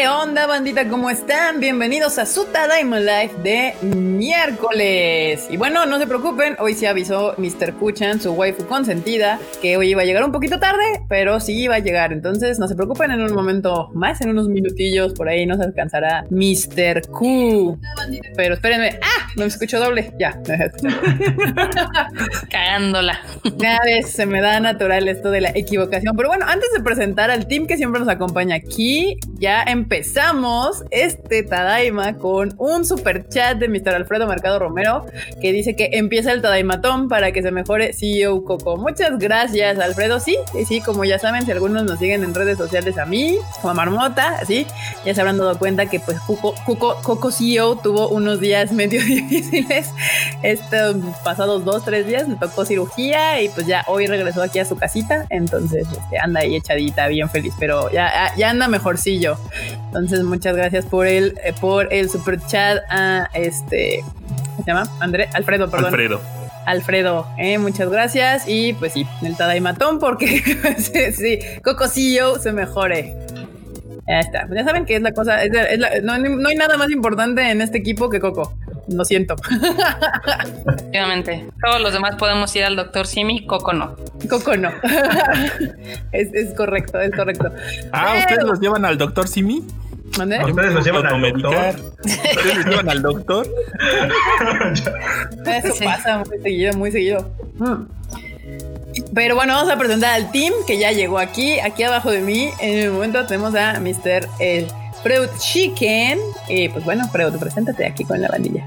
¿Qué onda, bandita? ¿Cómo están? Bienvenidos a su Tadaima Life de miércoles. Y bueno, no se preocupen, hoy se avisó Mr. Kuchan, su waifu consentida, que hoy iba a llegar un poquito tarde, pero sí iba a llegar. Entonces, no se preocupen, en un momento más, en unos minutillos por ahí nos alcanzará Mr. Q. Pero espérenme. ¡Ah! No me escucho doble. Ya. Cagándola. Cada vez se me da natural esto de la equivocación. Pero bueno, antes de presentar al team que siempre nos acompaña aquí, ya empezamos este Tadaima con un super chat de Mr. Alfredo Mercado Romero que dice que empieza el Tadaimatón para que se mejore CEO Coco. Muchas gracias, Alfredo. Sí, sí, como ya saben, si algunos nos siguen en redes sociales a mí, como a Marmota, así, ya se habrán dado cuenta que pues Coco, Coco, CEO tuvo unos días medio difíciles. Estos pasados dos, tres días le tocó cirugía y pues ya hoy regresó aquí a su casita. Entonces este, anda ahí echadita, bien feliz, pero ya, ya anda mejorcillo. Entonces, muchas gracias por el, eh, por el super chat a este, ¿cómo se llama? André, Alfredo, perdón. Alfredo. Alfredo, eh, muchas gracias. Y pues sí, el Tadaimatón, porque sí, sí, Cocosillo se mejore. Ya está. Ya saben que es la cosa, no, no, hay nada más importante en este equipo que Coco. Lo siento. Efectivamente. Todos los demás podemos ir al doctor Simi, Coco no. Coco no. es, es, correcto, es correcto. Ah, ¿ustedes los llevan al doctor Simi? ¿Dónde? ¿Ustedes los llevan al doctor? ¿Ustedes los llevan al doctor? Eso pasa muy seguido, muy seguido. Pero bueno, vamos a presentar al team que ya llegó aquí. Aquí abajo de mí, en el momento tenemos a Mr. El Freud Chicken. Y pues bueno, Freud, preséntate aquí con la bandilla.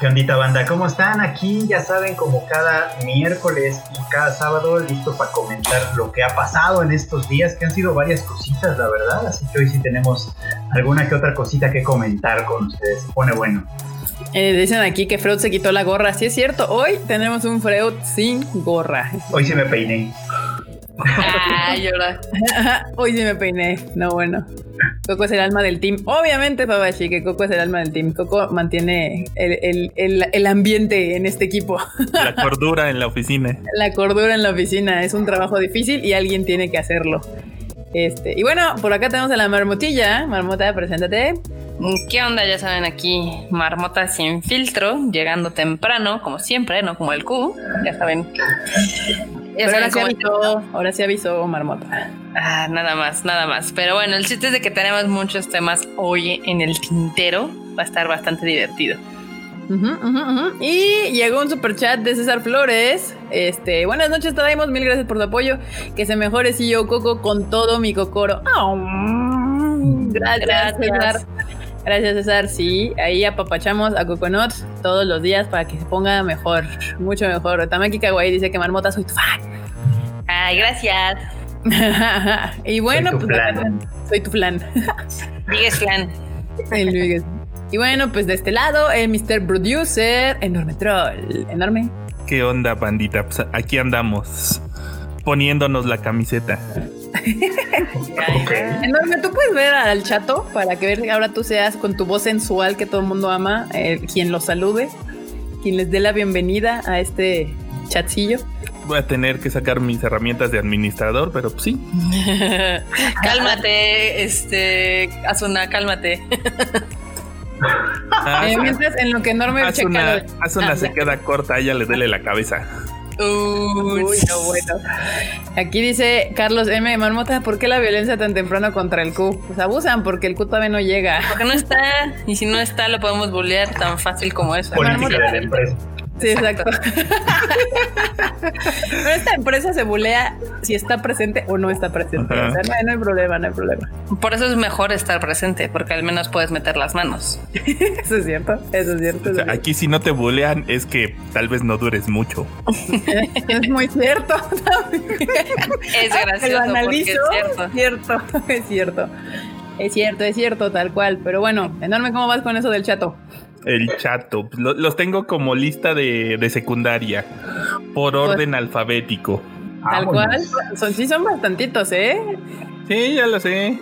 ¿Qué ondita banda? ¿Cómo están? Aquí ya saben, como cada miércoles y cada sábado, listo para comentar lo que ha pasado en estos días, que han sido varias cositas, la verdad. Así que hoy sí tenemos alguna que otra cosita que comentar con ustedes. Se pone bueno. Eh, dicen aquí que Freud se quitó la gorra. Sí, es cierto. Hoy tenemos un Freud sin gorra. Hoy sí me peiné. Ay, llora. Hoy sí me peiné. No, bueno. Coco es el alma del team. Obviamente, Fabashi, que Coco es el alma del team. Coco mantiene el, ambiente en este equipo. La cordura en la oficina. La cordura en la oficina. Es un trabajo difícil y alguien tiene que hacerlo. Este, y bueno, por acá tenemos a la marmotilla. Marmota, preséntate. ¿Qué onda? Ya saben, aquí marmota sin filtro, llegando temprano, como siempre, no como el Q. Ya saben. Ahora, sí avisó, ahora sí avisó Marmota. Ah, nada más, nada más. Pero bueno, el chiste es de que tenemos muchos temas hoy en el tintero. Va a estar bastante divertido. Y llegó un super chat de César Flores. Este, buenas noches, traemos mil gracias por tu apoyo. Que se mejore si yo Coco con todo mi cocoro. gracias, César. Gracias, César. Sí, ahí apapachamos a Coconut todos los días para que se ponga mejor, mucho mejor. Tamaki Kawaii dice que Marmota soy tu fan. Ay, gracias. y bueno, soy tu pues flan. soy tu flan. Vigues flan. Y bueno, pues de este lado, el Mr. Producer, enorme troll. Enorme. ¿Qué onda, bandita? Pues aquí andamos poniéndonos la camiseta. Enorme, tú puedes ver al chato para que ver ahora tú seas con tu voz sensual que todo el mundo ama, eh, quien los salude, quien les dé la bienvenida a este chatcillo. Voy a tener que sacar mis herramientas de administrador, pero pues sí. cálmate, este, Asuna, cálmate. Ah, eh, mientras en lo que enorme haz una, haz una Ah, se ya. queda corta, a ella le duele la cabeza. Uy, Uy, no, bueno. Aquí dice Carlos M. Marmota, ¿por qué la violencia tan temprano contra el Q? Pues abusan porque el Q todavía no llega. porque no está. Y si no está, lo podemos bullear tan fácil como eso. Política de la empresa. Sí, exacto. Pero esta empresa se bulea si está presente o no está presente. Ajá. O sea, no hay, no hay problema, no hay problema. Por eso es mejor estar presente, porque al menos puedes meter las manos. Eso es cierto, eso es cierto. O sea, eso aquí si no te bulean es que tal vez no dures mucho. Es muy cierto. Es Lo gracioso porque analizo. es cierto. cierto, es cierto. Es cierto, es cierto, tal cual. Pero bueno, enorme, ¿cómo vas con eso del chato? El chato. pues, lo- los tengo como lista de, de secundaria. Por orden alfabético. Tal cual. Son, sí, son bastantitos, ¿eh? Sí, ya lo sé.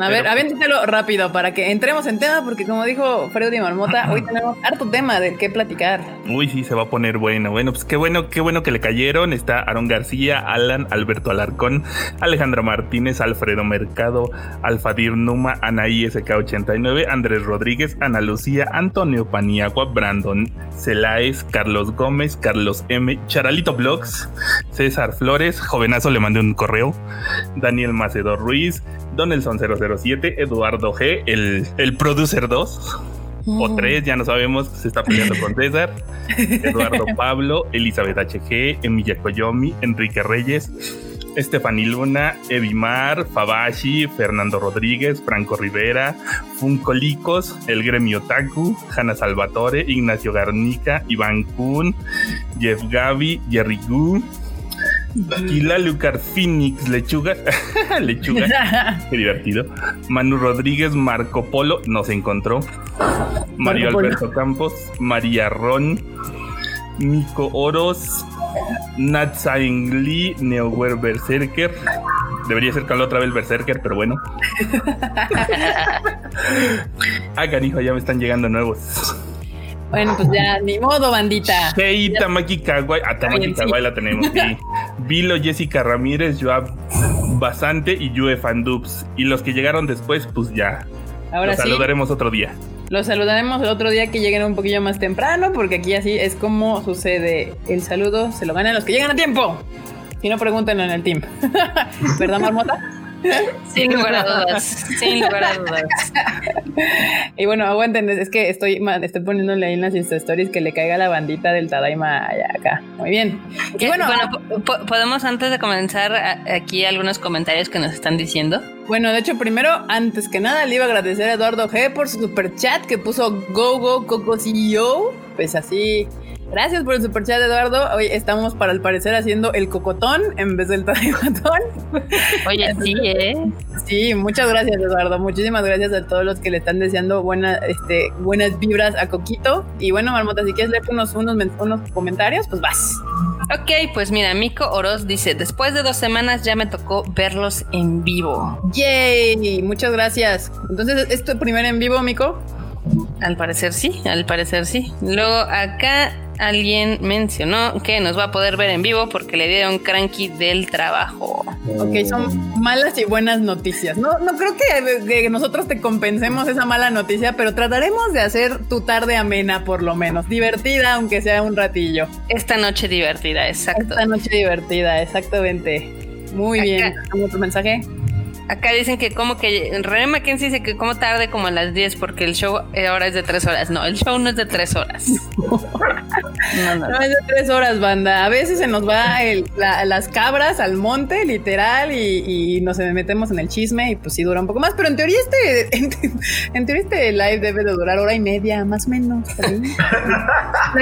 A ver, aviéntatelo rápido para que entremos en tema, porque como dijo Freddy Marmota, hoy tenemos harto tema del que platicar. Uy, sí, se va a poner bueno. Bueno, pues qué bueno, qué bueno que le cayeron. Está Aaron García, Alan, Alberto Alarcón, Alejandro Martínez, Alfredo Mercado, Alfadir Numa, Anaí SK89, Andrés Rodríguez, Ana Lucía, Antonio Paniagua, Brandon Celáez, Carlos Gómez, Carlos M, Charalito Blogs, César Flores, jovenazo le mandé un correo, Daniel Macedo Ruiz, Donelson 007, Eduardo G, el, el Producer 2 o 3, ya no sabemos, se está peleando con César, Eduardo Pablo, Elizabeth HG, Emilia Coyomi, Enrique Reyes, Estefany Luna, Evimar, Fabashi, Fernando Rodríguez, Franco Rivera, Funko Licos, El Gremio Taku, Hanna Salvatore, Ignacio Garnica, Iván Kun, Jeff Gavi, Jerry Gu, Kila Lucar Phoenix, Lechuga, Lechuga, qué divertido. Manu Rodríguez, Marco Polo, nos encontró. Mario Alberto Campos, María Ron, Nico Oros, Natsaing Lee, Neoware Berserker. Debería ser la otra vez Berserker, pero bueno. ah, canijo, ya me están llegando nuevos. Bueno, pues ya, ni modo, bandita. Hey, Tamaki Kawai. Ah, Tamaki Kawai la tenemos, sí. Vilo, Jessica Ramírez, Joab Basante y Yue Fandubs. Y los que llegaron después, pues ya. Ahora los saludaremos otro día. Los saludaremos el otro día que lleguen un poquillo más temprano, porque aquí así es como sucede. El saludo se lo ganan los que llegan a tiempo. Si no, pregúntenlo en el team. ¿Verdad, Marmota? Sin lugar a dudas, sin lugar a dudas. Y bueno, aguanten, es que estoy, estoy poniéndole ahí en las stories que le caiga la bandita del Tadaima allá acá. Muy bien. Y bueno, podemos antes de comenzar aquí algunos comentarios que nos están diciendo. Bueno, de hecho, primero, antes que nada, le iba a agradecer a Eduardo G por su super chat que puso Go Go Coco CEO. Pues así, Gracias por el super chat, Eduardo. Hoy estamos, para el parecer, haciendo el cocotón en vez del taimatón. Oye, sí, ¿eh? Sí, muchas gracias, Eduardo. Muchísimas gracias a todos los que le están deseando buena, este, buenas vibras a Coquito. Y bueno, Marmota, si quieres leer unos, unos, unos comentarios, pues vas. Ok, pues mira, Mico Oroz dice, después de dos semanas ya me tocó verlos en vivo. ¡Yay! Muchas gracias. Entonces, ¿es tu primer en vivo, Mico? Al parecer sí, al parecer sí. Luego acá alguien mencionó que nos va a poder ver en vivo porque le dieron cranky del trabajo. Ok, son malas y buenas noticias. No, no creo que, nosotros te compensemos esa mala noticia, pero trataremos de hacer tu tarde amena por lo menos. Divertida, aunque sea un ratillo. Esta noche divertida, exacto. Esta noche divertida, exactamente. Muy bien. bien. tu mensaje? Acá dicen que como que René Mackenzie dice que como tarde como a las 10 porque el show ahora es de 3 horas. No, el show no es de 3 horas. no, no, es de 3 horas, banda. A veces se nos va el, las cabras al monte, literal, y, y, nos metemos en el chisme y pues sí dura un poco más. Pero en teoría este, en, teoría este live debe de durar hora y media, más o menos.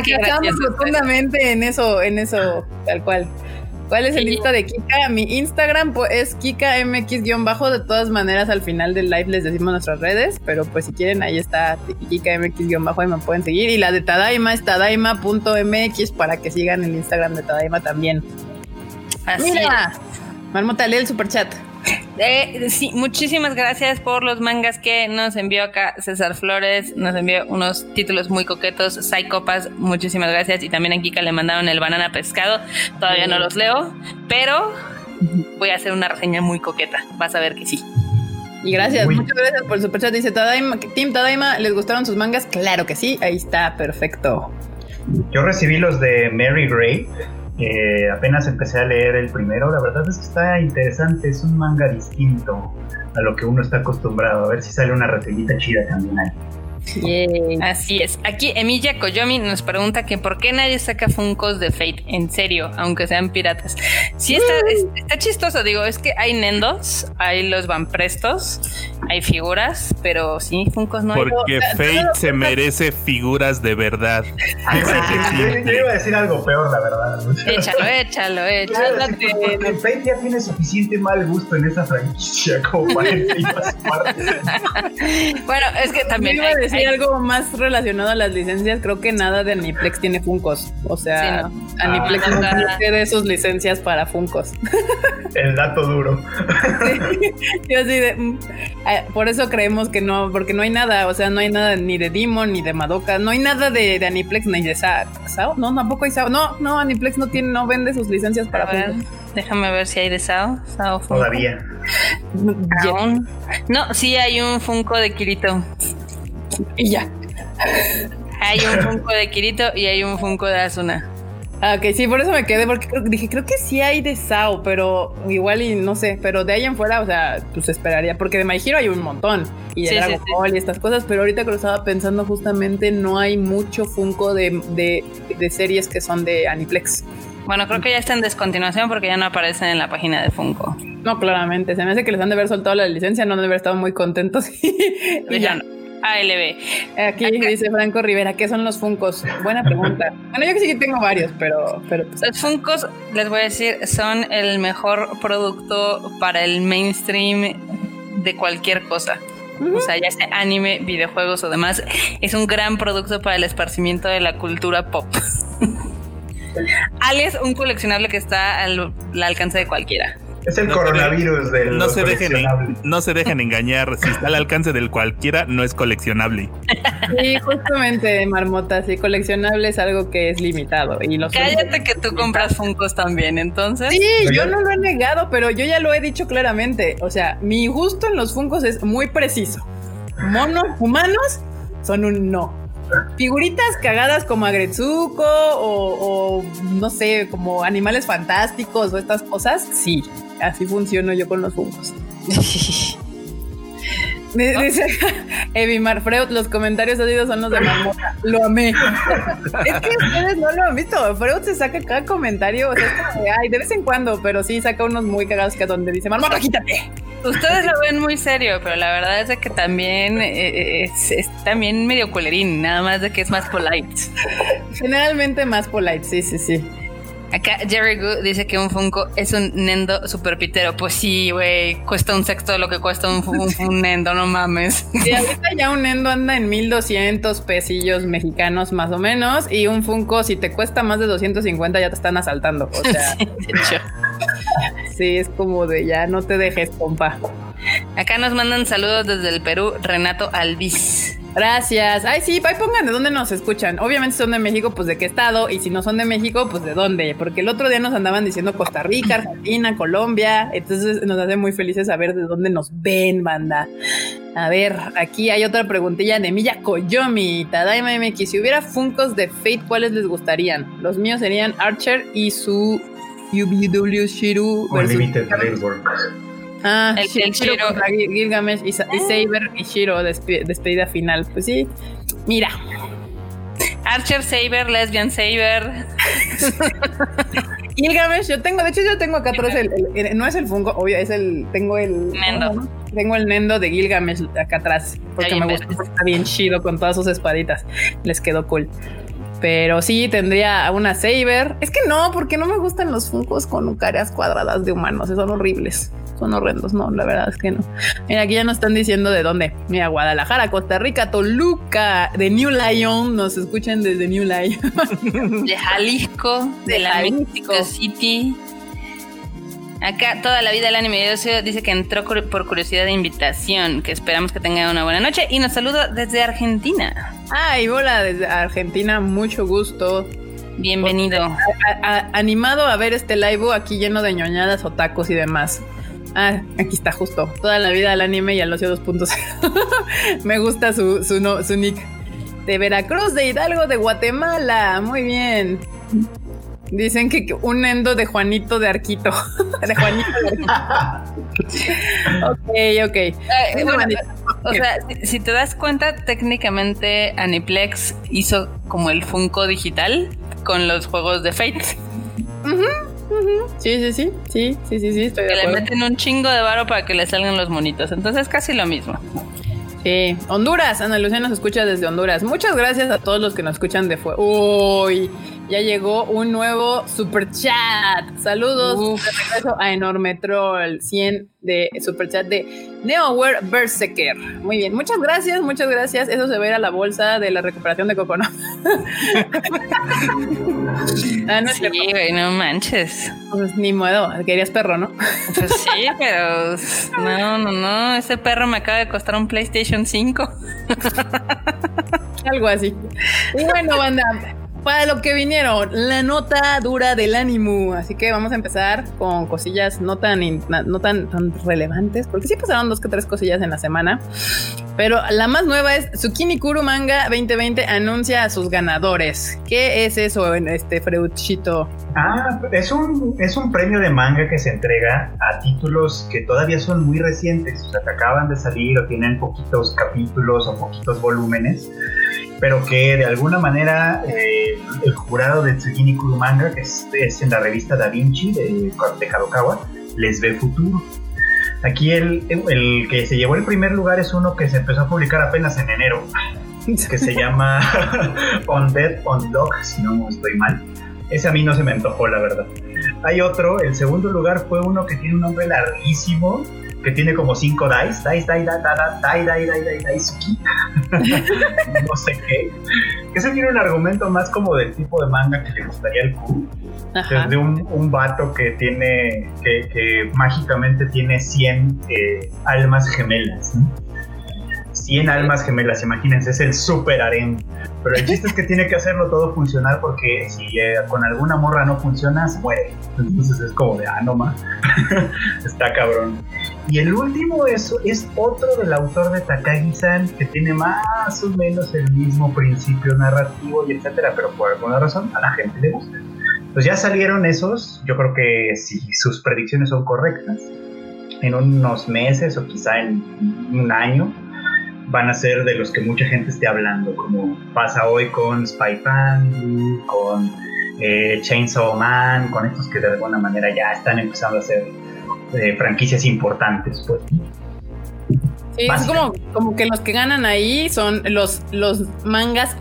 Estamos profundamente en eso, en eso, tal cual. ¿Cuál es el lista de Kika? Mi Instagram pues, es KikaMX-bajo. De todas maneras, al final del live les decimos nuestras redes, pero pues si quieren, ahí está KikaMX-bajo y me pueden seguir. Y la de Tadaima es tadaima.mx para que sigan el Instagram de Tadaima también. Así Mira, Marmota, lee el superchat. Eh, sí, muchísimas gracias por los mangas que nos envió acá César Flores. Nos envió unos títulos muy coquetos, Psychopas. Muchísimas gracias. Y también a Kika le mandaron el banana pescado. Todavía no los leo, pero voy a hacer una reseña muy coqueta. Vas a ver que sí. Y gracias, muchas gracias por el superchat. Dice Tadaima, Team Tadaima, ¿les gustaron sus mangas? Claro que sí, ahí está, perfecto. Yo recibí los de Mary Gray apenas empecé a leer el primero, la verdad es que está interesante, es un manga distinto a lo que uno está acostumbrado, a ver si sale una reseñita chida también ahí. Así es. Aquí Emilia Koyomi nos pregunta que por qué nadie saca Funcos de Fate, en serio, aunque sean piratas. Sí, está, está chistoso, digo, es que hay Nendos, hay los Prestos, hay figuras, pero sí, Funcos no hay. Porque Fate se merece figuras de verdad. Yo iba a decir algo peor, la verdad. Échalo, échalo, échalo. Porque Fate ya tiene suficiente mal gusto en esa franquicia como para Bueno, es que también hay, hay algo más relacionado a las licencias, creo que nada de Aniplex tiene Funcos. O sea, Aniplex ah, no tiene sus licencias para Funcos. El dato duro. Yo así de, mm, eh, por eso creemos que no, porque no hay nada, o sea, no hay nada ni de Demon ni de Madoka, no hay nada de, Aniplex ni de Sao. No, tampoco hay Sao. No, no, Aniplex no tiene, no vende sus licencias para Funcos. Déjame ver si hay de Sao. Sao Todavía. No, sí hay un Funko de Kirito. Y ya. Hay un Funko de Kirito y hay un Funko de Asuna. Ah, ok, sí, por eso me quedé, porque dije, creo que sí hay de Sao, pero igual y no sé, pero de ahí en fuera, o sea, pues esperaría, porque de My Hero hay un montón, y de Dragon Ball y estas cosas, pero ahorita que lo estaba pensando justamente, no hay mucho Funko de, de, de series que son de Aniplex. Bueno, creo que ya está en descontinuación porque ya no aparecen en la página de Funko. No, claramente. Se me hace que les han de haber soltado la licencia, no han de haber estado muy contentos. y ya no. ALB. Aquí dice Franco Rivera, ¿qué son los Funcos? Buena pregunta. Bueno, yo que sí que tengo varios, pero... pero pues, Los Funcos, les voy a decir, son el mejor producto para el mainstream de cualquier cosa. O sea, ya sea anime, videojuegos o demás, es un gran producto para el esparcimiento de la cultura pop. Alias un coleccionable que está al, alcance de cualquiera. Es el coronavirus del no se dejen No se dejen engañar. Si está al alcance del cualquiera, no es coleccionable. Sí, justamente, Marmota. Sí, coleccionable es algo que es limitado. Y Cállate que tú compras Funkos también, entonces. Sí, yo no lo he negado, pero yo ya lo he dicho claramente. O sea, mi gusto en los Funkos es muy preciso. Monos humanos son un no. Figuritas cagadas como Agretsuko o, no sé, como animales fantásticos o estas cosas, sí, así funciono yo con los fungos. Dice Evimar Freud, los comentarios oídos son los de Marmota. Lo amé. es que ustedes no lo han visto. Freud se saca cada comentario. O sea, es como de, ay, de vez en cuando, pero sí saca unos muy cagados que donde dice Marmota, quítate. Ustedes lo ven muy serio, pero la verdad es que también eh, eh, es, también medio colerín, nada más de que es más polite. Generalmente más polite, sí, sí, sí. Acá Jerry Goo dice que un Funko es un Nendo super pitero. Pues sí, güey, cuesta un sexto de lo que cuesta un, un, Nendo, no mames. Y ahorita ya un Nendo anda en 1200 pesillos mexicanos más o menos. Y un Funko, si te cuesta más de 250, ya te están asaltando. O sea, sí, es como de ya no te dejes, compa. Acá nos mandan saludos desde el Perú, Renato Alvis. Gracias. Ay, sí, ahí pongan de dónde nos escuchan. Obviamente son de México, pues de qué estado. Y si no son de México, pues de dónde. Porque el otro día nos andaban diciendo Costa Rica, Argentina, Colombia. Entonces nos hace muy felices saber de dónde nos ven, banda. A ver, aquí hay otra preguntilla de Milla Koyomi. Tadaima MX. Si hubiera Funcos de Fate, ¿cuáles les gustarían? Los míos serían Archer y su UBW Shiru. Unlimited Ah, el, Shiro, Gilgamesh y, ah. Saber y Shiro, despedida final. Pues sí, mira. Archer Saber, Lesbian Saber. Gilgamesh, yo tengo, de hecho yo tengo acá atrás el, no es el Funko, obvio, es el, tengo el Nendo. Tengo el Nendo de Gilgamesh acá atrás, porque me gusta, está bien chido con todas sus espaditas, les quedó cool. Pero sí tendría una Saber. Es que no, porque no me gustan los Funkos con caras cuadradas de humanos, son horribles son horrendos. No, la verdad es que no. Mira, aquí ya nos están diciendo de dónde. Mira, Guadalajara, Costa Rica, Toluca, de New Lion. Nos escuchan desde New Lion. de Jalisco, de, la Jalisco. City. Acá toda la vida el anime dice que entró por curiosidad de invitación, que esperamos que tenga una buena noche y nos saluda desde Argentina. Ay, hola desde Argentina, mucho gusto. Bienvenido. animado a ver este live aquí lleno de ñoñadas, tacos y demás. Ah, aquí está justo. Toda la vida al anime y al ocio 2.0. Me gusta su, su, no, su nick. De Veracruz, de Hidalgo, de Guatemala. Muy bien. Dicen que un endo de Juanito de Arquito. de Juanito de Arquito. ok, ok. Eh, o sea, si, te das cuenta, técnicamente Aniplex hizo como el Funko digital con los juegos de Fate. Sí, sí, sí, sí, sí, sí, sí, estoy que le meten un chingo de varo para que le salgan los monitos, entonces casi lo mismo. Sí, Honduras, Ana Lucía nos escucha desde Honduras. Muchas gracias a todos los que nos escuchan de fuera. Uy, ya llegó un nuevo super chat. Saludos de regreso a Enorme Troll 100 de super chat de NeoWare Berserker. Muy bien, muchas gracias, muchas gracias. Eso se ve a la bolsa de la recuperación de Cocono. ah, no, sí, güey, no manches. Pues ni modo, querías perro, ¿no? Pues sí, pero no, no, no. Ese perro me acaba de costar un PlayStation 5. Algo así. Y bueno, banda, para lo que vinieron, la nota dura del ánimo. Así que vamos a empezar con cosillas no tan, no tan, tan relevantes, porque sí pasaron dos que tres cosillas en la semana. Pero la más nueva es Tsukimi Kuru Manga 2020 anuncia a sus ganadores. ¿Qué es eso en este Freuchito? Ah, es un, es un premio de manga que se entrega a títulos que todavía son muy recientes, o sea, que acaban de salir o tienen poquitos capítulos o poquitos volúmenes pero que de alguna manera eh, el jurado de Tsukini Kurumanga, que es, en la revista Da Vinci de, de Kadokawa, les ve futuro. Aquí el, el, que se llevó el primer lugar es uno que se empezó a publicar apenas en enero, que se llama On Dead on Dog, si no estoy mal. Ese a mí no se me antojó, la verdad. Hay otro, el segundo lugar fue uno que tiene un nombre larguísimo, que tiene como cinco dice, dice, dice, dice, dice, dice, dice, no sé qué. Ese tiene un argumento más como del tipo de manga que le gustaría al Q. Es de un, un vato que tiene, que, que mágicamente tiene 100 eh, almas gemelas. 100 almas gemelas, imagínense, es el super harem. Pero el chiste es que tiene que hacerlo todo funcionar porque si eh, con alguna morra no funciona, se muere. Entonces es como de, ah, no más. Está cabrón. Y el último es, es otro del autor de Takagi-san que tiene más o menos el mismo principio narrativo y etcétera, pero por alguna razón a la gente le gusta. Pues ya salieron esos, yo creo que si sus predicciones son correctas, en unos meses o quizá en un año, van a ser de los que mucha gente esté hablando, como pasa hoy con Spy Fan, con eh, Chainsaw Man, con estos que de alguna manera ya están empezando a ser eh, franquicias importantes, pues. es como, como que los que ganan ahí son los, los mangas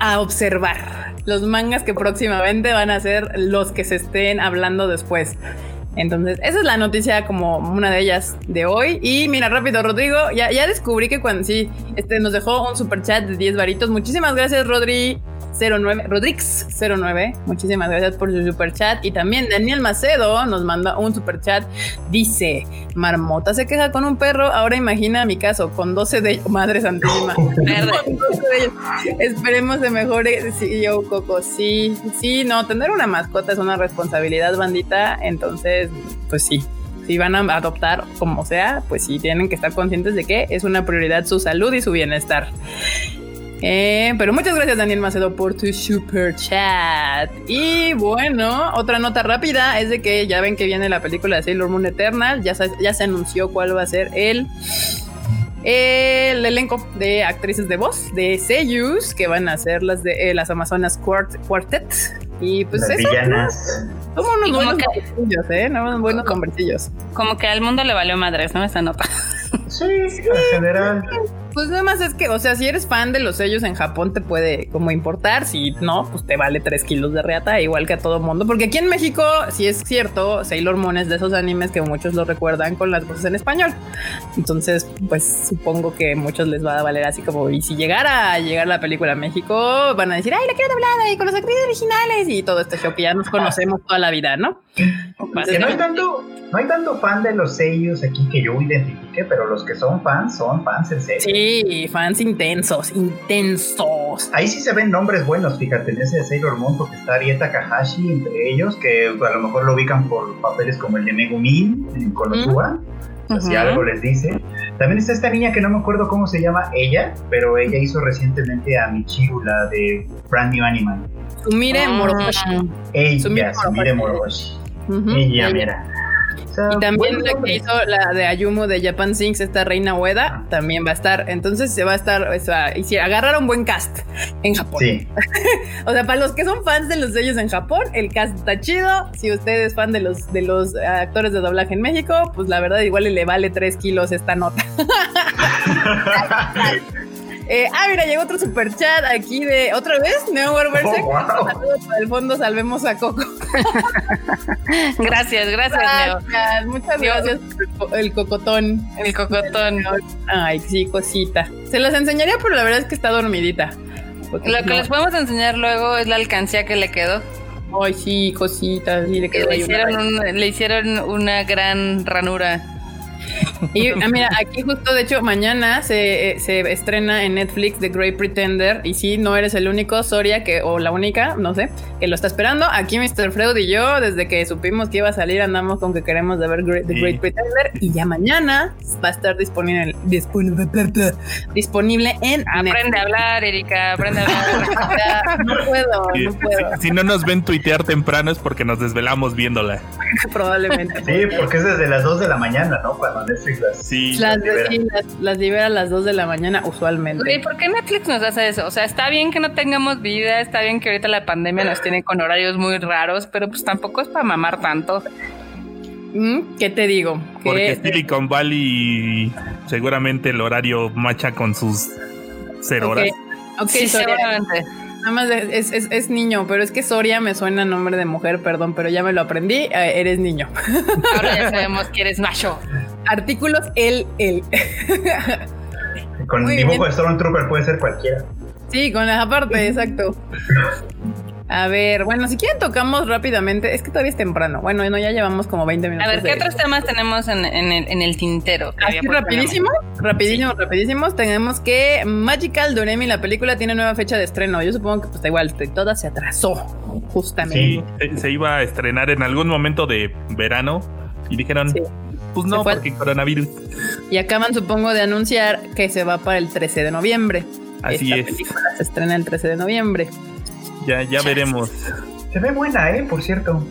a observar. Los mangas que próximamente van a ser los que se estén hablando después. Entonces, esa es la noticia como una de ellas de hoy. Y mira, rápido, Rodrigo, ya, ya descubrí que cuando sí, este nos dejó un super chat de 10 varitos. Muchísimas gracias, Rodri. 09, Rodrix 09, muchísimas gracias por su super chat. Y también Daniel Macedo nos manda un super chat. Dice: Marmota se queja con un perro. Ahora imagina mi caso, con 12 de ellos. Madre santísima. Esperemos de mejore. Sí, yo, Coco. Sí, sí, no, tener una mascota es una responsabilidad, bandita. Entonces, pues sí, si van a adoptar como sea, pues sí tienen que estar conscientes de que es una prioridad su salud y su bienestar. Eh, pero muchas gracias Daniel Macedo por tu super chat. Y bueno, otra nota rápida es de que ya ven que viene la película de Sailor Moon Eternal. Ya se, ya se anunció cuál va a ser el, el elenco de actrices de voz de Seiyus que van a ser las de eh, las Amazonas Quartet. Y pues las villanas. Como unos buenos conversillos, ¿eh? Unos buenos conversillos. Como que al mundo le valió madres, ¿no? Esa nota. Sí, en general. Pues nada más es que, o sea, si eres fan de los sellos en Japón te puede como importar, si no, pues te vale 3 kilos de reata, igual que a todo mundo, porque aquí en México, si es cierto, Sailor Moon es de esos animes que muchos lo recuerdan con las voces en español. Entonces, pues supongo que muchos les va a valer así como, y si llegara a llegar la película a México, van a decir, ay, la quiero doblada y con los actrices originales y todo este show que ya nos conocemos toda la vida, ¿no? no hay tanto, no hay tanto fan de los sellos aquí que yo identifique, pero los que son fans son fans en serio. Sí, fans intensos, intensos. Ahí sí se ven nombres buenos, fíjate, en ese Sailor Moon, porque está Arieta Kahashi entre ellos, que a lo mejor lo ubican por papeles como el de Megumin en Konosuba, si algo les dice. También está esta niña que no me acuerdo cómo se llama ella, pero ella hizo recientemente a Michiru, la de Brand New Animal. Sumire Morohoshi. Ella, Sumire Morohoshi. Ella, mira y también la que hizo la de Ayumu de Japan Sings, esta reina Ueda, también va a estar. Entonces se va a estar, o sea, y si agarraron buen cast en Japón. Sí. o sea, para los que son fans de los sellos en Japón, el cast está chido. Si usted es fan de los, de los actores de doblaje en México, pues la verdad igual le vale 3 kilos esta nota. Eh, ah, mira, llegó otro super chat aquí de otra vez, Neo Werberse. Oh, wow. Para el fondo, salvemos a Coco. Gracias, gracias, Neo. Gracias, muchas gracias por el cocotón. El cocotón. Ay, sí, cosita. Se las enseñaría, pero la verdad es que está dormidita. Lo que no- les podemos enseñar luego es la alcancía que le quedó. Ay, sí, cositas. Sí, le Que quedó le hicieron, un- le hicieron una gran ranura. Y ah, mira, aquí justo, de hecho, mañana se, eh, se estrena en Netflix The Great Pretender. Y sí, no eres el único, Soria, que, o la única, no sé, que lo está esperando. Aquí Mr. Freud y yo, desde que supimos que iba a salir, andamos con que queremos de ver Great- The Sí. Great Pretender. Y ya mañana va a estar disponible, disponible, disponible en Aprende a hablar, Erika, aprende a hablar. No puedo, Sí, no puedo, si, si no nos ven tuitear temprano es porque nos desvelamos viéndola. probablemente. Sí, porque es desde las 2 de la mañana, ¿no? Cuando Netflix las... Sí. Las, libera. sí, las, las libera a las 2 de la mañana usualmente. Güey, ¿por qué Netflix nos hace eso? O sea, está bien que no tengamos vida, está bien que ahorita la pandemia nos tiene con horarios muy raros, pero pues tampoco es para mamar tanto. Mm, ¿Qué te digo? Porque Que- Silicon Valley seguramente el horario macha con sus cero Ok, horas. ok, sí, seguramente. Nada más es, es- es niño, pero es que Soria me suena a nombre de mujer, perdón, pero ya me lo aprendí. eh, eres niño. Ahora ya sabemos que eres macho. Artículos el, el. Con Muy dibujo bien. de Stormtrooper puede ser cualquiera. sí, con la parte, exacto. A ver, bueno, si quieren tocamos rápidamente. Es que todavía es temprano. Bueno, no, ya llevamos como 20 minutos. A ver, ¿qué de- otros temas tenemos en, en el, en el tintero? Así puesto rapidísimo, rapidísimo, rapidísimos. Tenemos que Magical Doremi, la película, tiene nueva fecha de estreno. Yo supongo que pues da igual, toda se atrasó, justamente. Sí. Se, iba a estrenar en algún momento de verano y dijeron, Sí. pues no, porque coronavirus. Y acaban, supongo, de anunciar que se va para el 13 de noviembre. Así Esta es. película se estrena el 13 de noviembre. Ya, ya veremos. Se ve buena, ¿eh? Por cierto.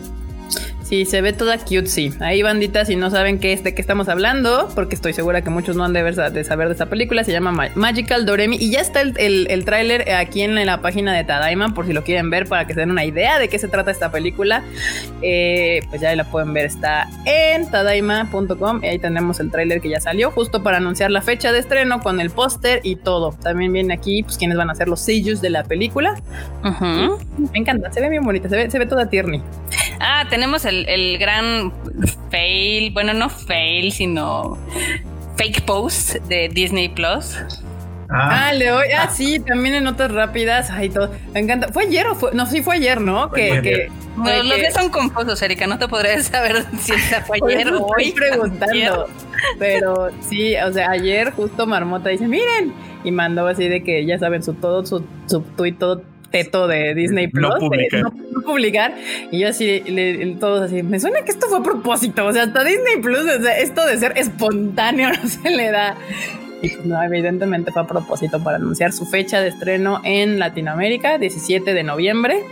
Sí, se ve toda cutesy. Ahí, bandita, si no saben qué es de qué estamos hablando, porque estoy segura que muchos no han de, ver, de saber de esta película, se llama Ma- Magical Doremi. Y ya está el, el, el tráiler aquí en la, página de Tadaima, por si lo quieren ver, para que se den una idea de qué se trata esta película. Eh, pues ya la pueden ver, está en tadaima.com y ahí tenemos el tráiler que ya salió, justo para anunciar la fecha de estreno con el póster y todo. También viene aquí, pues, quiénes van a ser los sellos de la película. Me encanta, se ve bien bonita, se ve, se ve toda tierni. Ah, tenemos el, el gran fail, bueno, no fail, sino fake post de Disney Plus. Ah, Ah, le doy. Ah, sí, también en notas rápidas. Ay, todo. Me encanta. ¿Fue ayer o fue? No, sí fue ayer, ¿no? Fue Que, ayer. que Bueno, que- los días son confusos, Erika, no te podré saber si esa fue ayer o hoy. estoy preguntando. Pero sí, o sea, ayer justo Marmota dice, miren, y mandó así de que ya saben, su todo, su, su tweet todo teto de Disney Plus. No de publicar. no, no publicar. Y yo así, le- le- todos así, me suena que esto fue a propósito. O sea, hasta Disney Plus, o sea, esto de ser espontáneo no se le da. Y pues no, evidentemente fue a propósito para anunciar su fecha de estreno en Latinoamérica, 17 de noviembre.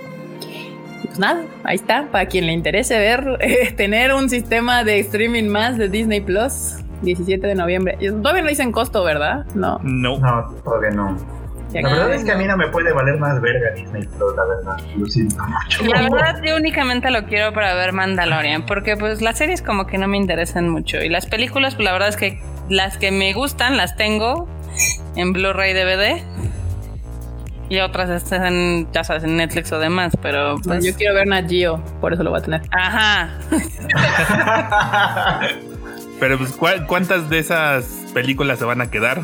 Y pues nada, ahí está, para quien le interese ver, eh, tener un sistema de streaming más de Disney Plus, 17 de noviembre. Todavía no dicen costo, ¿verdad? No. No. no, todavía no. La verdad es que a mí no me puede valer más verga Disney Plus, la verdad. Lo siento mucho. La verdad, yo únicamente lo quiero para ver Mandalorian, porque pues las series como que no me interesan mucho. Y las películas, pues la verdad es que las que me gustan las tengo en Blu-ray DVD. Y otras están, ya sabes, en Netflix o demás, pero pues... yo quiero ver Nat Geo, por eso lo voy a tener. Ajá. Pero pues, ¿cuál- ¿cuántas de esas películas se van a quedar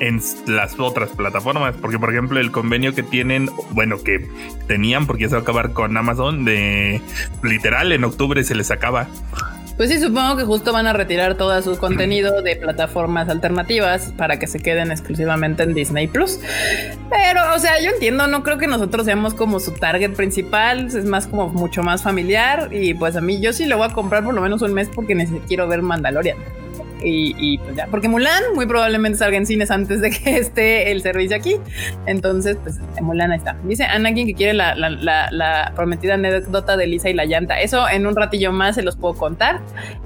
en las otras plataformas? Porque, por ejemplo, el convenio que tienen, bueno, que tenían, porque ya se va a acabar con Amazon, de literal en octubre se les acaba. Pues sí, supongo que justo van a retirar todo su contenido de plataformas alternativas para que se queden exclusivamente en Disney Plus. Pero, o sea, yo entiendo, no creo que nosotros seamos como su target principal, es más como mucho más familiar. Y pues a mí, yo sí lo voy a comprar por lo menos un mes porque necesito, quiero ver Mandalorian. Y, pues ya, porque Mulan muy probablemente salga en cines antes de que esté el servicio aquí. Entonces, pues Mulan ahí está. Dice Anakin que quiere la, prometida anécdota de Lisa y la llanta. Eso en un ratillo más se los puedo contar.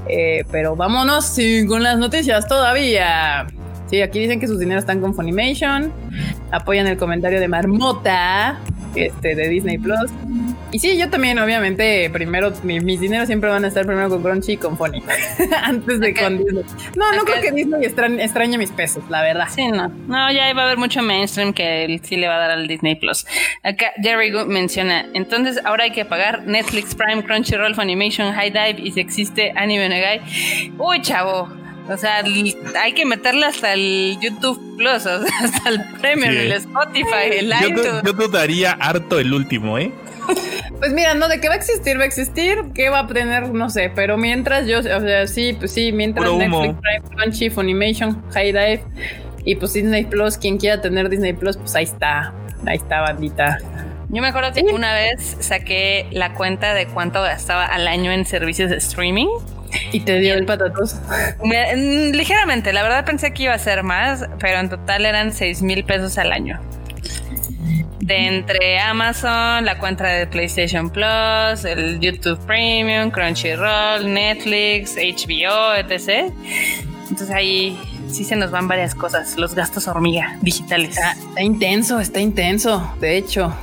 Eh, pero vámonos con las noticias todavía. Sí, aquí dicen que sus dineros están con Funimation. Apoyan el comentario de Marmota este, de Disney Plus. Y sí, yo también, obviamente, primero, mis dineros siempre van a estar primero con Crunchy y con Funny, antes de con Disney. No, no creo que Disney extrañe, mis pesos, la verdad. Sí, no. No, ya va a haber mucho mainstream que sí le va a dar al Disney Plus. Acá Jerry Good menciona, entonces ahora hay que pagar Netflix, Prime, Crunchyroll, Funimation, High Dive y si existe Anime Negai. Uy, chavo. O sea, hay que meterle hasta el YouTube Plus, o sea, hasta el Premium, el Spotify, el iTunes. Yo dudaría harto el último, ¿eh? Pues mira, no, de qué va a existir, va a existir, qué va a tener, no sé, pero mientras yo, o sea, sí, pues sí, mientras Netflix, Prime, Crunchy, Funimation, High Dive y pues Disney Plus, quien quiera tener Disney Plus, pues ahí está, ahí está, bandita. Yo me acuerdo que una vez saqué la cuenta de cuánto gastaba al año en servicios de streaming. ¿Y te dio el patatos? Mm, ligeramente, la verdad pensé que iba a ser más, pero en total eran 6 mil pesos al año de entre Amazon, la cuenta de PlayStation Plus, el YouTube Premium, Crunchyroll, Netflix, HBO, etc. Entonces ahí sí se nos van varias cosas, los gastos hormiga digitales. Está, intenso, está intenso, de hecho.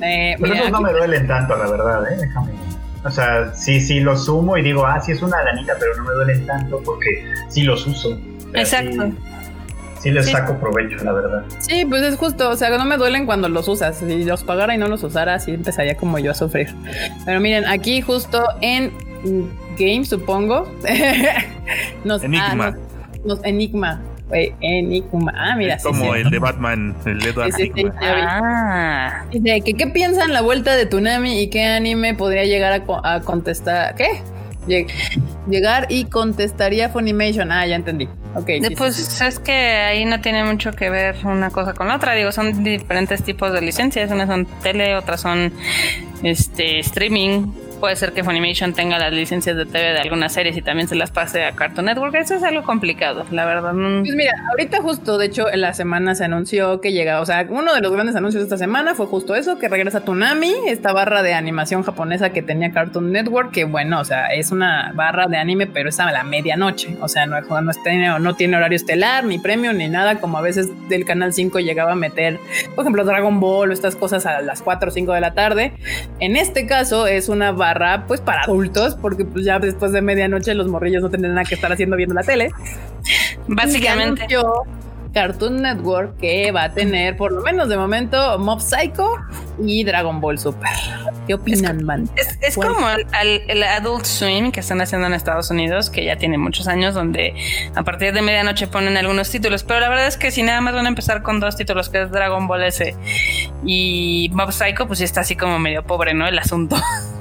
Eh, no me duelen tanto, la verdad, ¿eh? Déjame. O sea, sí, sí los sumo y digo, ah, sí es una lanita, pero no me duelen tanto porque sí los uso. Exacto sí les saco provecho, la verdad. Sí, pues es justo, o sea, no me duelen cuando los usas. Si los pagara y no los usara, sí empezaría como yo a sufrir. Pero miren, aquí justo en Game, supongo. nos, Enigma. Ah, nos, Enigma. Enigma. Ah, mira. Es como el de Batman, el de Edward ah. Dice que qué piensan la vuelta de Tunami y qué anime podría llegar a, a contestar. ¿Qué? llegar y contestaría Funimation. Ah, ya entendí. Ok. pues es que ahí no tiene mucho que ver una cosa con la otra. Digo, son diferentes tipos de licencias. Unas son tele, otras son este streaming puede ser que Funimation tenga las licencias de TV de algunas series y también se las pase a Cartoon Network. Eso es algo complicado, la verdad. Pues mira, ahorita justo, de hecho, en la semana se anunció que llega, o sea, uno de los grandes anuncios de esta semana fue justo eso, que regresa Toonami, esta barra de animación japonesa que tenía Cartoon Network, que bueno, o sea, es una barra de anime, pero es a la medianoche, o sea, no, no, tiene, no tiene horario estelar, ni premio, ni nada, como a veces del Canal 5 llegaba a meter, por ejemplo, Dragon Ball o estas cosas a las 4 o 5 de la tarde. En este caso es una barra pues para adultos, porque pues ya después de medianoche los morrillos no tendrán nada que estar haciendo viendo la tele. Básicamente. Yo Cartoon Network que va a tener, por lo menos de momento, Mob Psycho y Dragon Ball Super. ¿Qué opinan, man? Es, como el, Adult Swim que están haciendo en Estados Unidos, que ya tiene muchos años, donde a partir de medianoche ponen algunos títulos. Pero la verdad es que si nada más van a empezar con dos títulos, que es Dragon Ball S y Mob Psycho, pues ya está así como medio pobre, ¿no? El asunto.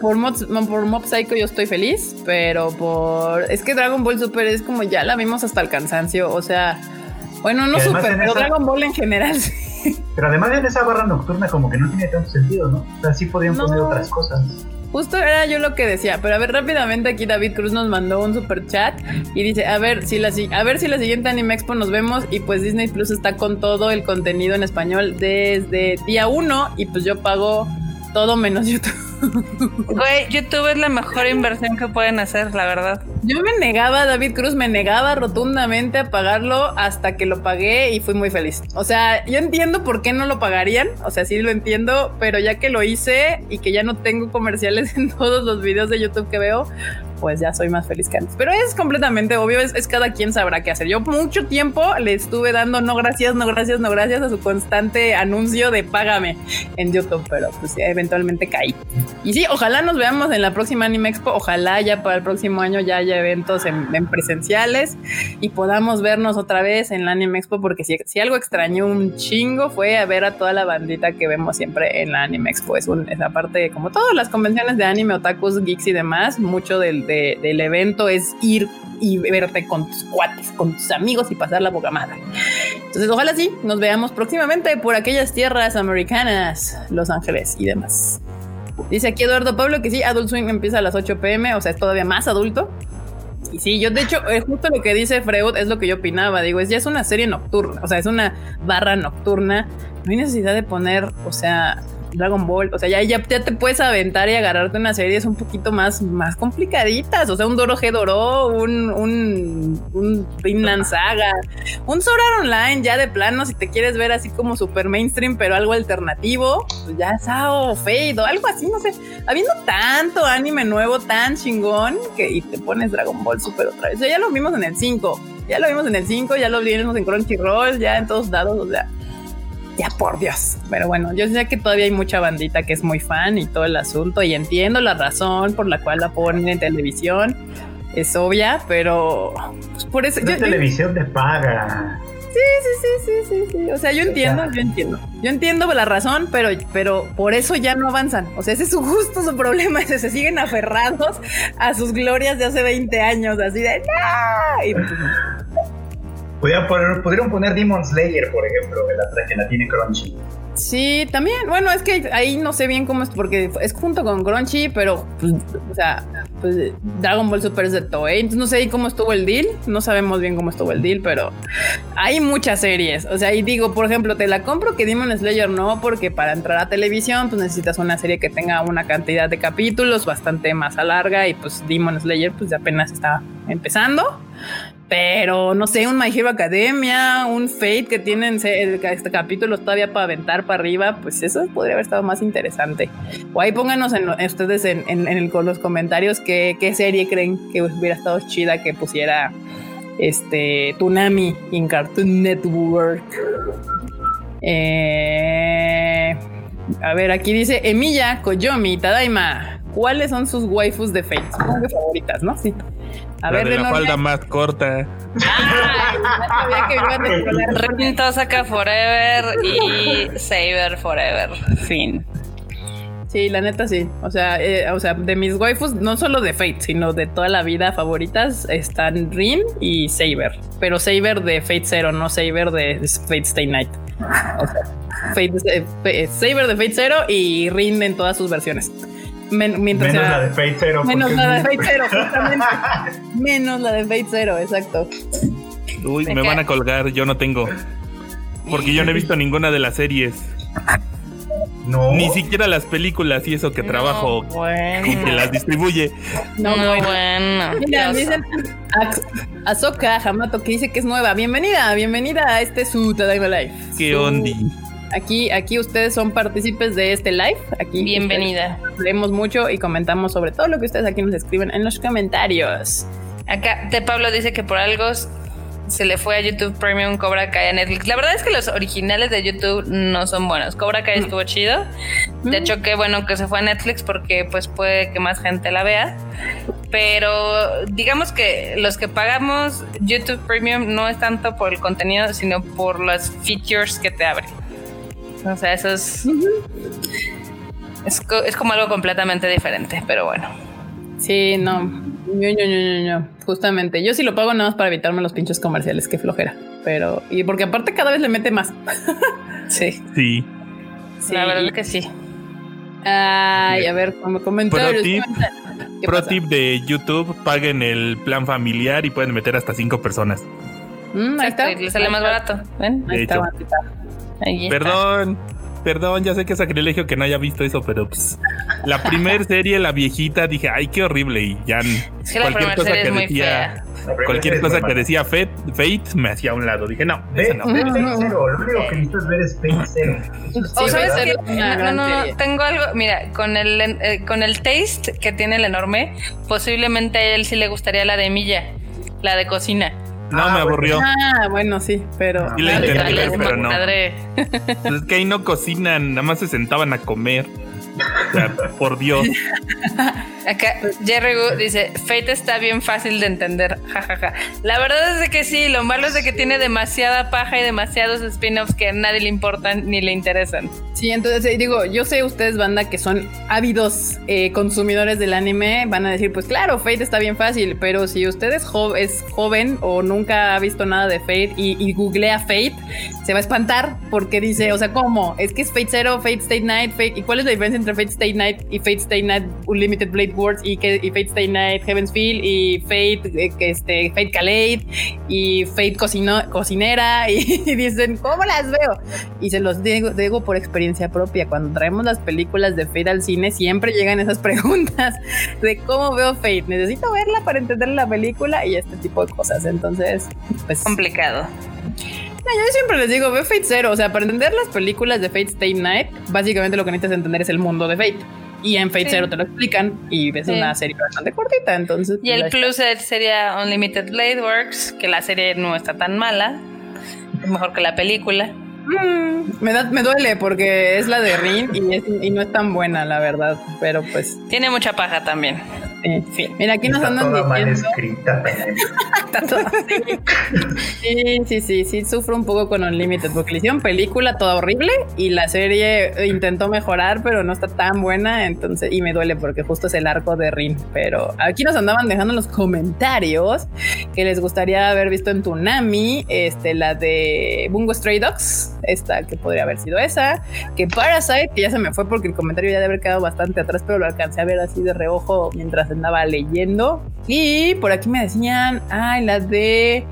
por, Mob, Psycho yo estoy feliz, pero por... Es que Dragon Ball Super es como ya la vimos hasta el cansancio, o sea... Bueno, no Super, pero Dragon Ball en general Pero además en esa barra nocturna como que no tiene tanto sentido, ¿no? O sea, sí podrían poner otras cosas. Justo era yo lo que decía, pero a ver rápidamente aquí David Cruz nos mandó un super chat y dice, a ver si la a ver si la siguiente Anime Expo nos vemos y pues Disney Plus está con todo el contenido en español desde día uno y pues yo pago todo menos YouTube. Güey, YouTube es la mejor inversión que pueden hacer, la verdad. Yo me negaba, David Cruz me negaba rotundamente a pagarlo hasta que lo pagué y fui muy feliz. O sea, yo entiendo por qué no lo pagarían, o sea, sí lo entiendo, pero ya que lo hice y que ya no tengo comerciales en todos los videos de YouTube que veo, pues ya soy más feliz que antes. Pero es completamente obvio, es, cada quien sabrá qué hacer. Yo mucho tiempo le estuve dando no gracias, no gracias, no gracias a su constante anuncio de págame en YouTube, pero pues eventualmente caí. Y sí, ojalá nos veamos en la próxima Anime Expo, ojalá ya para el próximo año ya haya eventos en, presenciales y podamos vernos otra vez en la Anime Expo, porque si, algo extrañó un chingo fue a ver a toda la bandita que vemos siempre en la Anime Expo. Es, un, esa parte, como todas las convenciones de anime, otakus, geeks y demás, mucho del del evento es ir y verte con tus cuates, con tus amigos y pasar la boca. Entonces, ojalá sí, nos veamos próximamente por aquellas tierras americanas, Los Ángeles y demás. Dice aquí Eduardo Pablo que sí, Adult Swing empieza a las 8 pm, o sea, es todavía más adulto. Y sí, yo de hecho, es justo lo que dice Freud es lo que yo opinaba. Digo, es ya es una serie nocturna, o sea, es una barra nocturna. No hay necesidad de poner, o sea, Dragon Ball. O sea, ya, ya, te puedes aventar y agarrarte una serie es un poquito más, más complicaditas. O sea, un Doro Doro, un, un, un Vinland Saga, un Sword Online, ya de plano, si te quieres ver así como super mainstream, pero algo alternativo, pues ya Sao, Fade o algo así, no sé. Habiendo tanto anime nuevo, tan chingón, que y te pones Dragon Ball Super otra vez. O sea, ya lo vimos en el 5, ya lo vimos en el 5, ya lo vimos en Crunchyroll, ya en todos lados, o sea ya por Dios. Pero bueno, yo sé que todavía hay mucha bandita que es muy fan y todo el asunto y entiendo la razón por la cual la ponen en televisión. Es obvia, pero pues, por eso... yo, televisión de paga. Sí, sí, sí, sí, sí, O sea, yo entiendo, yo entiendo. Yo entiendo la razón, pero, pero por eso ya no avanzan. O sea, ese es su justo su problema, ese se siguen aferrados a sus glorias de hace 20 años, así de ¡No! Y, pues, poner, pudieron poner Demon Slayer, por ejemplo, que la, la tiene Crunchy. Sí, también. Bueno, es que ahí no sé bien cómo es, porque es junto con Crunchy, pero, pues, o sea, pues, Dragon Ball Super es de Toei. Entonces no sé ahí cómo estuvo el deal. No sabemos bien cómo estuvo el deal, pero hay muchas series. O sea, y digo, por ejemplo, te la compro que Demon Slayer no, porque para entrar a televisión, pues necesitas una serie que tenga una cantidad de capítulos bastante más larga. Y pues Demon Slayer, pues apenas está empezando. Pero no sé, un My Hero Academia, un Fate que tienen este capítulo todavía para aventar para arriba, pues eso podría haber estado más interesante. O ahí pónganos en, ustedes en, en, los comentarios qué, qué, serie creen que hubiera estado chida que pusiera este Tunami en Cartoon Network. Eh, a ver, aquí dice Emilia Koyomi Tadaima. ¿Cuáles son sus waifus de Fate? Supongo favoritas, ¿no? Sí. A ver, de la falda más corta. Rin saca Forever y Saber Forever. Fin. Sí, la neta sí. O sea, eh, o sea, de mis waifus, no solo de Fate, sino de toda la vida favoritas, están Rin y Saber. Pero Saber de Fate Zero, no Saber de Fate Stay Night. O sea, Fate, eh, Saber de Fate Zero y Rin en todas sus versiones menos la de Fate Zero. Menos la de Fate Zero, justamente. menos la de Fate Zero, exacto. Uy, me van a colgar, yo no tengo. Porque yo no he visto ninguna de las series. No. Ni siquiera las películas y eso que trabajo y que las distribuye. No, no bueno. Mira, dicen Azoka Hamato que dice que es nueva. Bienvenida, bienvenida a este su Tadaima Life. ¿Qué ondi? Aquí, aquí ustedes son partícipes de este live. Aquí Bienvenida. Leemos mucho y comentamos sobre todo lo que ustedes aquí nos escriben en los comentarios. Acá, Te Pablo dice que por algo se le fue a YouTube Premium Cobra Kai a Netflix. La verdad es que los originales de YouTube no son buenos. Cobra Kai mm. estuvo chido. De mm. hecho, qué bueno que se fue a Netflix porque pues puede que más gente la vea. Pero digamos que los que pagamos YouTube Premium no es tanto por el contenido, sino por las features que te abren. O sea, eso es, es, como algo completamente diferente, pero bueno. Sí, no. Yo, yo, yo, yo, Justamente. Yo sí lo pago nada más para evitarme los pinchos comerciales, qué flojera. Pero, y porque aparte cada vez le mete más. sí. Sí. La verdad es que sí. Ay, a ver, como comentarios. Pro tip, de YouTube, paguen el plan familiar y pueden meter hasta cinco personas. Mm, ahí está. Le sale más barato. ¿Ven? Ahí está, Perdón, perdón, ya sé que es sacrilegio que no haya visto eso, pero pues la primer serie, la viejita, dije, ay, qué horrible. Y ya cualquier cosa que decía, cualquier cosa que decía Fate, Fate, me hacía a un lado. Dije, no, eso no. Fate Zero, lo único que necesitas ver es Fate Zero. O sabes que no, no, tengo algo, mira, con el, eh, con el taste que tiene el enorme, posiblemente a él sí le gustaría la de Milla, la de cocina. No, me ah, aburrió. Ah, bueno, sí, pero. Sí la intenté ver, pero no. Pues es que ahí no cocinan, nada más se sentaban a comer por Dios. Acá Jerry dice, Fate está bien fácil de entender. Jajaja. La verdad es que sí, lo malo es de que tiene demasiada paja y demasiados spin-offs que a nadie le importan ni le interesan. Sí, entonces eh, digo, yo sé ustedes, banda, que son ávidos eh, consumidores del anime, van a decir, pues claro, Fate está bien fácil, pero si usted es, joven o nunca ha visto nada de Fate y, y, googlea Fate, se va a espantar porque dice, o sea, ¿cómo? Es que es Fate Zero, Fate State Night, Fate, ¿y cuál es la diferencia entre Fate Stay Night y Fate Stay Night Unlimited Blade Blade Wars y, que, y Fate Stay Night, Heaven's Feel y Fate, eh, este, Fate Kaleid y Fate cocino, Cocinera y, dicen, ¿cómo las veo? Y se los digo, digo por experiencia propia, cuando traemos las películas de Fate al cine siempre llegan esas preguntas de cómo veo Fate, necesito verla para entender la película y este tipo de cosas, entonces, pues... Complicado. yo siempre les digo, veo Fate Zero. O sea, para entender las películas de Fate Stay Night, básicamente lo que necesitas entender es el mundo de Fate. Y en Fate Zero te lo explican y ves una serie bastante cortita. Entonces, y el plus sería Unlimited Blade Works, que la serie no está tan mala, es mejor que la película. Mm, me, da, me duele porque es la de Rin y, y no es tan buena, la verdad. Pero pues. Tiene mucha paja también. Sí, Mira, aquí nos andan toda mal escrita. Está toda sí, sí, sí, sí, sufro un poco con Unlimited porque le hicieron película toda horrible y la serie intentó mejorar, pero no está tan buena, entonces, y me duele porque justo es el arco de Rin. Pero aquí nos andaban dejando en los comentarios que les gustaría haber visto en Tunami, este, la de Bungo Stray Dogs, esta que podría haber sido esa, que Parasite, que ya se me fue porque el comentario ya debe haber quedado bastante atrás, pero lo alcancé a ver así de reojo mientras andaba leyendo. Y por aquí me decían, ay, la de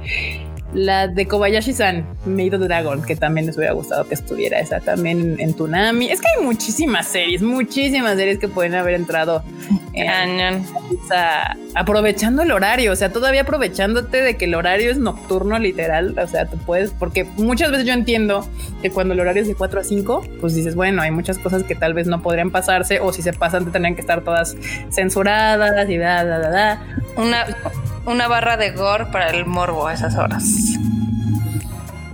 la de Kobayashi-san, Made of Dragon, que también les hubiera gustado que estuviera esa también en Tunami. Es que hay muchísimas series, muchísimas series que pueden haber entrado en, aprovechando el horario, o sea, todavía aprovechándote de que el horario es nocturno, literal. O sea, tú puedes, porque muchas veces yo entiendo que cuando el horario es de 4 a 5, pues dices, bueno, hay muchas cosas que tal vez no podrían pasarse, o si se pasan, te tendrían que estar todas censuradas y da, da, da, da. Una una barra de gore para el morbo a esas horas.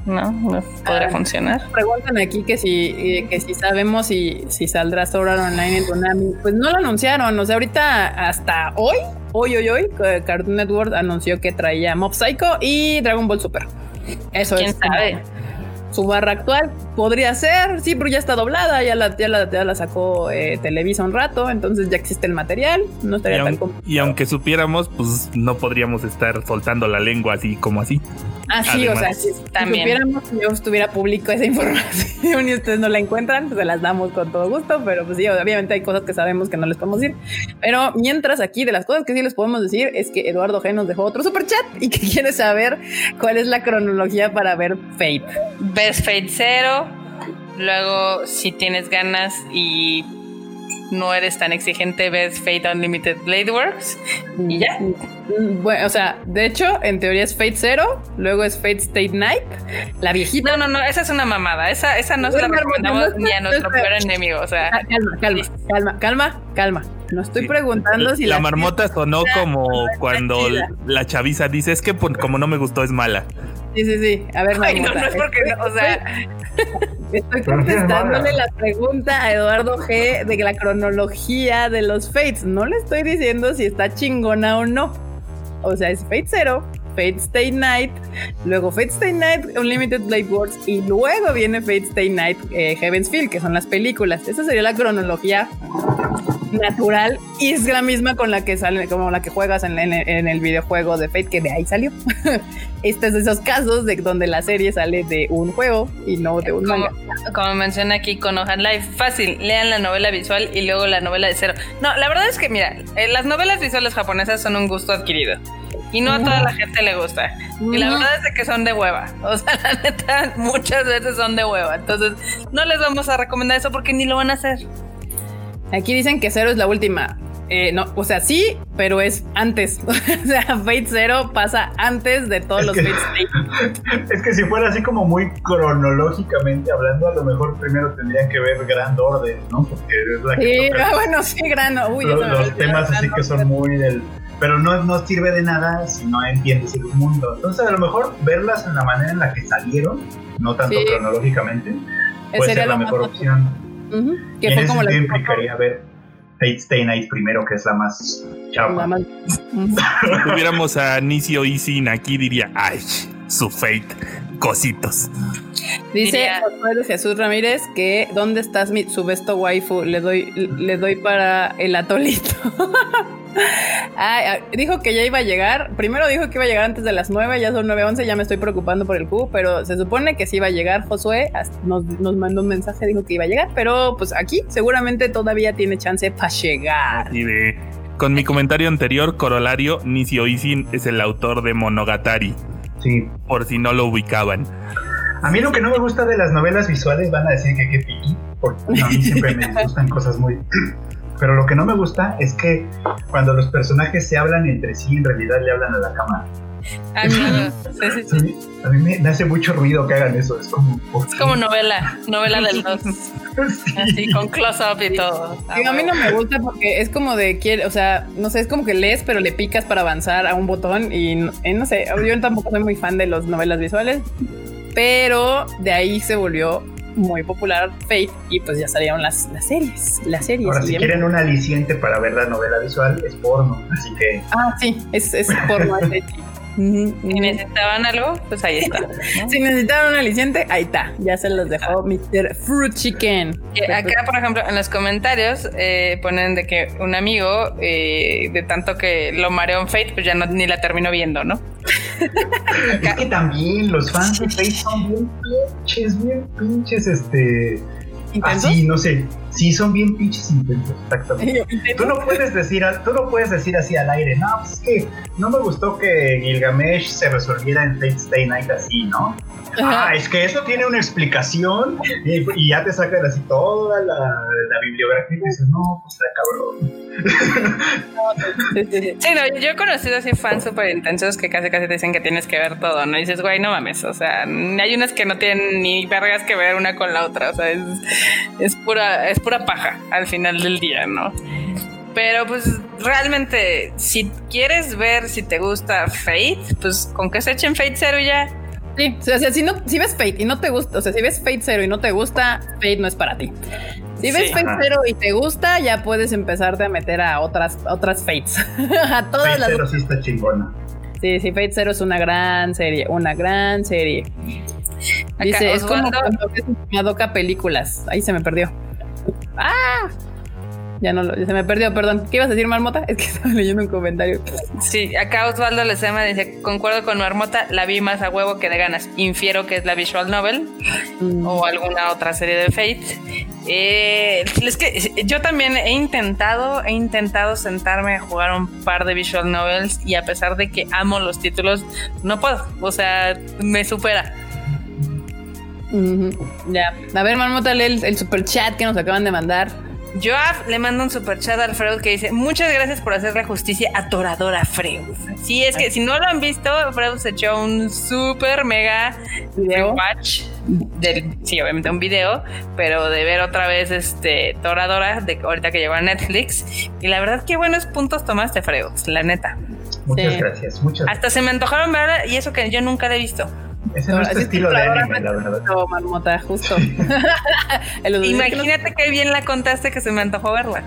¿No? ¿No podría ah, funcionar? Preguntan aquí que si, eh, que si sabemos si, si saldrá Sword Online en Konami. Pues no lo anunciaron. O sea, ahorita hasta hoy, hoy, hoy, hoy, Cartoon Network anunció que traía Mob Psycho y Dragon Ball Super. Eso ¿Quién es. sabe? Su barra actual. Podría ser, sí, pero ya está doblada, ya la, ya la, sacó eh, Televisa un rato, entonces ya existe el material, no estaría y tan Y aunque supiéramos, pues no podríamos estar soltando la lengua así como así. Ah, sí, o sea, si, También. supiéramos que yo estuviera público esa información y ustedes no la encuentran, pues se las damos con todo gusto, pero pues sí, obviamente hay cosas que sabemos que no les podemos decir. Pero mientras aquí, de las cosas que sí les podemos decir, es que Eduardo G nos dejó otro super chat y que quiere saber cuál es la cronología para ver Fate. Ves Fate 0, luego si tienes ganas y no eres tan exigente, ves Fate Unlimited Blade Works y ya. Mm, bueno, o sea, de hecho, en teoría es Fate Zero, luego es Fate State Night, la viejita. No, no, no, esa es una mamada. Esa, esa no se la recomendamos ni a nuestro peor enemigo. O sea, calma, calma, calma, calma, calma. No estoy preguntando si la, la marmota sonó como cuando la chaviza dice es que como no me gustó es mala. Sí, sí, sí. A ver, Ay, no, no es porque, no, o sea, estoy contestándole la pregunta a Eduardo G de la cronología de los Fates. No le estoy diciendo si está chingona o no. O sea, es Fate Zero, Fate Stay Night, luego Fate Stay Night, Unlimited Blade Wars y luego viene Fate Stay Night, eh, Heaven's Feel, que son las películas. Esa sería la cronología natural y es la misma con la que sale, como la que juegas en, el videojuego de Fate, que de ahí salió. este es de esos casos de donde la serie sale de un juego y no de un como, manga. Como menciona aquí con Ohan Life, fácil, lean la novela visual y luego la novela de cero. No, la verdad es que mira, eh, las novelas visuales japonesas son un gusto adquirido. Y no a toda la gente le gusta. Y la verdad es que son de hueva. O sea, la neta, muchas veces son de hueva. Entonces, no les vamos a recomendar eso porque ni lo van a hacer. Aquí dicen que cero es la última. Eh, no, o sea, sí, pero es antes. o sea, Fate Zero pasa antes de todos los Fate Es que si fuera así como muy cronológicamente hablando, a lo mejor primero tendrían que ver Grand Order, ¿no? Porque es la que. Sí, ah, bueno, sí, Grand Uy, Los, los temas así que son muy del. Pero no, no sirve de nada si no entiendes el mundo. Entonces, a lo mejor verlas en la manera en la que salieron, no tanto cronológicamente, puede ser la mejor opción. Que fue como la implicaría ver Fate Stay Night primero, que es la más chapa. si tuviéramos a Nisio Isin aquí, diría, ay, su Fate, cositos. Dice Jesús Ramírez que ¿dónde estás mi su besto waifu? Le doy, le doy para el atolito. Ah, dijo que ya iba a llegar. Primero dijo que iba a llegar antes de las 9, ya son 9.11, ya me estoy preocupando por el Q, pero se supone que sí iba a llegar. Josué nos, nos mandó un mensaje, dijo que iba a llegar, pero pues aquí seguramente todavía tiene chance para llegar. Con mi comentario anterior, corolario, Nisio Isin es el autor de Monogatari. Sí. Por si no lo ubicaban. A mí lo que no me gusta de las novelas visuales van a decir que qué piqui, porque a mí siempre me gustan cosas muy... Pero lo que no me gusta es que cuando los personajes se hablan entre sí, en realidad le hablan a la cámara. Ah, sí, sí, sí. A mí, me, hace mucho ruido que hagan eso. Es como, es como novela, novela del dos. Así, con close-up y todo. a mí no me gusta porque es como de, o sea, no sé, es como que lees, pero le picas para avanzar a un botón y no sé, yo tampoco soy muy fan de las novelas visuales, pero de ahí se volvió muy popular Fate y pues ya salieron las, las series. Las series. Ahora, si quieren un aliciente para ver la novela visual, es porno, así que. Ah, sí, es, es porno. Si necesitaban algo, pues ahí está. si necesitaban un aliciente, ahí está. Ya se los dejó Mr. Fruit Chicken. Acá, por ejemplo, en los comentarios eh, ponen de que un amigo, eh, de tanto que lo mareó en Fate, pues ya no, ni la terminó viendo, ¿no? es que también los fans de Fate son bien pinches, bien pinches, este Así, no sé. Sí, son bien pinches intentos, exactamente. Tú no puedes decir, tú no puedes decir así al aire, no, pues es que no me gustó que Gilgamesh se resolviera en Fate Stay Night así, ¿no? Ah, es que eso tiene una explicación y, ya te sacan así toda la, la bibliografía y dices, no, pues está cabrón. Sí, no, yo he conocido así fans súper intensos que casi casi te dicen que tienes que ver todo, ¿no? Y dices, güey, no mames, o sea, hay unas que no tienen ni vergas que ver una con la otra, o sea, es, es pura, es pura paja al final del día, ¿no? Pero pues realmente, si quieres ver si te gusta Fate, pues con que se echen Fate Zero ya Sí, o sea, si, no, si ves Fate y no te gusta, o sea, si ves Fate Zero y no te gusta, Fate no es para ti. Si ves Fate Zero y te gusta, ya puedes empezarte a meter a otras, otras Fates. a todas Fate las. Zero sí está chingona. Sí, sí, Fate Zero es una gran serie, una gran serie. Dice, es como cuando ves Madoka películas. Ahí se me perdió. ¡Ah! Ya no lo, se me perdió, perdón. ¿Qué ibas a decir, Marmota? Es que estaba leyendo un comentario. Sí, acá Osvaldo Lezama dice: Concuerdo con Marmota, la vi más a huevo que de ganas. Infiero que es la visual novel mm. o alguna otra serie de Fate. Eh, es que yo también he intentado, he intentado sentarme a jugar un par de visual novels y a pesar de que amo los títulos, no puedo. O sea, me supera. Ya. A ver, Marmota, lee el, el super chat que nos acaban de mandar. Joab le manda un super chat al Freud que dice: Muchas gracias por hacer la justicia a Toradora Freud. Sí, es que si no lo han visto, Freud se echó un super mega video watch. Del, sí, obviamente un video, pero de ver otra vez este Toradora, de ahorita que llegó a Netflix. Y la verdad, qué buenos puntos tomaste, Freud, la neta. Muchas gracias, muchas Hasta se me antojaron ver y eso que yo nunca la he visto. Ese no es tu estilo de anime, la verdad. No, marmota, justo. Imagínate qué bien la contaste que se me antojó verla.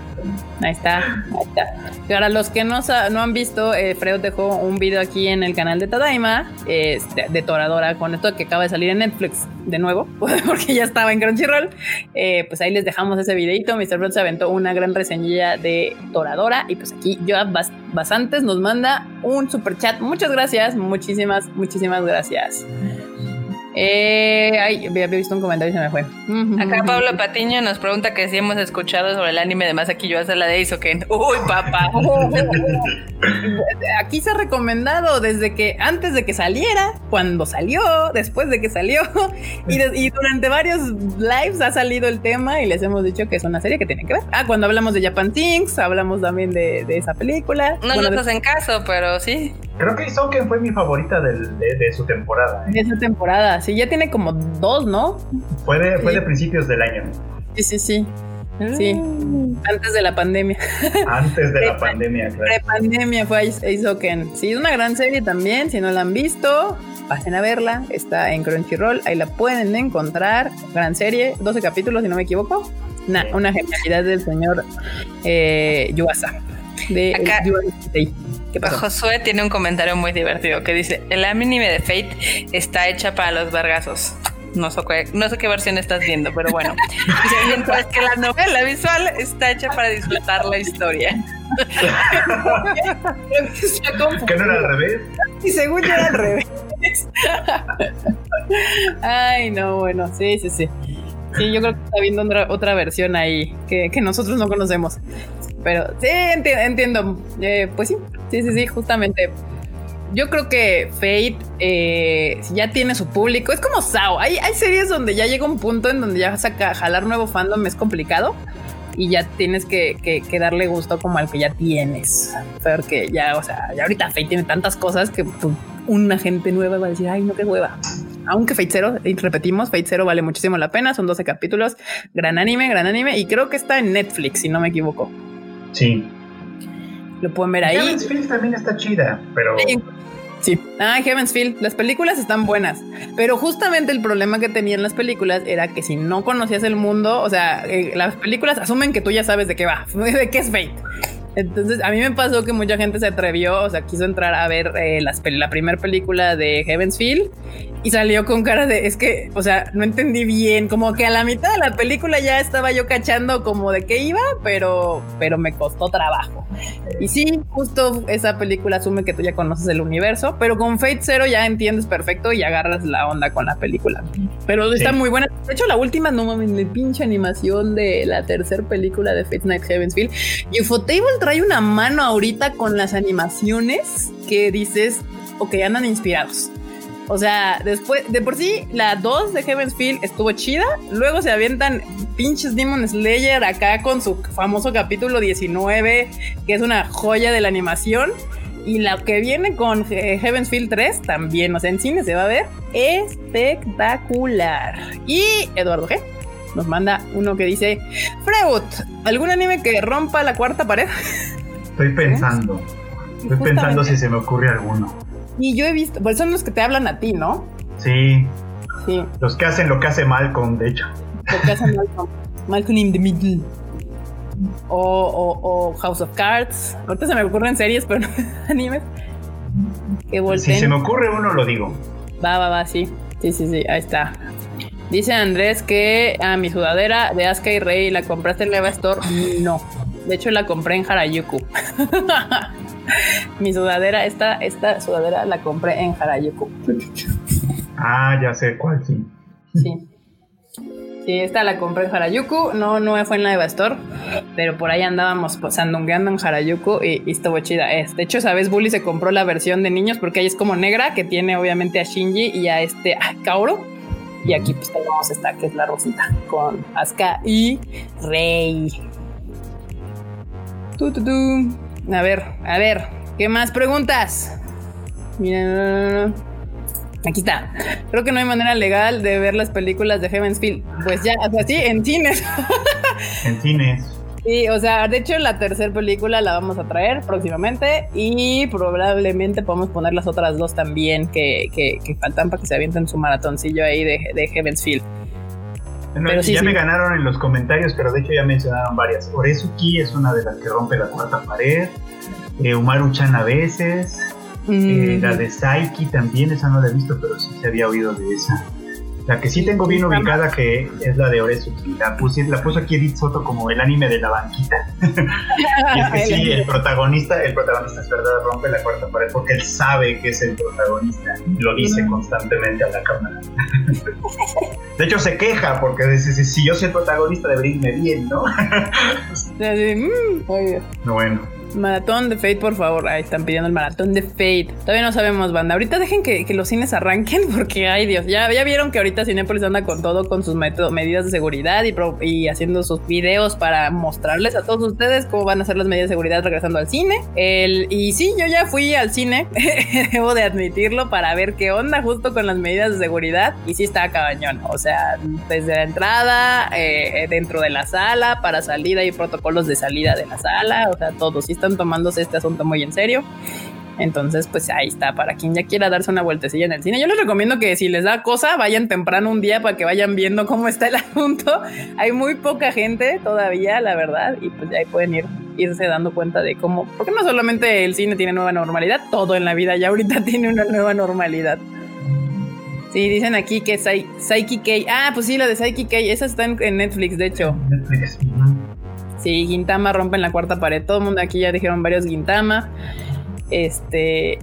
Ahí está, ahí está. Para los que no, no han visto, eh, Freud dejó un video aquí en el canal de Tadaima de Toradora con esto que acaba de salir en Netflix de nuevo, porque ya estaba en Crunchyroll. Eh, pues ahí les dejamos ese videito. Mr. Freud se aventó una gran reseñilla de Toradora y pues aquí Joab Basantes nos manda un super chat. Muchas gracias, muchísimas, muchísimas gracias. Eh, ay, había visto un comentario y se me fue. Acá Pablo Patiño nos pregunta que si hemos escuchado sobre el anime de Masaki Yuasa, la de Isoken. Uy, papá. Aquí se ha recomendado desde que, antes de que saliera, cuando salió, después de que salió, y, durante varios lives ha salido el tema y les hemos dicho que es una serie que tienen que ver. Ah, cuando hablamos de Japan Things, hablamos también de, esa película. No nos hacen caso, pero sí. Creo que Isoken fue mi favorita de, su temporada. ¿eh? De su temporada, sí, ya tiene como dos, ¿no? Fue de, fue de principios del año. Sí, sí, sí. Sí, antes de la pandemia. Antes de la pandemia, claro. De pandemia fue Isoken. Sí, es una gran serie también. Si no la han visto, pasen a verla. Está en Crunchyroll. Ahí la pueden encontrar. Gran serie, 12 capítulos, si no me equivoco. una genialidad del señor eh, Yuasa. De Acá, Josué tiene un comentario muy divertido que dice: El anime de Fate está hecha para los vergazos. No sé, qué, no sé qué versión estás viendo, pero bueno. Dice, mientras que la novela visual está hecha para disfrutar la historia. ¿Que no era al revés? Y según yo era al revés. Ay, no, bueno, sí, sí, sí. Sí, yo creo que está viendo otra, versión ahí que, que nosotros no conocemos. Pero sí, entiendo. Eh, pues sí, sí, sí, sí, justamente. Yo creo que Fate eh, ya tiene su público. Es como Sao. Hay, hay series donde ya llega un punto en donde ya saca jalar nuevo fandom es complicado y ya tienes que, que, darle gusto como al que ya tienes. Porque ya, o sea, ya ahorita Fate tiene tantas cosas que pues, una gente nueva va a decir, ay, no, qué hueva. Aunque Fate Zero, repetimos, Fate Zero vale muchísimo la pena, son 12 capítulos, gran anime, gran anime, y creo que está en Netflix, si no me equivoco. Sí. Lo pueden ver ahí. Heaven's Field también está chida, pero... Sí. Ah, Heaven's Field. Las películas están buenas. Pero justamente el problema que tenían las películas era que si no conocías el mundo, o sea, eh, las películas asumen que tú ya sabes de qué va, de qué es Fate. Entonces, a mí me pasó que mucha gente se atrevió, o sea, quiso entrar a ver eh, la primera película de Heaven's Field y salió con cara de, es que, o sea, no entendí bien, como que a la mitad de la película ya estaba yo cachando como de qué iba, pero, pero me costó trabajo. Y sí, justo esa película asume que tú ya conoces el universo, pero con Fate Zero ya entiendes perfecto y agarras la onda con la película. Pero está muy buena. De hecho, la última, no mames, de pinche animación de la tercera película de Fate Night Heavensfield. Ufotable trae una mano ahorita con las animaciones que dices, ok, andan inspirados. O sea, después, de por sí, la 2 de Heaven's Field estuvo chida. Luego se avientan pinches Demon Slayer acá con su famoso capítulo 19, que es una joya de la animación. Y la que viene con Heaven's Field 3 también, o sea, en cine se va a ver espectacular. Y Eduardo G nos manda uno que dice: Freud, ¿algún anime que rompa la cuarta pared? Estoy pensando. Estoy pensando si se me ocurre alguno. Y yo he visto, pues son los que te hablan a ti, ¿no? Sí. Sí. Los que hacen lo que hace Malcolm, de hecho. Lo que hace Malcolm. Malcolm in the Middle. O, o, House of Cards. Ahorita se me ocurren series, pero no animes. Que volteen. Si se me ocurre uno, lo digo. Va, va, va, sí. Sí, sí, sí, ahí está. Dice Andrés que a mi sudadera de Asuka y Rey la compraste en Leva Store. No. De hecho, la compré en Harajuku. Mi sudadera, esta, esta sudadera la compré en Harajuku. Ah, ya sé cuál, sí. Sí. Sí, esta la compré en Harajuku, no, no fue en la de Bastor, pero por ahí andábamos pues, sandungueando en Harajuku y, estuvo chida. de hecho, sabes, Bully se compró la versión de niños porque ahí es como negra, que tiene obviamente a Shinji y a este a Kaoru. Y aquí pues tenemos esta que es la rosita con Asuka y Rey. Tu, tu, tu. A ver, a ver, ¿qué más preguntas? Miren, aquí está. Creo que no hay manera legal de ver las películas de Heaven's Field. Pues ya, o sea, en cines. en cines. Sí, o sea, de hecho la tercera película la vamos a traer próximamente y probablemente podemos poner las otras dos también que, que, faltan para que se avienten su maratoncillo ahí de, de Heaven's Field ya me ganaron en los comentarios, pero de hecho ya mencionaron varias. Orezuki es una de las que rompe la cuarta pared. Eh, Umaru-chan a veces. Eh, la de Saiki también, esa no la he visto, pero sí se había oído de esa. La que sí tengo bien ubicada que es la de Oresuki. La, puse, la puso aquí Edith Soto como el anime de la banquita. y es que sí, el protagonista, el protagonista es verdad, rompe la cuarta pared porque él sabe que es el protagonista. Lo dice constantemente a la cámara. de hecho se queja porque dice, si yo soy el protagonista debería irme bien, ¿no? Mm, bueno. Maratón de Fate, por favor. Ahí están pidiendo el maratón de Fate. Todavía no sabemos, banda. Ahorita dejen que, los cines arranquen porque, ay Dios, ya, ya vieron que ahorita Cinepolis anda con todo, con sus medidas de seguridad y, y, haciendo sus videos para mostrarles a todos ustedes cómo van a ser las medidas de seguridad regresando al cine. El, y sí, yo ya fui al cine, debo de admitirlo, para ver qué onda justo con las medidas de seguridad. Y sí está cabañón. O sea, desde la entrada, eh, dentro de la sala, para salir hay protocolos de salida de la sala. O sea, todo sí están tomándose este asunto muy en serio. Entonces, pues ahí está, para quien ya quiera darse una vueltecilla en el cine. Yo les recomiendo que si les da cosa, vayan temprano un día para que vayan viendo cómo está el asunto. Hay muy poca gente todavía, la verdad, y pues ahí pueden ir irse dando cuenta de cómo, porque no solamente el cine tiene nueva normalidad, todo en la vida ya ahorita tiene una nueva normalidad. Sí, dicen aquí que Psyche K. Ah, pues sí, la de Psyche K. Esa está en, Netflix, de hecho. Netflix. Sí, Gintama rompe en la cuarta pared. Todo el mundo aquí ya dijeron varios Gintama. Este.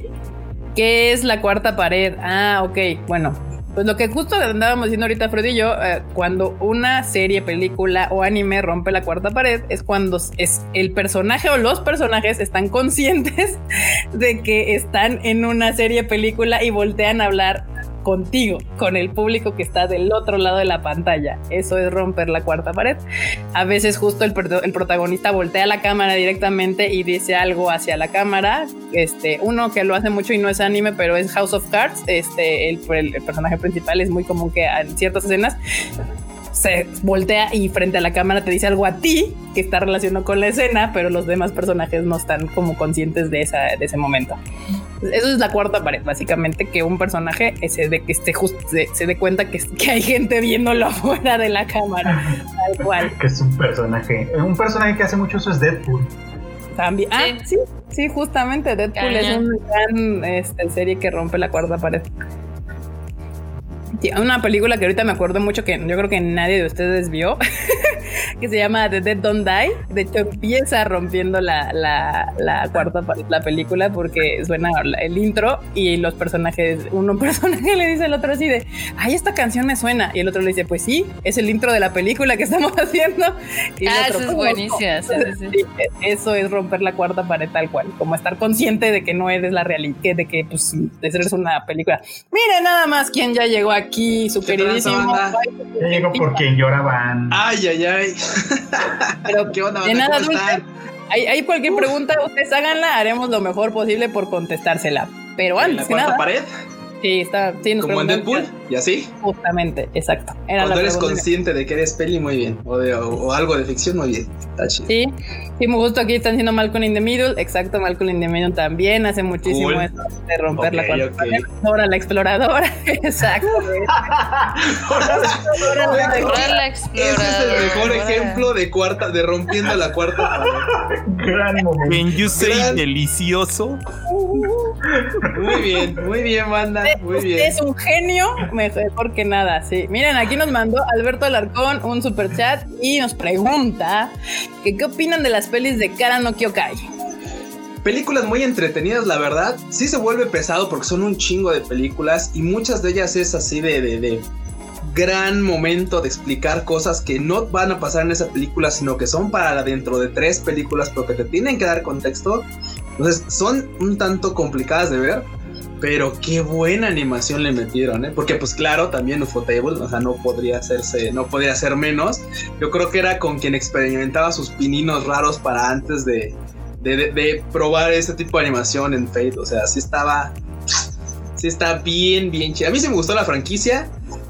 ¿Qué es la cuarta pared? Ah, ok. Bueno, Pues lo que justo andábamos diciendo ahorita Freddy y yo, eh, cuando una serie, película o anime rompe la cuarta pared, es cuando es el personaje o los personajes están conscientes de que están en una serie, película y voltean a hablar contigo, con el público que está del otro lado de la pantalla. Eso es romper la cuarta pared. A veces justo el, protagonista voltea la cámara directamente y dice algo hacia la cámara. Este, uno que lo hace mucho y no es anime, pero es House of Cards. Este, el, el personaje principal es muy común que en ciertas escenas se voltea y frente a la cámara te dice algo a ti que está relacionado con la escena, pero los demás personajes no están como conscientes de, esa, de ese momento. Eso es la cuarta pared, básicamente, que un personaje se de que esté justo se, dé cuenta que, que, hay gente viéndolo afuera de la cámara. Tal cual. que es un personaje. Un personaje que hace mucho eso es Deadpool. También. Ah, sí, sí, justamente. Deadpool es una gran este, serie que rompe la cuarta pared una película que ahorita me acuerdo mucho que yo creo que nadie de ustedes vio, que se llama The Dead Don't Die. De hecho, empieza rompiendo la, la, la cuarta la película porque suena el intro y los personajes, uno personaje le dice al otro así de, ay, esta canción me suena. Y el otro le dice, pues sí, es el intro de la película que estamos haciendo. Y ah, eso es buenísimo. eso es romper la cuarta pared tal cual, como estar consciente de que no eres la realidad, de que pues eres una película. Mire nada más quién ya llegó aquí, su queridísimo. Ya llegó por quien lloraban. Ay, ay, ay. Pero ¿Qué onda, de nada, Dulce. Hay, cualquier pregunta, ustedes háganla, haremos lo mejor posible por contestársela. Pero antes que nada. pared? Sí, está. Sí, Como en Deadpool, y así. Justamente, exacto. Era Cuando eres consciente de que eres peli, muy bien. O, de, o, algo de ficción, muy bien. Está chido. Sí, sí, me gusta aquí están haciendo Malcolm in the Middle. Exacto, Malcolm in the Middle también hace muchísimo esto de romper la cuarta okay. Ahora la exploradora. exacto. Ahora la exploradora. Ese es el mejor ejemplo de cuarta, de rompiendo la cuarta Gran momento. Can you say delicioso? Muy bien, muy bien, banda. Muy bien. Es un genio, mejor que nada, sí. Miren, aquí nos mandó Alberto Alarcón un super chat y nos pregunta que qué opinan de las pelis de Kara no Kyokai. Películas muy entretenidas, la verdad. Sí se vuelve pesado porque son un chingo de películas y muchas de ellas es así de, de, de gran momento de explicar cosas que no van a pasar en esa película, sino que son para dentro de tres películas, pero que te tienen que dar contexto. Entonces, son un tanto complicadas de ver, pero qué buena animación le metieron, ¿eh? Porque pues claro, también Ufotable, o sea, no podría hacerse, no podría ser menos. Yo creo que era con quien experimentaba sus pininos raros para antes de, de, probar este tipo de animación en Fate. O sea, sí estaba, sí está bien, bien chido. A mí sí me gustó la franquicia.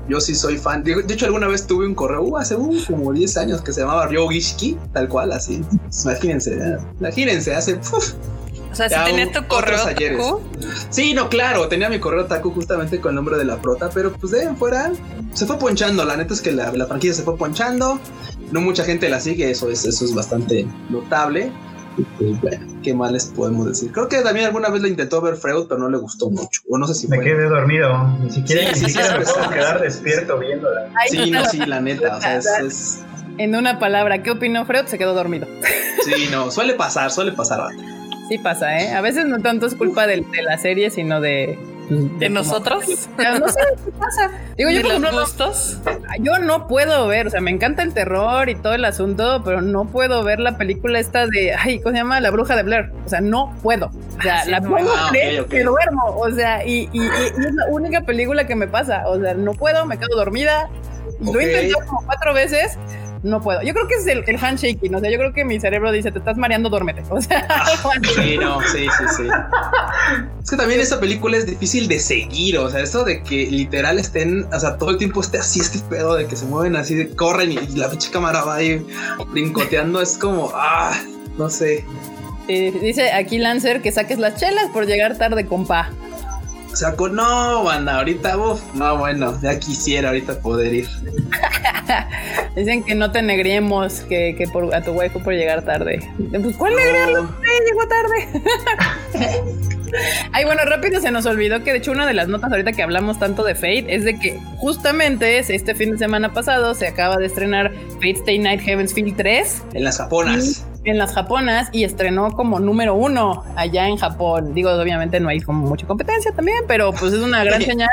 Yo sí soy fan. De, hecho, alguna vez tuve un correo uh, hace uh, como 10 años que se llamaba Ryogishiki, tal cual, así. Imagínense, ¿eh? imagínense, hace sea, si tenías tu correo taku. Sí, no, claro, tenía mi correo taku justamente con el nombre de la prota, pero pues de fuera se fue ponchando. La neta es que la, franquicia se fue ponchando. No mucha gente la sigue, eso es, eso es bastante notable. pues, bueno, ¿qué más les podemos decir? Creo que también alguna vez le intentó ver Freud, pero no le gustó mucho. O no sé si Me quedé dormido. Ni siquiera, sí, ni siquiera me puedo quedar despierto viéndola. Sí, no, sí, la neta. O sea, es, En una palabra, ¿qué opinó Freud? Se quedó dormido. Sí, no, suele pasar, suele pasar. Sí pasa, ¿eh? A veces no tanto es culpa de, la serie, sino de... Pues, ¿De, nosotros? no sé qué pasa. Digo, yo, por gustos? yo no puedo ver, o sea, me encanta el terror y todo el asunto, pero no puedo ver la película esta de, ay, ¿cómo se llama? La bruja de Blair. O sea, no puedo. O sea, ah, la puedo ah, ver, que duermo. O sea, y, y, es la única película que me pasa. O sea, no puedo, me quedo dormida. Lo he intentado como cuatro veces no puedo. Yo creo que es el, el handshaking, o sea, yo creo que mi cerebro dice, te estás mareando, duérmete. O sea, ah, sí, no, sí, sí, sí. Es que también esta película es difícil de seguir, o sea, eso de que literal estén, o sea, todo el tiempo esté así, este pedo de que se mueven así, de, corren y, la pinche cámara va ahí brincoteando, es como, ah, no sé. dice aquí Lancer que saques las chelas por llegar tarde, compa. Con, no, banda, ahorita, uff, no, bueno, ya quisiera ahorita poder ir. Dicen que no te negriemos que, que por, a tu waifu por llegar tarde. Pues, ¿cuál no. llegó tarde. Ay, bueno, rápido se nos olvidó que de hecho una de las notas ahorita que hablamos tanto de Fate es de que justamente este fin de semana pasado se acaba de estrenar Fate Stay Night Heaven's Field 3. En las japonas en las japonas y estrenó como número uno allá en Japón. Digo, obviamente no hay como mucha competencia también, pero pues es una gran señal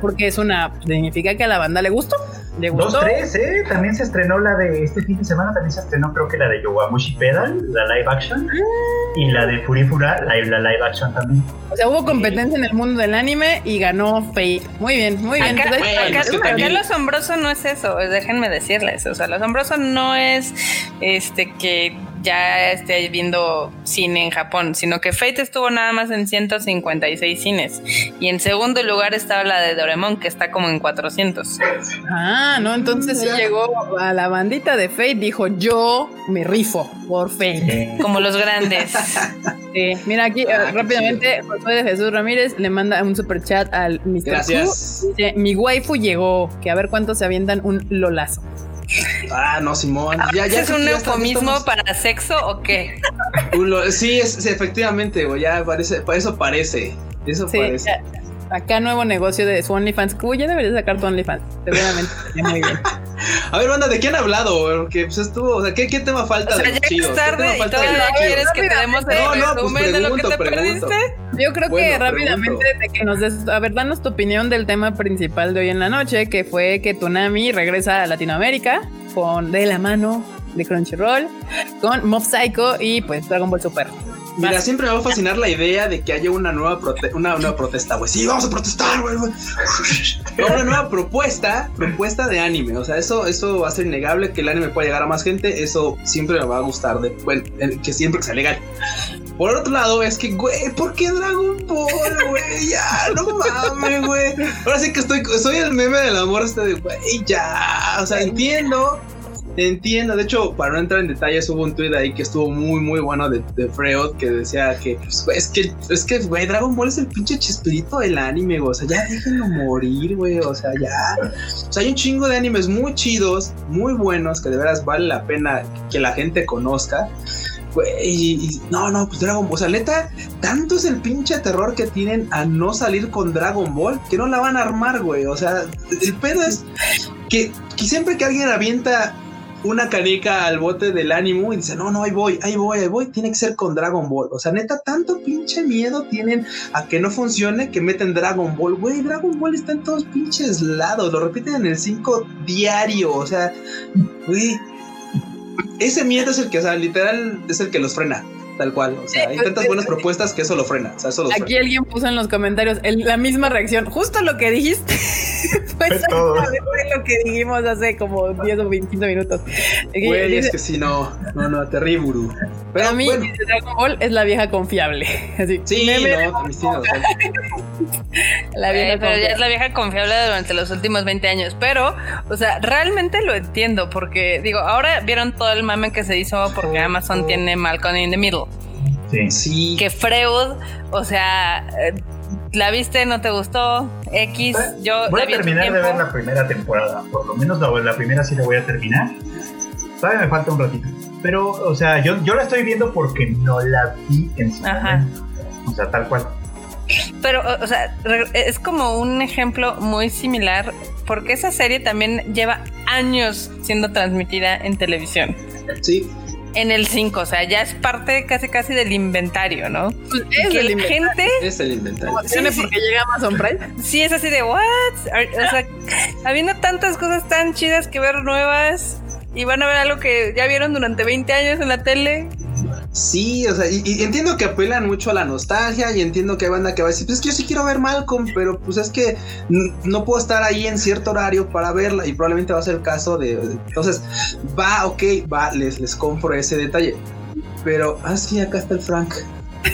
porque es una, significa que a la banda le gustó. Le gustó. Dos, tres, ¿eh? También se estrenó la de este fin de semana, también se estrenó creo que la de Yowamushi Pedal, la live action, y la de Furifura, la, la live action también. O sea, hubo competencia en el mundo del anime y ganó Fate. Muy bien, muy bien. Acá, Entonces, acá- es que acá también- lo asombroso no es eso, déjenme decirles. O sea, lo asombroso no es este que ya esté viendo cine en Japón, sino que Fate estuvo nada más en 156 cines. Y en segundo lugar estaba la de Doraemon, que está como en 400. Ah, no, entonces sí llegó a la bandita de Fate, dijo yo me rifo por Fate. Como los grandes. Sí, Mira aquí eh, Ah, qué rápidamente, Josué de Jesús Ramírez le manda un super chat al Mr. Gracias. Q. Dice, mi waifu llegó, que a ver cuántos se avientan un lolazo. Ah, no, Simón. Ya, ya ¿Es un eufemismo estamos- para sexo o qué? lo- Sí, es, sí, efectivamente, güey. Ya parece, pa- eso parece. Eso Sí, parece. ya- acá nuevo negocio de su OnlyFans. Q, ya deberías sacar tu OnlyFans, seguramente. Muy bien. A ver, banda, ¿de quién han hablado? Porque pues estuvo, o sea, ¿qué, qué tema falta O sea, ya es ¿Qué tarde y todavía quieres que te demos el No, no, pues resumen de lo que te pregunto, perdiste. Yo creo que rápidamente de que nos des, a ver, danos tu opinión del tema principal de hoy en la noche, que fue que Tsunami regresa a Latinoamérica con de la mano de Crunchyroll con Mob Psycho y pues Dragon Ball Super. Mira, Vas. siempre me va a fascinar la idea de que haya una nueva, prote- una nueva protesta, güey. Sí, vamos a protestar, güey. una nueva propuesta, propuesta de anime. O sea, eso, eso va a ser innegable que el anime pueda llegar a más gente. Eso siempre me va a gustar, de, bueno, que siempre que sea legal. Por otro lado, es que, güey, ¿por qué Dragon Ball, güey? Ya, no mames, güey. Ahora sí que estoy, soy el meme del amor este de, güey, ya. O sea, entiendo. Entiendo, de hecho, para no entrar en detalles, hubo un tweet ahí que estuvo muy, muy bueno de, de Freud que decía que, pues, es que, es que, güey, Dragon Ball es el pinche chispirito del anime, güey. O sea, ya déjenlo morir, güey. O sea, ya. O sea, hay un chingo de animes muy chidos, muy buenos, que de veras vale la pena que la gente conozca. Y, y- no, no, pues Dragon Ball, o sea, neta, tanto es el pinche terror que tienen a no salir con Dragon Ball que no la van a armar, güey. O sea, el pedo es que, que siempre que alguien avienta una canica al bote del ánimo y dice, no, no, ahí voy, ahí voy, ahí voy, tiene que ser con Dragon Ball. O sea, neta, tanto pinche miedo tienen a que no funcione que meten Dragon Ball. Güey, Dragon Ball está en todos pinches lados, lo repiten en el 5 diario. O sea, güey, ese miedo es el que, o sea, literal, es el que los frena. Tal cual, o sea, hay tantas buenas propuestas que eso lo frena, o sea, eso lo Aquí frena. alguien puso en los comentarios el- la misma reacción, justo lo que dijiste. Fue todo. exactamente lo que dijimos hace como 10 o 15 minutos. Güey, dice, es que si no, no, no, terrible. Pero Para mí, bueno, Dragon Ball es la vieja confiable. Así, sí, no, la vieja Eh, pero ya confiable. es la vieja confiable durante los últimos 20 años. Pero, o sea, realmente lo entiendo porque, digo, ahora vieron todo el mame que se hizo porque Amazon tiene Malcolm in the Middle. Sí. Sí, Que Freud, o sea, la viste, no te gustó, X, yo Voy la a terminar de ver la primera temporada. Por lo menos la, la primera sí la voy a terminar. Todavía me falta un ratito. Pero, o sea, yo, yo la estoy viendo porque no la vi en su Ajá. momento. O sea, tal cual. Pero, o sea, es como un ejemplo muy similar porque esa serie también lleva años siendo transmitida en televisión. sí. En el 5, o sea, ya es parte casi casi del inventario, ¿no? Pues es que el la gente Es el inventario. Sí, sí. porque llega Amazon Prime. sí es así de, ¿what? O sea, habiendo tantas cosas tan chidas que ver nuevas y van a ver algo que ya vieron durante 20 años en la tele. Sí, o sea, y, y entiendo que apelan mucho a la nostalgia y entiendo que hay banda que va a decir, pues es que yo sí quiero ver Malcolm, pero pues es que no puedo estar ahí en cierto horario para verla y probablemente va a ser el caso de... Entonces, va, ok, va, les, les compro ese detalle. Pero, ah, sí, acá está el Frank.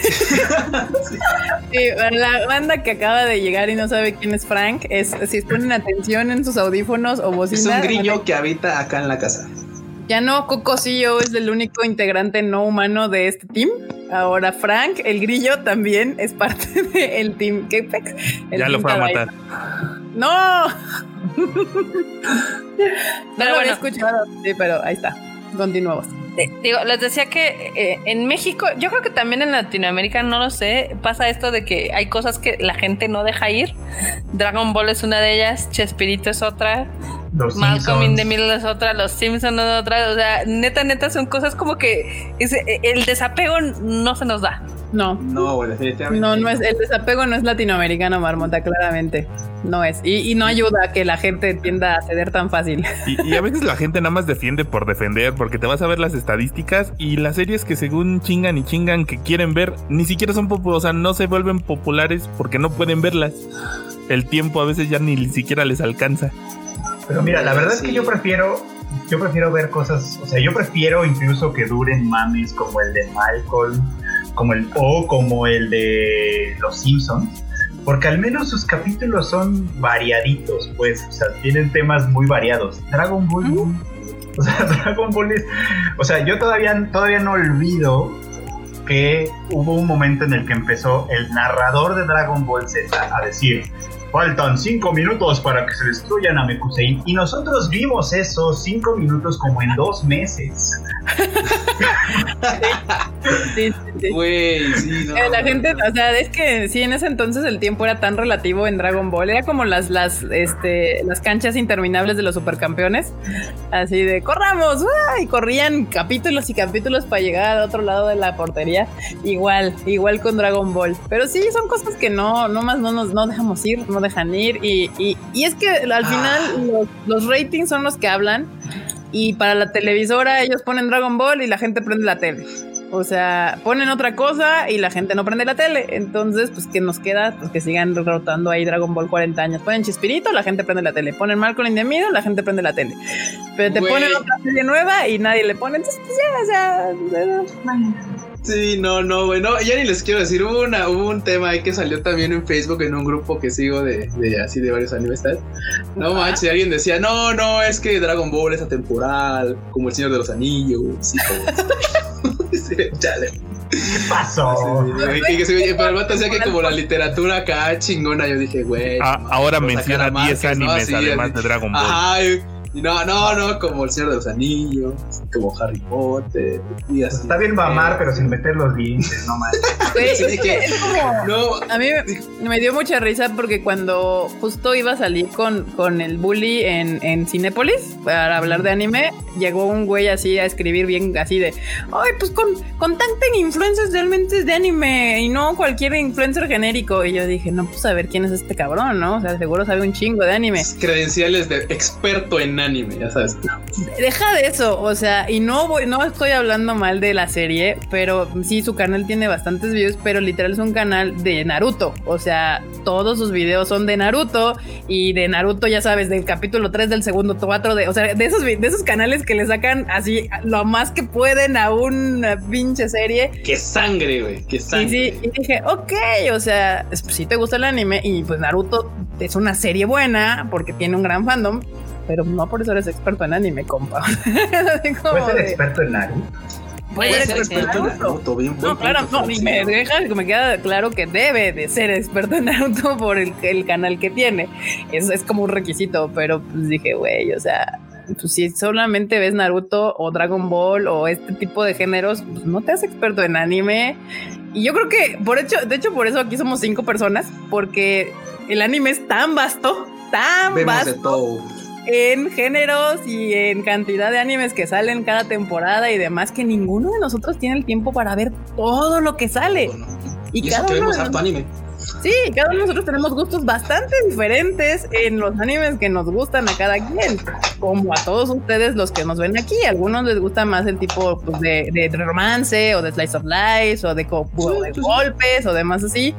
Sí, la banda que acaba de llegar y no sabe quién es Frank, es si ponen atención en sus audífonos o Es bocinas. un grillo que habita acá en la casa. Ya no, Coco CEO es el único integrante no humano de este team. Ahora Frank, el grillo, también es parte del team Capex. el Ya lo team fue a matar. ¡No! no Pero lo había bueno. escuchado. Sí, pero ahí está. Continuamos. Eh, Digo, les decía que eh, en México, yo creo que también en Latinoamérica, no lo sé, pasa esto de que hay cosas que la gente no deja ir. Dragon Ball es una de ellas, Chespirito es otra. Los Malcolm in the Middle es otra, Los Simpsons es otra. O sea, neta, neta, son cosas como que es- el desapego no se nos da. No. No, definitivamente. No, no es, el desapego no es latinoamericano, Marmota, claramente. No es. Y, y no ayuda a que la gente tienda a ceder tan fácil. Y, y a veces la gente nada más defiende por defender, porque te vas a ver las estadísticas y las series que según chingan y chingan que quieren ver, ni siquiera son populares, o sea, no se vuelven populares porque no pueden verlas. El tiempo a veces ya ni siquiera les alcanza. Pero mira, la verdad es que yo prefiero, yo prefiero ver cosas, o sea, yo prefiero incluso que duren mames como el de Malcolm, como el o como el de Los Simpsons, porque al menos sus capítulos son variaditos, pues, o sea, tienen temas muy variados. Dragon Ball, o sea, Dragon Ball es, o sea, yo todavía, todavía no olvido que hubo un momento en el que empezó el narrador de Dragon Ball Z a decir, faltan cinco minutos para que se destruyan a Mekusein. Y nosotros vimos esos cinco minutos como en dos meses. Sí, sí, sí. Güey, sí, no. Eh, La gente, o sea, es que sí, en ese entonces el tiempo era tan relativo en Dragon Ball, era como las, las, este, las canchas interminables de los supercampeones, así de corramos, y corrían capítulos y capítulos para llegar al otro lado de la portería, igual, igual con Dragon Ball, pero sí, son cosas que no, no más no nos no dejamos ir, no dejan ir, y, y, y es que al final los, los ratings son los que hablan, y para la televisora ellos ponen Dragon Ball y la gente prende la tele. O sea, ponen otra cosa y la gente no prende la tele. Entonces, pues, ¿qué nos queda? Pues que sigan rotando ahí Dragon Ball 40 años. Ponen Chispirito, la gente prende la tele. Ponen Malcolm in the Middle, la gente prende la tele. Pero te Güey. ponen otra serie nueva y nadie le pone. Entonces, pues ya, o sea... Sí, no, no, güey. No, ya ni les quiero decir. Hubo, una, hubo un tema ahí que salió también en Facebook en un grupo que sigo de, de así de varios animes. tal. No manches, y alguien decía, no, no, es que Dragon Ball es atemporal, como el Señor de los Anillos. Sí, chale. ¿Qué pasó? Sí, sí, sí, sí, sí, Pero el vato decía que como la literatura acá chingona, yo dije, güey. Ah, ahora menciona sacar a 10 Márquez, ¿no? animes Así, además así. de Dragon Ball. Ajá, y- no, no, no, como el Señor de los Anillos, como Harry Potter, y así. Está bien mamar, pero sin meter los dientes, no más. Güey, Sí, es, que que- es como... No, A mí me- me dio mucha risa porque cuando justo iba a salir con, con el bully en, en Cinépolis para hablar de anime, llegó un güey así a escribir bien así de, ay, pues con, contacten influencers realmente de anime y no cualquier influencer genérico. Y yo dije, no, pues a ver quién es este cabrón, ¿no? O sea, seguro sabe un chingo de anime. credenciales de experto en anime, ya sabes. Deja de eso, o sea, y no voy, no estoy hablando mal de la serie, pero sí, su canal tiene bastantes views, pero literal es un canal de Naruto. O sea, todos sus videos son de Naruto y de Naruto, ya sabes, del capítulo 3 del segundo 4 de, o sea, de esos, de esos canales que le sacan así lo más que pueden a una pinche serie. Qué sangre, güey, qué Y sangre. sí, y dije, ok, o sea, es- pues, si te gusta el anime y pues Naruto es una serie buena porque tiene un gran fandom, pero no por eso eres experto en anime, compa. ¿Puedes ser de- experto en Naruto? puede ser experto en Naruto. Buen No, claro, no, y me deja, me queda claro que debe de ser experto en Naruto por el, el canal que tiene. Eso es como un requisito, pero pues dije, güey, o sea, pues si solamente ves Naruto o Dragon Ball o este tipo de géneros, pues no te haces experto en anime. Y yo creo que, por hecho, de hecho, por eso aquí somos cinco personas, porque el anime es tan vasto, tan Vemos vasto de todo. En géneros y en cantidad de animes que salen cada temporada y demás que ninguno de nosotros tiene el tiempo para ver todo lo que sale. Bueno, Y, y eso cada que uno vemos de harto anime. Sí, cada uno de nosotros tenemos gustos bastante diferentes en los animes que nos gustan a cada quien, como a todos ustedes los que nos ven aquí. A algunos les gusta más el tipo pues, de, de romance o de slice of life o de, o de golpes o demás así.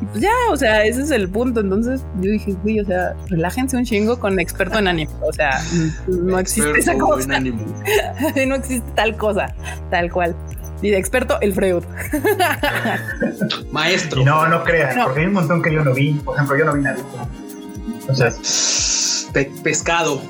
Y pues ya, o sea, ese es el punto. Entonces yo dije, güey, o sea, relájense un chingo con experto en anime. O sea, no existe esa cosa. no existe tal cosa, tal cual. Y de experto, el Freud. Maestro. No, no creas, No. porque hay un montón que yo no vi. Por ejemplo, yo no vi Naruto. O sea, Pe- pescado.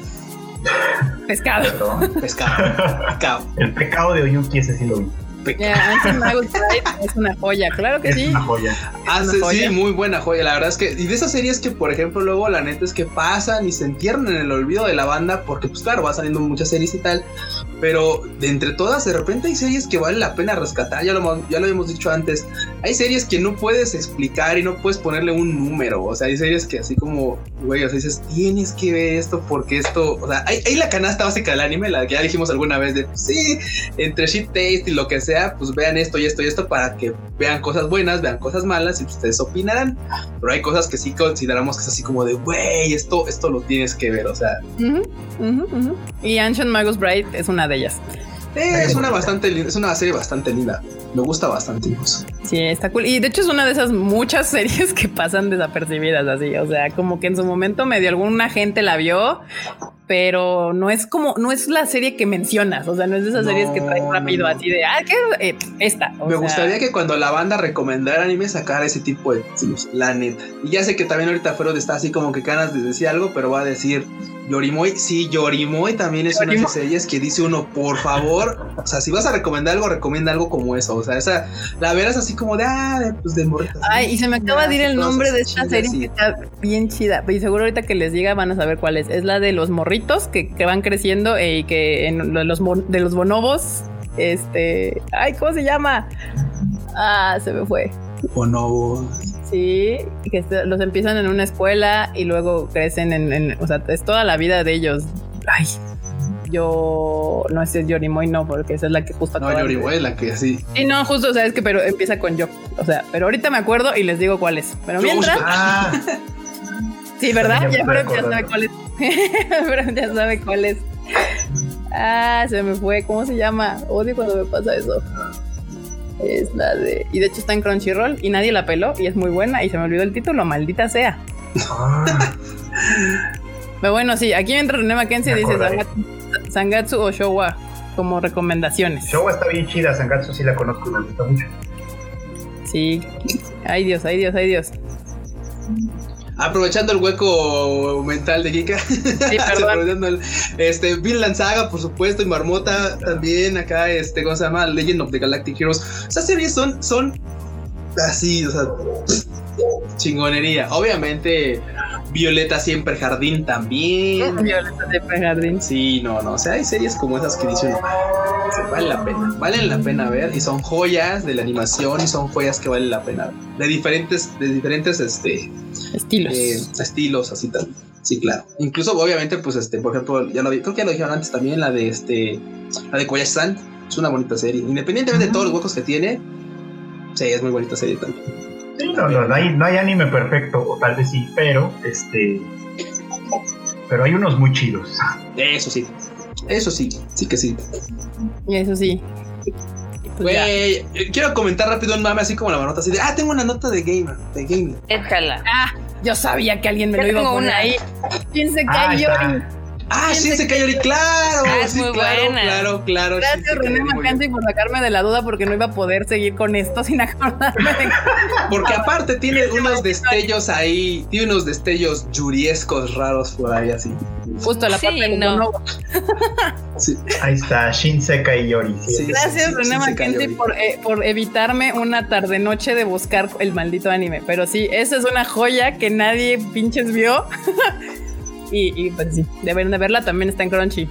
Pescado. perdón. Pescado. pescado. El pecado de Oyuki, ese sí lo vi. Es una joya, claro que Es sí. una joya. Ah, una sí, sí, joya. muy buena joya. La verdad es que. Y de esas series que, por ejemplo, luego la neta es que pasan y se entierran en el olvido de la banda. Porque, pues claro, va saliendo muchas series y tal. Pero de entre todas, de repente hay series que vale la pena rescatar. Ya lo, ya lo habíamos dicho antes. Hay series que no puedes explicar y no puedes ponerle un número. O sea, hay series que así como, güey, o sea, dices, tienes que ver esto porque esto, o sea, hay, la canasta básica del anime, la que ya dijimos alguna vez de, sí, entre shit taste y lo que sea, pues vean esto y esto y esto para que vean cosas buenas, vean cosas malas y ustedes opinarán. Pero hay cosas que sí consideramos que es así como de, güey, esto, esto lo tienes que ver, o sea. Y Ancient Magus Bright es una de ellas. es una bastante es una serie bastante linda. Me gusta bastante incluso. Sí, está cool. Y de hecho es una de esas muchas series que pasan desapercibidas así. O sea, como que en su momento medio alguna gente la vio, pero no es como, no es la serie que mencionas. O sea, no es de esas series que traen rápido así de, ah, ¿qué? Eh, esta. Me gustaría que cuando la banda recomendara anime sacara ese tipo de la neta. Y ya sé que también ahorita Freud está así como que ganas de decir algo, pero va a decir Yorimoy, sí, Yorimoy también es una de esas series que dice uno, por favor, o sea, si vas a recomendar algo, recomienda algo como eso. O sea, esa, la verás así como de, ah, pues de Ay, y se me acaba de ir el nombre de esta serie que está bien chida. Y seguro ahorita que les diga van a saber cuál es. Es la de los morritos que, que van creciendo y que en los, de los bonobos, este, ay, ¿cómo se llama? Ah, se me fue. Bonobos. Sí, que los empiezan en una escuela y luego crecen en, o sea, es toda la vida de ellos. Ay, yo no sé Yorimoy no, porque esa es la que justo No, Yorimoy es la que sí. Sí, no, justo, o sea, es que pero empieza con yo. O sea, pero ahorita me acuerdo y les digo cuál es. Pero mientras. Ah. Sí, ¿verdad? Ya, pero ya sabe cuál es. pero ya sabe cuál es. Ah, se me fue. ¿Cómo se llama? Odio cuando me pasa eso. Es la de. Y de hecho está en Crunchyroll y nadie la peló y es muy buena y se me olvidó el título, maldita sea. Ah. Pero bueno, sí, aquí entra René Mackenzie y dice Sangatsu, o Showa como recomendaciones. Showa está bien chida, Sangatsu sí la conozco, me gusta mucho. Sí, ay Dios, ay Dios, ay Dios. Aprovechando el hueco mental de Kika. Sí, perdón. este, Vinland Saga, por supuesto, y Marmota también. Acá, este, ¿cómo se llama? Legend of the Galactic Heroes. Esas series son, son así, o sea, chingonería. Obviamente, Violeta siempre jardín también. Violeta siempre jardín. Sí, no, no. O sea, hay series como esas que dicen, vale la pena, valen la pena ver y son joyas de la animación y son joyas que valen la pena De diferentes, de diferentes, este, estilos. Eh, estilos, así tal. Sí, claro. Incluso, obviamente, pues, este, por ejemplo, ya lo vi, creo que ya lo dijeron antes también, la de este, la de Koyashi-san. Es una bonita serie. Independientemente de todos los huecos que tiene, sí, es muy bonita serie también. No, no, no hay, no hay anime perfecto, o tal vez sí, pero este. Pero hay unos muy chidos. Eso sí. Eso sí, sí que sí. Y eso sí. Güey, eh, quiero comentar rápido un mame así como la nota así de, ah, tengo una nota de gamer, de gamer. Échala. Ah, yo sabía que alguien me lo iba a poner ahí. Piense que hay Ah, sí, se cayó claro. Ah, es muy claro, buena. Claro, claro. Gracias, René Mackenzie, por sacarme de la duda porque no iba a poder seguir con esto sin acordarme Porque aparte tiene unos destellos ahí, tiene unos destellos yuriescos raros por ahí así. Justo la parte de no. sí. Ahí está, Shinseka y Yori. Gracias, René Mackenzie, por, eh, por evitarme una tarde noche de buscar el maldito anime. Pero sí, esa es una joya que nadie pinches vio. Y, pues sí, deben de verla, también está en Crunchy.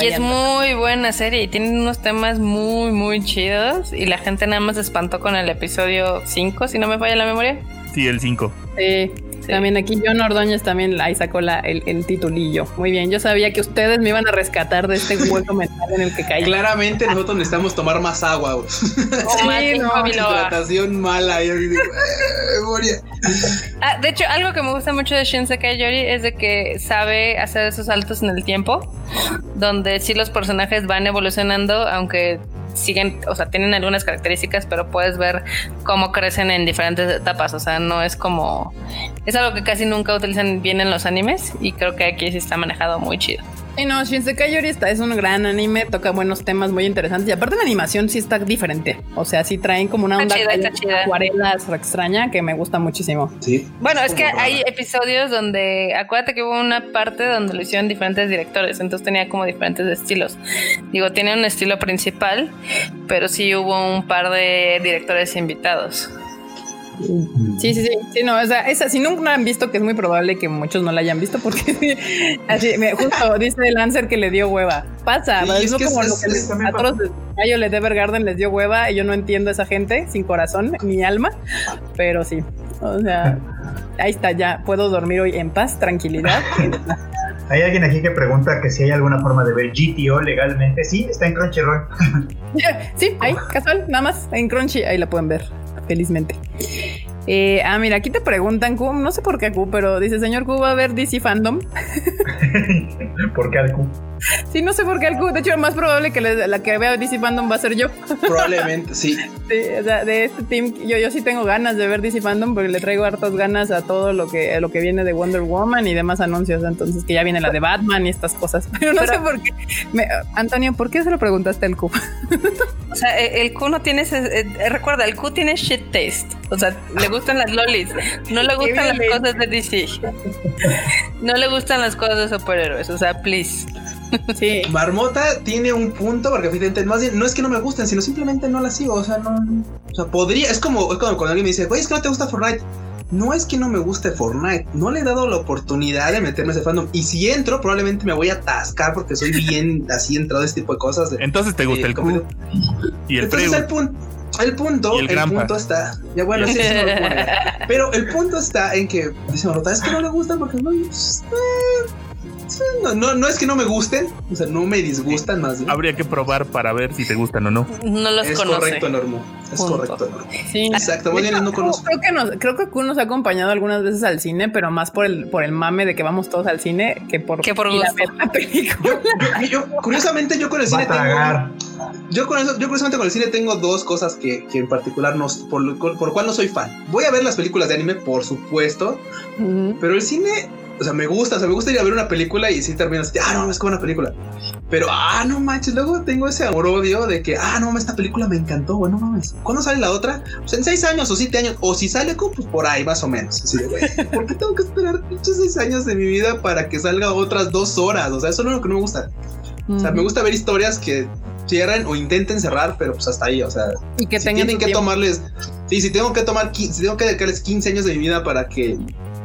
y es muy buena serie y tiene unos temas muy, muy chidos. Y la gente nada más se espantó con el episodio 5, si no me falla la memoria. Sí, el 5. Sí. También aquí John Ordóñez también ahí sacó la, el, titulillo. Muy bien, yo sabía que ustedes me iban a rescatar de este hueco mental en el que caí. Claramente nosotros necesitamos tomar más agua. sí, no, hidratación mala. Eh, ah, de hecho, algo que me gusta mucho de Shinsekai Yori es de que sabe hacer esos saltos en el tiempo, donde sí los personajes van evolucionando, aunque siguen, o sea, tienen algunas características, pero puedes ver cómo crecen en diferentes etapas. O sea, no es como. Es algo que casi nunca utilizan bien en los animes y creo que aquí sí está manejado muy chido. Y no, Shinsekai Yori está, es un gran anime, toca buenos temas muy interesantes y aparte la animación sí está diferente. O sea, sí traen como una onda de acuarelas extraña que me gusta muchísimo. Sí. Bueno, es que hay episodios donde, acuérdate que hubo una parte donde lo hicieron diferentes directores, entonces tenía como diferentes estilos. Digo, tiene un estilo principal, pero sí hubo un par de directores invitados. Sí, sí, sí, sí, no, o sea, esa, si nunca han visto, que es muy probable que muchos no la hayan visto, porque así, me, justo dice el Lancer que le dio hueva. Pasa, Sí, es, que como es- lo que les, a todos Violet Evergarden les dio hueva y yo no entiendo a esa gente sin corazón ni alma, pero sí, o sea, ahí está, ya puedo dormir hoy en paz, tranquilidad. Hay alguien aquí que pregunta que si hay alguna forma de ver GTO legalmente. Sí, está en Crunchyroll. sí, ahí, casual, nada más, en Crunchy, ahí la pueden ver, felizmente. Eh, ah, mira, aquí te preguntan, Q, no sé por qué Q, pero dice, señor Q, ¿va a ver DC Fandom? ¿Por qué Alcu? Sí, no sé por qué el Q. De hecho, lo más probable que la que vea DC Fandom va a ser yo. Probablemente, sí. Sí, o sea, de este team, yo, yo sí tengo ganas de ver DC Fandom porque le traigo hartas ganas a todo lo que, a lo que viene de Wonder Woman y demás anuncios. Entonces, que ya viene la de Batman y estas cosas. Pero no sé por qué. Me- Antonio, ¿por qué se lo preguntaste al Q? O sea, e- el Q no tiene ese. eh, recuerda, el Q tiene shit taste. O sea, le gustan las lolis. No le gustan las cosas de DC. No le gustan las cosas de superhéroes. O sea, please. Sí. Marmota tiene un punto, porque evidentemente, más bien, no es que no me gusten, sino simplemente no las sigo. O sea, no. O sea, podría. Es como, es como cuando alguien me dice, güey, es que no te gusta Fortnite. No es que no me guste Fortnite, no le he dado la oportunidad de meterme a ese fandom. Y si entro, probablemente me voy a atascar porque soy bien así entrado a este tipo de cosas. de- Entonces te gusta de el Q y el Entonces el punto, el punto, el punto está. Ya bueno, sí, sí, no lo. Pero el punto está en que dice Marmota, es que no le gustan porque no, pues, eh, no, no, no es que no me gusten, o sea, no me disgustan más bien. Habría que probar para ver si te gustan o no. No los Es conoce. correcto, Normo. Es Punto. correcto, Normo. Sí. Exacto, más bien no conozco. Creo que, nos, creo que Q nos ha acompañado algunas veces al cine, pero más por el, por el mame de que vamos todos al cine que por, Que por ir a gusto. ver la película. Yo, yo- curiosamente, yo con el cine tengo. Yo, con eso, yo curiosamente con el cine tengo dos cosas que, que en particular no, por, lo, por lo cual no soy fan. Voy a ver las películas de anime, por supuesto. Pero el cine, o sea, me gusta, o sea, me gusta ir a ver una película y sí termino así, ah, no, es como una película. Pero, ah, no manches, luego tengo ese amor odio de que, ah, no mames, esta película me encantó, bueno, mames. ¿Cuándo sale la otra? Pues en seis años o siete años, o si sale, como, pues por ahí, más o menos. Así de, güey, ¿por qué tengo que esperar pinches seis años de mi vida para que salga otras dos horas? O sea, eso no es lo que no me gusta. O sea, me gusta ver historias que cierren o intenten cerrar, pero pues hasta ahí, o sea, Y que si tengan tienen que tiempo. tomarles, sí, si tengo que tomar, si tengo que dedicarles 15 años de mi vida para que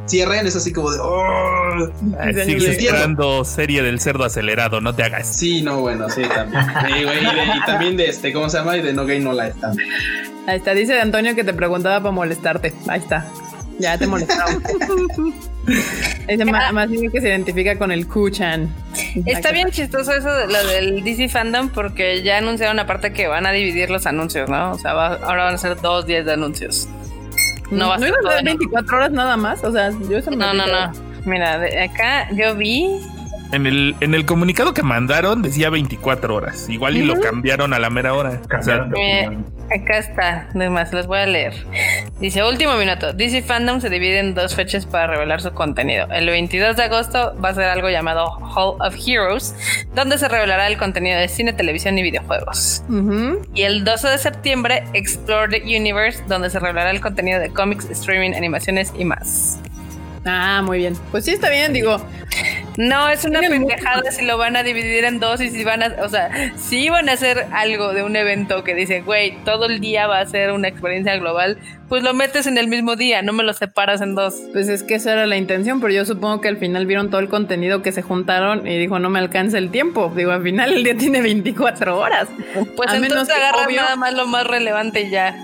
cierren, es así como de, oh, Ah, sí. esperando serie del cerdo acelerado, no te hagas. sí, no, bueno, sí, también. Y, güey, y de- y también de este, ¿cómo se llama? Y de No Game No Life también. Ahí está, dice Antonio que te preguntaba para molestarte. Ahí está. Ya te molestaba. Dice ma- más bien que se identifica con el Q-chan. Está bien chistoso eso de lo del DC Fandom porque ya anunciaron aparte que van a dividir los anuncios, ¿no? O sea, va- ahora van a ser dos días de anuncios. No va a ¿No ser iba a todo ser en- 24 horas nada más? O sea, yo eso me No, no, no. Mira, de acá yo vi. En el, en el comunicado que mandaron decía 24 horas. Igual y lo cambiaron a la mera hora. O sea, Acá está, además les voy a leer. Dice, último minuto, DC Fandom se divide en dos fechas para revelar su contenido. El 22 de agosto va a ser algo llamado Hall of Heroes, donde se revelará el contenido de cine, televisión y videojuegos. Y el 12 de septiembre, Explore the Universe, donde se revelará el contenido de cómics, streaming, animaciones y más. Ah, muy bien. Pues sí, está bien, digo. No, es una pendejada si lo van a dividir en dos y si van a, o sea, si van a hacer algo de un evento que dice, güey, todo el día va a ser una experiencia global, pues lo metes en el mismo día, no me lo separas en dos. Pues es que esa era la intención, pero yo supongo que al final vieron todo el contenido que se juntaron y dijo, no me alcanza el tiempo. Digo, al final el día tiene 24 horas. Pues A menos entonces agarran obvio- nada más lo más relevante y ya.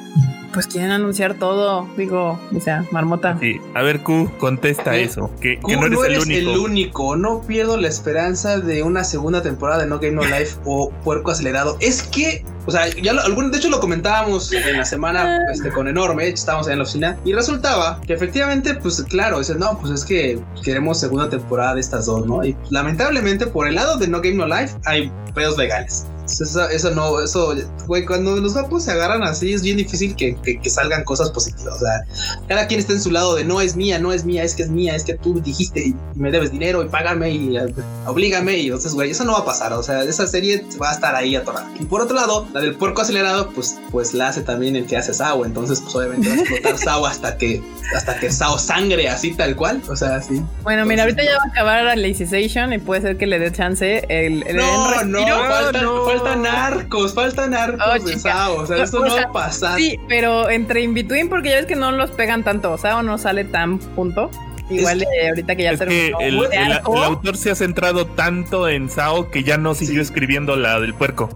Pues quieren anunciar todo. Digo, o sea, marmota. sí. A ver, Q, contesta Eh, eso. Que, que Q, no eres, el eres único. el único. No pierdo la esperanza de una segunda temporada de No Game No Life o Puerco Acelerado. Es que, o sea, ya lo, algún, de hecho lo comentábamos en la semana este, con Enorme, estábamos ahí en la oficina, y resultaba que efectivamente, pues claro, dices, no, pues es que queremos segunda temporada de estas dos, ¿no? Y lamentablemente por el lado de No Game No Life hay pedos legales. Eso, eso no, eso, güey, cuando los vapos se agarran así es bien difícil que, que- que salgan cosas positivas. O sea, cada quien está en su lado de no es mía, no es mía, es que es mía, es que tú dijiste y me debes dinero y págame y eh, oblígame. Y entonces, güey, eso no va a pasar. O sea, esa serie va a estar ahí atorada. Y por otro lado, la del puerco acelerado, pues, pues la hace también el que hace Sao. Entonces, pues obviamente va a explotar Sao hasta que, hasta que Sao sangre así tal cual. O sea, sí. Bueno, mira, Entonces, ahorita ya va a acabar la Lacization y puede ser que le dé chance el, el No, no, faltan, no. faltan faltan arcos, faltan arcos Oh, de. Sao. O sea, esto O no sea, va a pasar. Sí, pero entre in between, porque ya ves que no los pegan tanto, o sea, o no sale tan punto. Igual eh, ahorita que ya Es que el, de el- arco, el autor se ha centrado tanto en Sao que ya no siguió escribiendo la del puerco.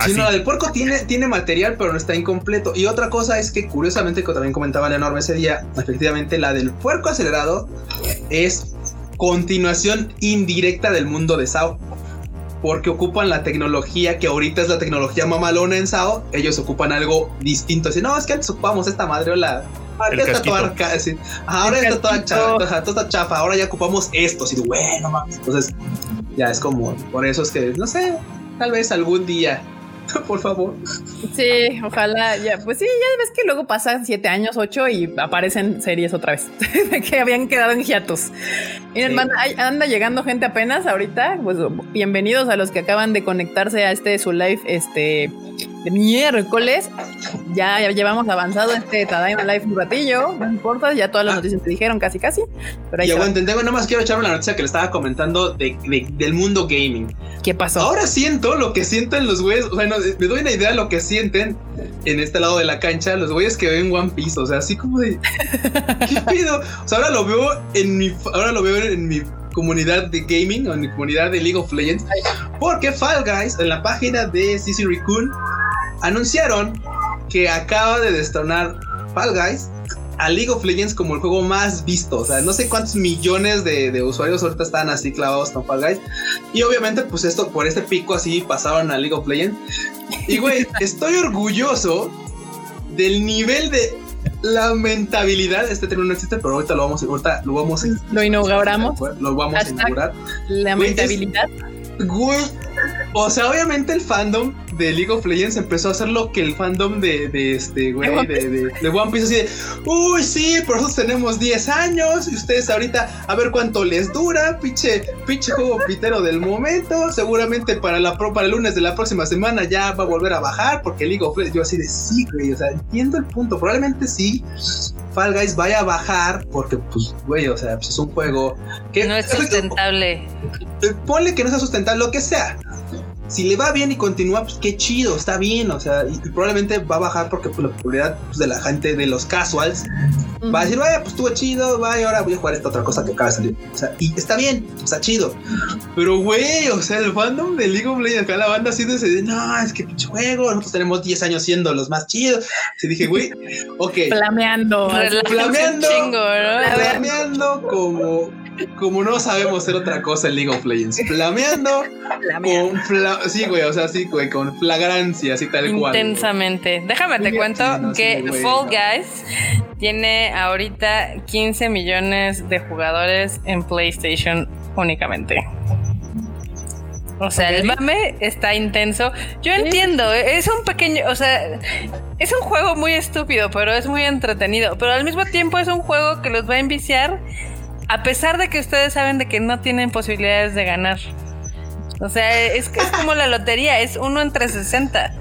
Sí, Así. no, la del puerco tiene, tiene material, pero no está incompleto. Y otra cosa es que, curiosamente, que también comentaba Leonor ese día, efectivamente, la del puerco acelerado es continuación indirecta del mundo de Sao. Porque ocupan la tecnología que ahorita es la tecnología mamalona en Sao. Ellos ocupan algo distinto. Así, no, es que antes ocupamos esta madriola. Ahora El ya está toda arca- así, Ahora El está toda chafa, toda. Ahora ya ocupamos esto. Así de, bueno, mames. Entonces, ya es como, por eso es que, no sé, tal vez algún día. Por favor. Sí, ojalá ya, pues sí, ya ves que luego pasan siete años, ocho y aparecen series otra vez que habían quedado en hiatus. Miren, Sí. hay- anda llegando gente apenas ahorita. Pues bienvenidos a los que acaban de conectarse a este su live este de miércoles. Ya, ya llevamos avanzado este Tadaima Live un ratillo, no importa, ya todas las Ah. noticias te dijeron casi casi, pero ahí Y aguanten, tengo nada más quiero echarme la noticia que le estaba comentando de, de- del mundo gaming. ¿Qué pasó? Ahora siento lo que sienten los güeyes, o sea, no, me doy una idea de lo que sienten en este lado de la cancha, los güeyes que ven One Piece, o sea, así como de ¿qué pido? O sea, ahora lo veo en mi ahora lo veo en mi comunidad de gaming o en mi comunidad de League of Legends, porque Fall Guys en la página de CC Raccoon anunciaron que acaba de destronar Fall Guys a League of Legends como el juego más visto. O sea, no sé cuántos millones de, de usuarios ahorita están así clavados con Fall Guys. Y obviamente, pues esto por este pico así pasaron a League of Legends. Y güey, estoy orgulloso del nivel de lamentabilidad. Este término no existe, pero ahorita lo vamos, ahorita lo vamos a Lo inauguramos. Lo vamos a inaugurar. Lamentabilidad. Güey, o sea, obviamente el fandom de League of Legends empezó a hacer lo que el fandom de, de este, güey, De One de, One Piece, así de, uy, sí, pero nosotros tenemos 10 años y ustedes ahorita a ver cuánto les dura, pinche, pinche juego pitero del momento, seguramente para, la, pro- para el lunes de la próxima semana ya va a volver a bajar porque League of Legends, yo así de, sí, güey, o sea, entiendo el punto, probablemente sí. Fall Guys vaya a bajar porque, pues, güey, o sea, pues es un juego que No es sustentable. eh, ponle que no sea sustentable, lo que sea. Si le va bien y continúa, pues qué chido, está bien, o sea, y, probablemente va a bajar porque pues, la popularidad pues, de la gente, de los casuals, va a decir, vaya, pues estuvo chido, vaya, ahora voy a jugar esta otra cosa que acaba de salir. O sea, y está bien, está chido. Pero, güey, o sea, el fandom de League of Legends, acá la banda así de, no, es que pinche juego, nosotros tenemos 10 años siendo los más chidos. Y dije, güey, ok. Flameando. así. Flameando. chingo, ¿no? Flameando como, como no sabemos hacer otra cosa en League of Legends. Flameando Flameando. con fla sí, güey, o sea, sí, güey, con flagrancia, así tal cual. Intensamente. Déjame te cuento bien, sí, no, que sí, güey, Fall no. Guys tiene ahorita 15 millones de jugadores en PlayStation únicamente. O sea, el mame está intenso. Yo entiendo, es un pequeño, o sea, es un juego muy estúpido, pero es muy entretenido. Pero al mismo tiempo es un juego que los va a enviciar, a pesar de que ustedes saben de que no tienen posibilidades de ganar. O sea, es, es como la lotería, es uno entre 60.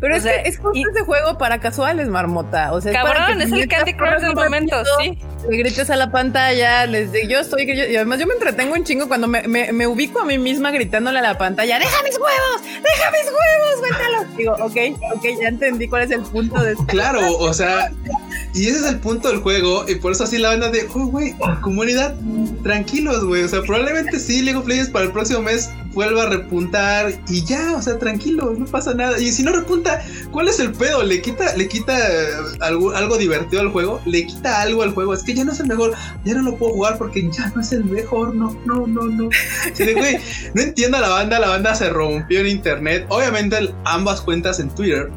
Pero O es sea, que es justo y- ese juego para casuales, marmota. O sea, para Cabrón, que es el Candy Crush del momento, sí. Le grites a la pantalla, les digo, yo estoy, yo- y además yo me entretengo un chingo cuando me, me- me ubico a mí misma gritándole a la pantalla, deja mis huevos, deja mis huevos, suéltalo. Digo, ok, ok, ya entendí cuál es el punto de esto. Claro, o sea, y ese es el punto del juego, y por eso así la banda de, oh, güey, comunidad, tranquilos, güey, o sea, probablemente sí, League of Legends para el próximo mes vuelva a repuntar y ya, o sea, tranquilos, no pasa nada. Y si no repunta, ¿cuál es el pedo? ¿Le quita, le quita eh, algo, algo divertido al juego? ¿Le quita algo al juego? Es que ya no es el mejor, ya no lo puedo jugar porque ya no es el mejor, no, no, no, no. No entiendo a la banda, la banda se rompió en internet. Obviamente ambas cuentas en Twitter.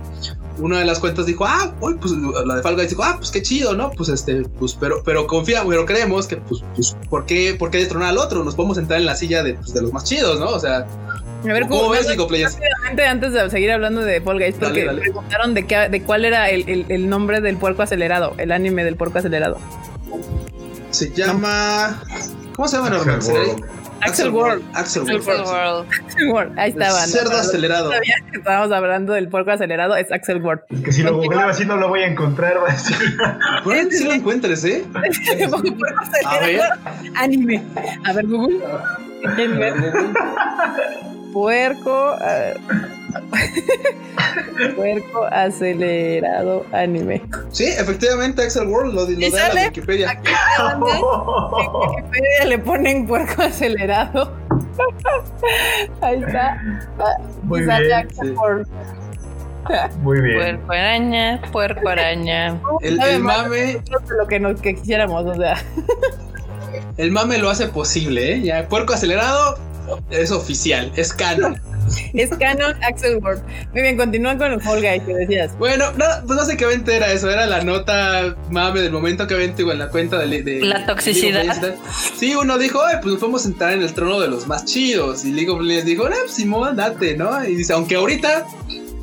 Una de las cuentas dijo, ah, uy, pues la de Fall Guys dijo, ah, pues qué chido, ¿no? Pues este, pues, pero, pero confía, pero creemos que, pues, pues, ¿por qué, por qué destronar al otro? Nos podemos entrar en la silla de, pues, de los más chidos, ¿no? O sea, A ver, ¿cómo ¿cómo ves Legends? rápidamente, antes de seguir hablando de Fall Guys, porque Dale, dale. preguntaron de, qué, de cuál era el, el- el nombre del puerco acelerado, el anime del puerco acelerado. Se llama, ¿cómo se llama Axel? World. Axel World. Axel World. World. Ahí estaban. Cerdo acelerado. Sabía que estábamos hablando del puerco acelerado, es Axel Ward. Es que si lo googleo así no lo voy a encontrar, va a decir. Probablemente si lo encuentres, ¿eh? puerco A ver. Anime. A ver, Google. Puerco. Puerco acelerado anime. Sí, efectivamente, Axel World lo, lo ¿Y da en la sale? Wikipedia. Aquí adelante, en Wikipedia le ponen puerco acelerado. Ahí está. Muy bien, Axel sí. World. Muy bien. Puerco araña, puerco araña. El, el mame, lo que, nos, que quisiéramos, o sea. el mame lo hace posible, ¿eh? Ya, puerco acelerado es oficial, es canon. Es canon Axel World. Muy bien, continúan con el Fall Guy que decías. Bueno, no, pues no sé qué evento era eso, era la nota mame del momento que evento en la cuenta de, de La toxicidad. League. Sí, uno dijo, "Ay, pues nos podemos entrar en el trono de los más chidos. Y League of Legends dijo, ah, pues Simón, date, ¿no? Y dice, aunque ahorita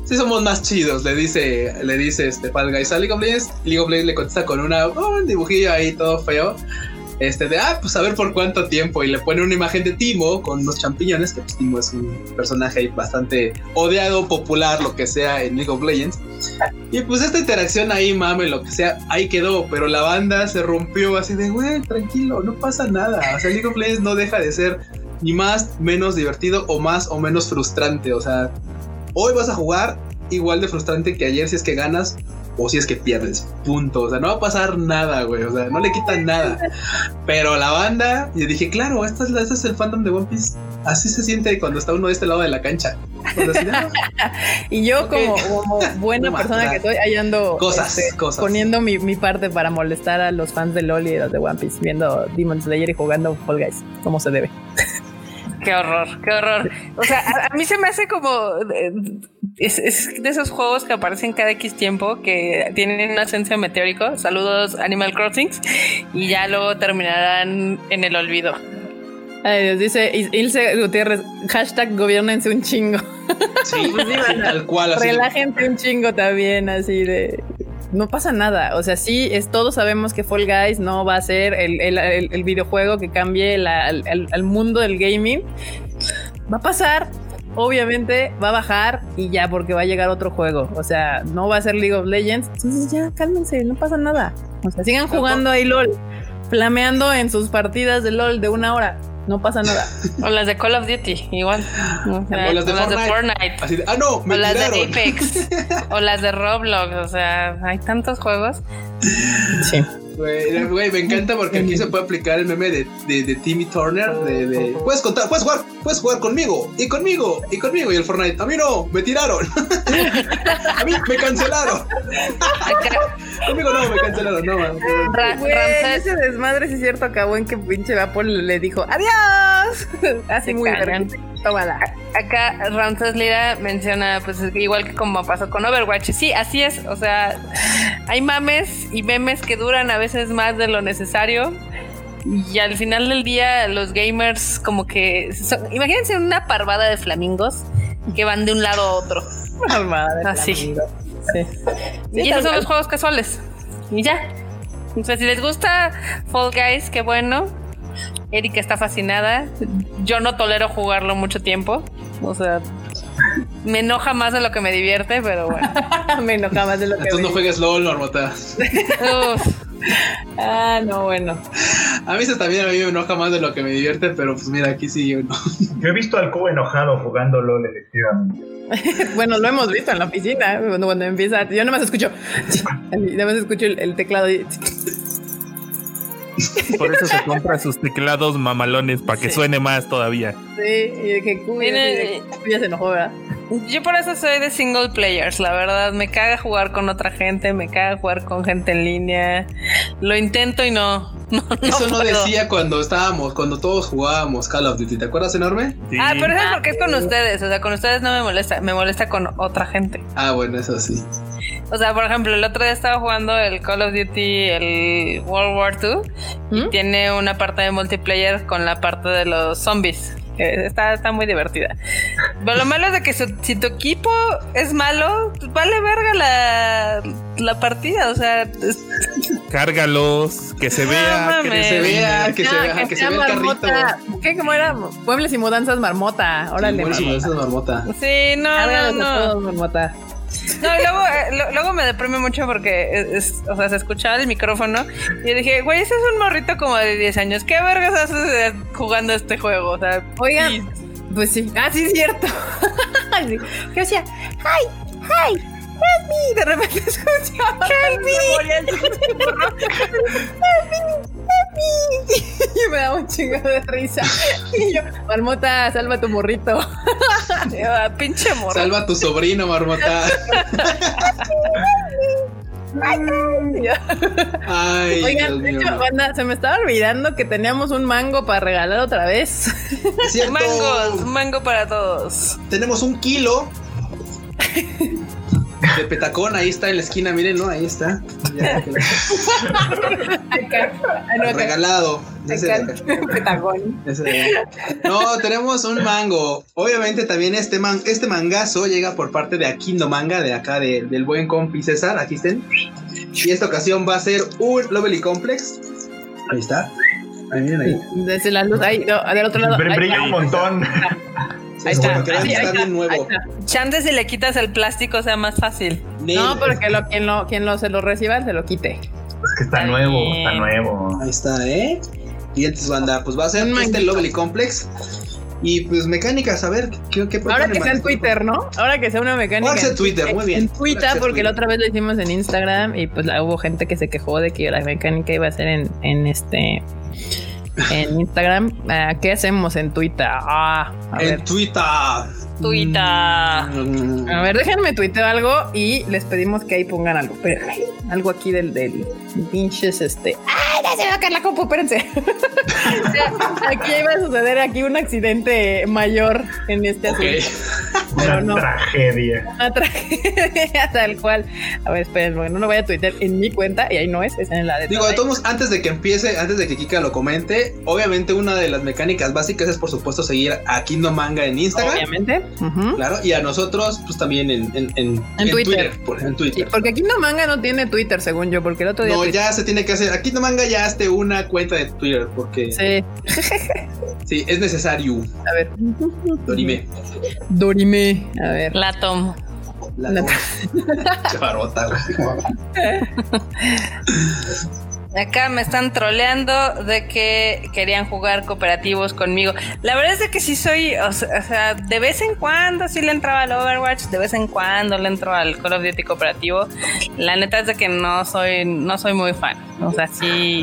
sí somos más chidos, le dice, le dice este Fall Guys a League of Legends. League of Legends le contesta con una, oh, un dibujillo ahí todo feo. Este de, ah, pues a ver por cuánto tiempo. Y le pone una imagen de Timo con unos champiñones, que pues, Timo es un personaje bastante odiado, popular, lo que sea en League of Legends. Y pues esta interacción ahí, mame, lo que sea, ahí quedó. Pero la banda se rompió así de, güey, tranquilo, no pasa nada. O sea, League of Legends no deja de ser ni más, menos divertido o más o menos frustrante. O sea, hoy vas a jugar igual de frustrante que ayer si es que ganas o si es que pierdes. Punto. O sea, no va a pasar nada, güey. O sea, no le quitan nada. Pero la banda, y dije, claro, este es, este es el fandom de One Piece. Así se siente cuando está uno de este lado de la cancha. Así, "Ah, Y yo, como, como buena No persona que soy, ahí ando Cosas, este, cosas. poniendo mi, mi parte para molestar a los fans de LOL y los de One Piece, viendo Demon Slayer y jugando Fall Guys, como se debe. Qué horror, qué horror. O sea, a, a mí se me hace como. eh, Es, es de esos juegos que aparecen cada X tiempo que tienen un ascenso meteórico. Saludos, Animal Crossings. Y ya luego terminarán en el olvido. Ay, Dios, dice Ilse Gutiérrez, hashtag gobiernense un chingo. Sí, Pues sí, tal cual. Así. Relájense un chingo también, así de. No pasa nada. O sea, sí, es, todos sabemos que Fall Guys no va a ser el, el- el- el videojuego que cambie la- al, al- al mundo del gaming. Va a pasar. Obviamente va a bajar y ya, porque va a llegar otro juego. O sea, no va a ser League of Legends. Entonces ya, cálmense, no pasa nada. O sea, sigan jugando ahí LOL, flameando en sus partidas de LOL de una hora. No pasa nada. O las de Call of Duty, igual. O, sea, O las de Fortnite. Fortnite. Así de, ah, no, me O las de. Apex. o las de Roblox. O sea, hay tantos juegos. Sí. Güey, güey, me encanta porque aquí se puede aplicar el meme de, de, de Timmy Turner. De, de, puedes contar, puedes jugar, puedes jugar conmigo, y conmigo, y conmigo. Y el Fortnite, a mí no, me tiraron. a mí me cancelaron. Conmigo no, me cancelaron, no, man. Güey, ese desmadre, sí es cierto, acabó en que pinche Apple le dijo adiós. Así muy verga. Tómala. Acá Ramses Lira menciona, pues igual que como pasó con Overwatch. Sí, así es. O sea, hay mames y memes que duran a veces más de lo necesario. Y al final del día, los gamers, como que. son- imagínense una parvada de flamingos que van de un lado a otro. Armada de Así. Sí. y esos son los juegos casuales. Y ya. Sea, si les gusta Fall Guys, qué bueno. Erika está fascinada. Yo no tolero jugarlo mucho tiempo. O sea, me enoja más de lo que me divierte, pero bueno. Me enoja más de lo que. Entonces no juegues LOL, Normota. Ah, no, bueno. A mí eso también a mí me enoja más de lo que me divierte, pero pues mira, aquí sí yo no. Yo he visto al cubo enojado jugando LOL, efectivamente. Bueno, lo hemos visto en la oficina. Cuando, cuando empieza, yo nomás escucho. Nada más escucho el, el teclado. y- Por eso se compra sus teclados mamalones para que Sí. suene más todavía. Sí, y de que Cuy así de- se enojó, ¿verdad? yo por eso soy de single players, la verdad. Me caga jugar con otra gente, me caga jugar con gente en línea. Lo intento y no. no, no Eso no puedo. decía cuando estábamos, cuando todos jugábamos Call of Duty. ¿Te acuerdas, enorme? Sí. Ah, pero eso es porque es con ustedes. O sea, con ustedes no me molesta. Me molesta con otra gente. Ah, bueno, eso sí. O sea, por ejemplo, el otro día estaba jugando el Call of Duty, el World War II. ¿Mm? Tiene una parte de multiplayer con la parte de los zombies. Está, está muy divertida. Pero lo malo es de que su- si tu equipo es malo, pues vale verga la, la partida. O sea, es- Cárgalos, que se No vea. Que se vea, que se vea, que se vea el carrito. marmota. ¿Qué? ¿Cómo era? Muebles y mudanzas marmota. Órale, marmota. esa es marmota. sí, no, no, a no. todos, marmota. No, y luego, eh, lo- luego me deprime mucho porque es, es- o sea, se escuchaba el micrófono y yo dije, güey, ese es un morrito como de 10 años. ¿Qué vergas haces eh, jugando este juego? O sea, Oigan, y- pues sí. Ah, sí, es cierto. Así, que decía, ¡ay! ¡ay! ¡Help me! De repente escuchaba. ¡Help me! Y me daba un chingo de risa. Y yo, Marmota, salva a tu morrito. Ah, Pinche morro. Salva a tu sobrino, marmota. Ay, Oigan, Dios mío. hecho, banda, se me estaba olvidando que teníamos un mango para regalar otra vez. Mangos, mango para todos. Tenemos un kilo de petacón. Ahí está en la esquina, mírenlo, ahí está. Ya, no, regalado. Ese de Acá. acá. Petagón. Ese de acá. No, tenemos un mango. Obviamente también este, man, este mangazo llega por parte de Akindo Manga, de acá de- del buen compi César. Aquí estén. Y esta ocasión va a ser un Lovely Complex. Ahí está. Ahí miren ahí. Desde la luz, ahí, no, del otro lado. Brilla ahí. un montón. Ahí está. vean Ahí, que ahí está bien ahí nuevo. está. Si le quitas el plástico sea más fácil. No, porque lo, quien, lo, quien lo, se lo reciba se lo quite. Es que está Está nuevo, está nuevo. Ahí está, ¿eh? Y entonces, banda, pues va a ser este. Lovely Complex. Y pues mecánicas, a ver, ¿qué, qué Ahora que sea en man? Twitter, ¿no? Ahora que sea una mecánica. Ahora sea en- Twitter, muy bien. En Twitter, porque la otra vez lo hicimos en Instagram y pues la- hubo gente que se quejó de que la mecánica iba a ser en, en este. En Instagram. Ah, ¿Qué hacemos en Twitter? Ah, a ver. En Twitter. Twitter. Mm. A ver, déjenme tuiteo algo y les pedimos que ahí pongan algo. Espérenme. Algo aquí del, del pinches este. ¡Ay, ya se me va a caer la compu! Espérense. aquí iba a suceder aquí un accidente mayor en este asunto. Pero Una no. tragedia. Una tragedia tal cual. A ver, esperen, porque no lo voy a tuitear en mi cuenta y ahí no es, es en la de. Digo, de todos antes de que empiece, antes de que Kika lo comente, obviamente una de las mecánicas básicas es por supuesto seguir a Kingdom Manga en Instagram. Obviamente. Claro, y a nosotros, pues también en, en, en, En Twitter. por- en Sí, Twitter. porque no manga no tiene Twitter, según yo, porque el otro día. No, tuite- ya se tiene que hacer. A Kingdom Manga ya hazte una cuenta de Twitter, porque sí, Sí, es necesario. a ver. Dorime. Dorime. A ver. La tomo. La La- Chavarota, güey. Acá me están troleando de que querían jugar cooperativos conmigo. La verdad es que sí soy, o sea, de vez en cuando sí le entraba al Overwatch, de vez en cuando le entro al Call of Duty cooperativo. La neta es de que no soy, no soy muy fan. O sea, sí,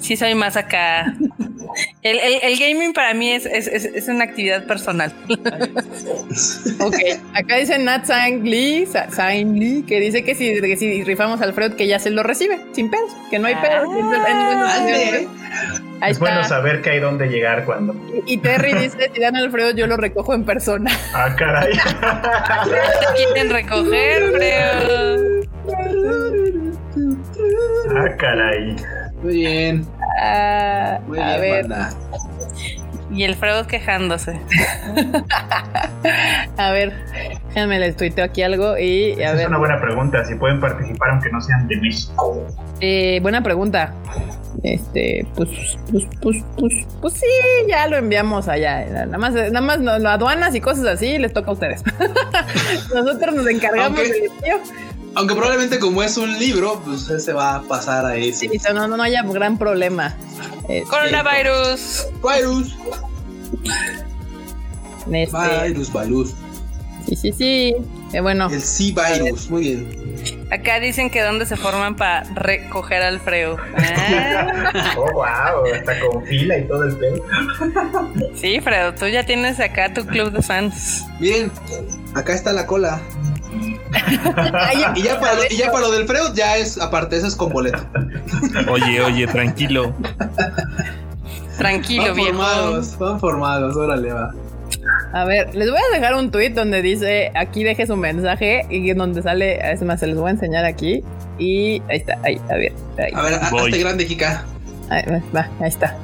sí soy más acá. El gaming para mí es, es, es- es una actividad personal. Ok, acá dice Nat Sang Lee, Sa- Sang Lee, que dice que si, que si rifamos al Freud, que ya se lo recibe, sin pedos, que no hay pedos. Ah. Ahí es bueno saber que hay dónde llegar cuando. Y Terry dice, si dan al Freud, yo lo recojo en persona. Ah, caray. Te quieren recoger, creo. ah, caray. Muy bien, Ah, muy a bien, ver, banda. Y el Freud quejándose. a ver, déjenme les tuiteo aquí algo y a Esa es ver. una buena pregunta. Si pueden participar aunque no sean de México. Eh, buena pregunta. Este, pues, pues, pues, pues, pues sí, ya lo enviamos allá. Nada más, nada más no- no, aduanas y cosas así les toca a ustedes. Nosotros nos encargamos del envío. Aunque probablemente como es un libro, pues ese va a pasar a ese. Sí, no, no, no haya gran problema. Este, Coronavirus. Virus, este, virus, virus. sí, sí, sí. Eh, bueno, El C-Virus, muy bien. Acá dicen que dónde se forman para recoger al Freud. Ah, Oh, wow. Hasta con fila y todo el pelo. sí, Freud, tú ya tienes acá tu club de fans. Miren, acá está la cola. Y ya para, lo- y ya para lo del Freud, ya es, aparte, eso es con boleto. Oye, oye, tranquilo. Tranquilo, van viejo. formados, van formados, órale, va. a ver, les voy a dejar un tweet donde dice aquí deje su mensaje y donde sale, es más, se los voy a enseñar aquí. Y ahí está, ahí, a ver, ahí. A ver, hazte grande, Kika. Ahí, va, ahí está.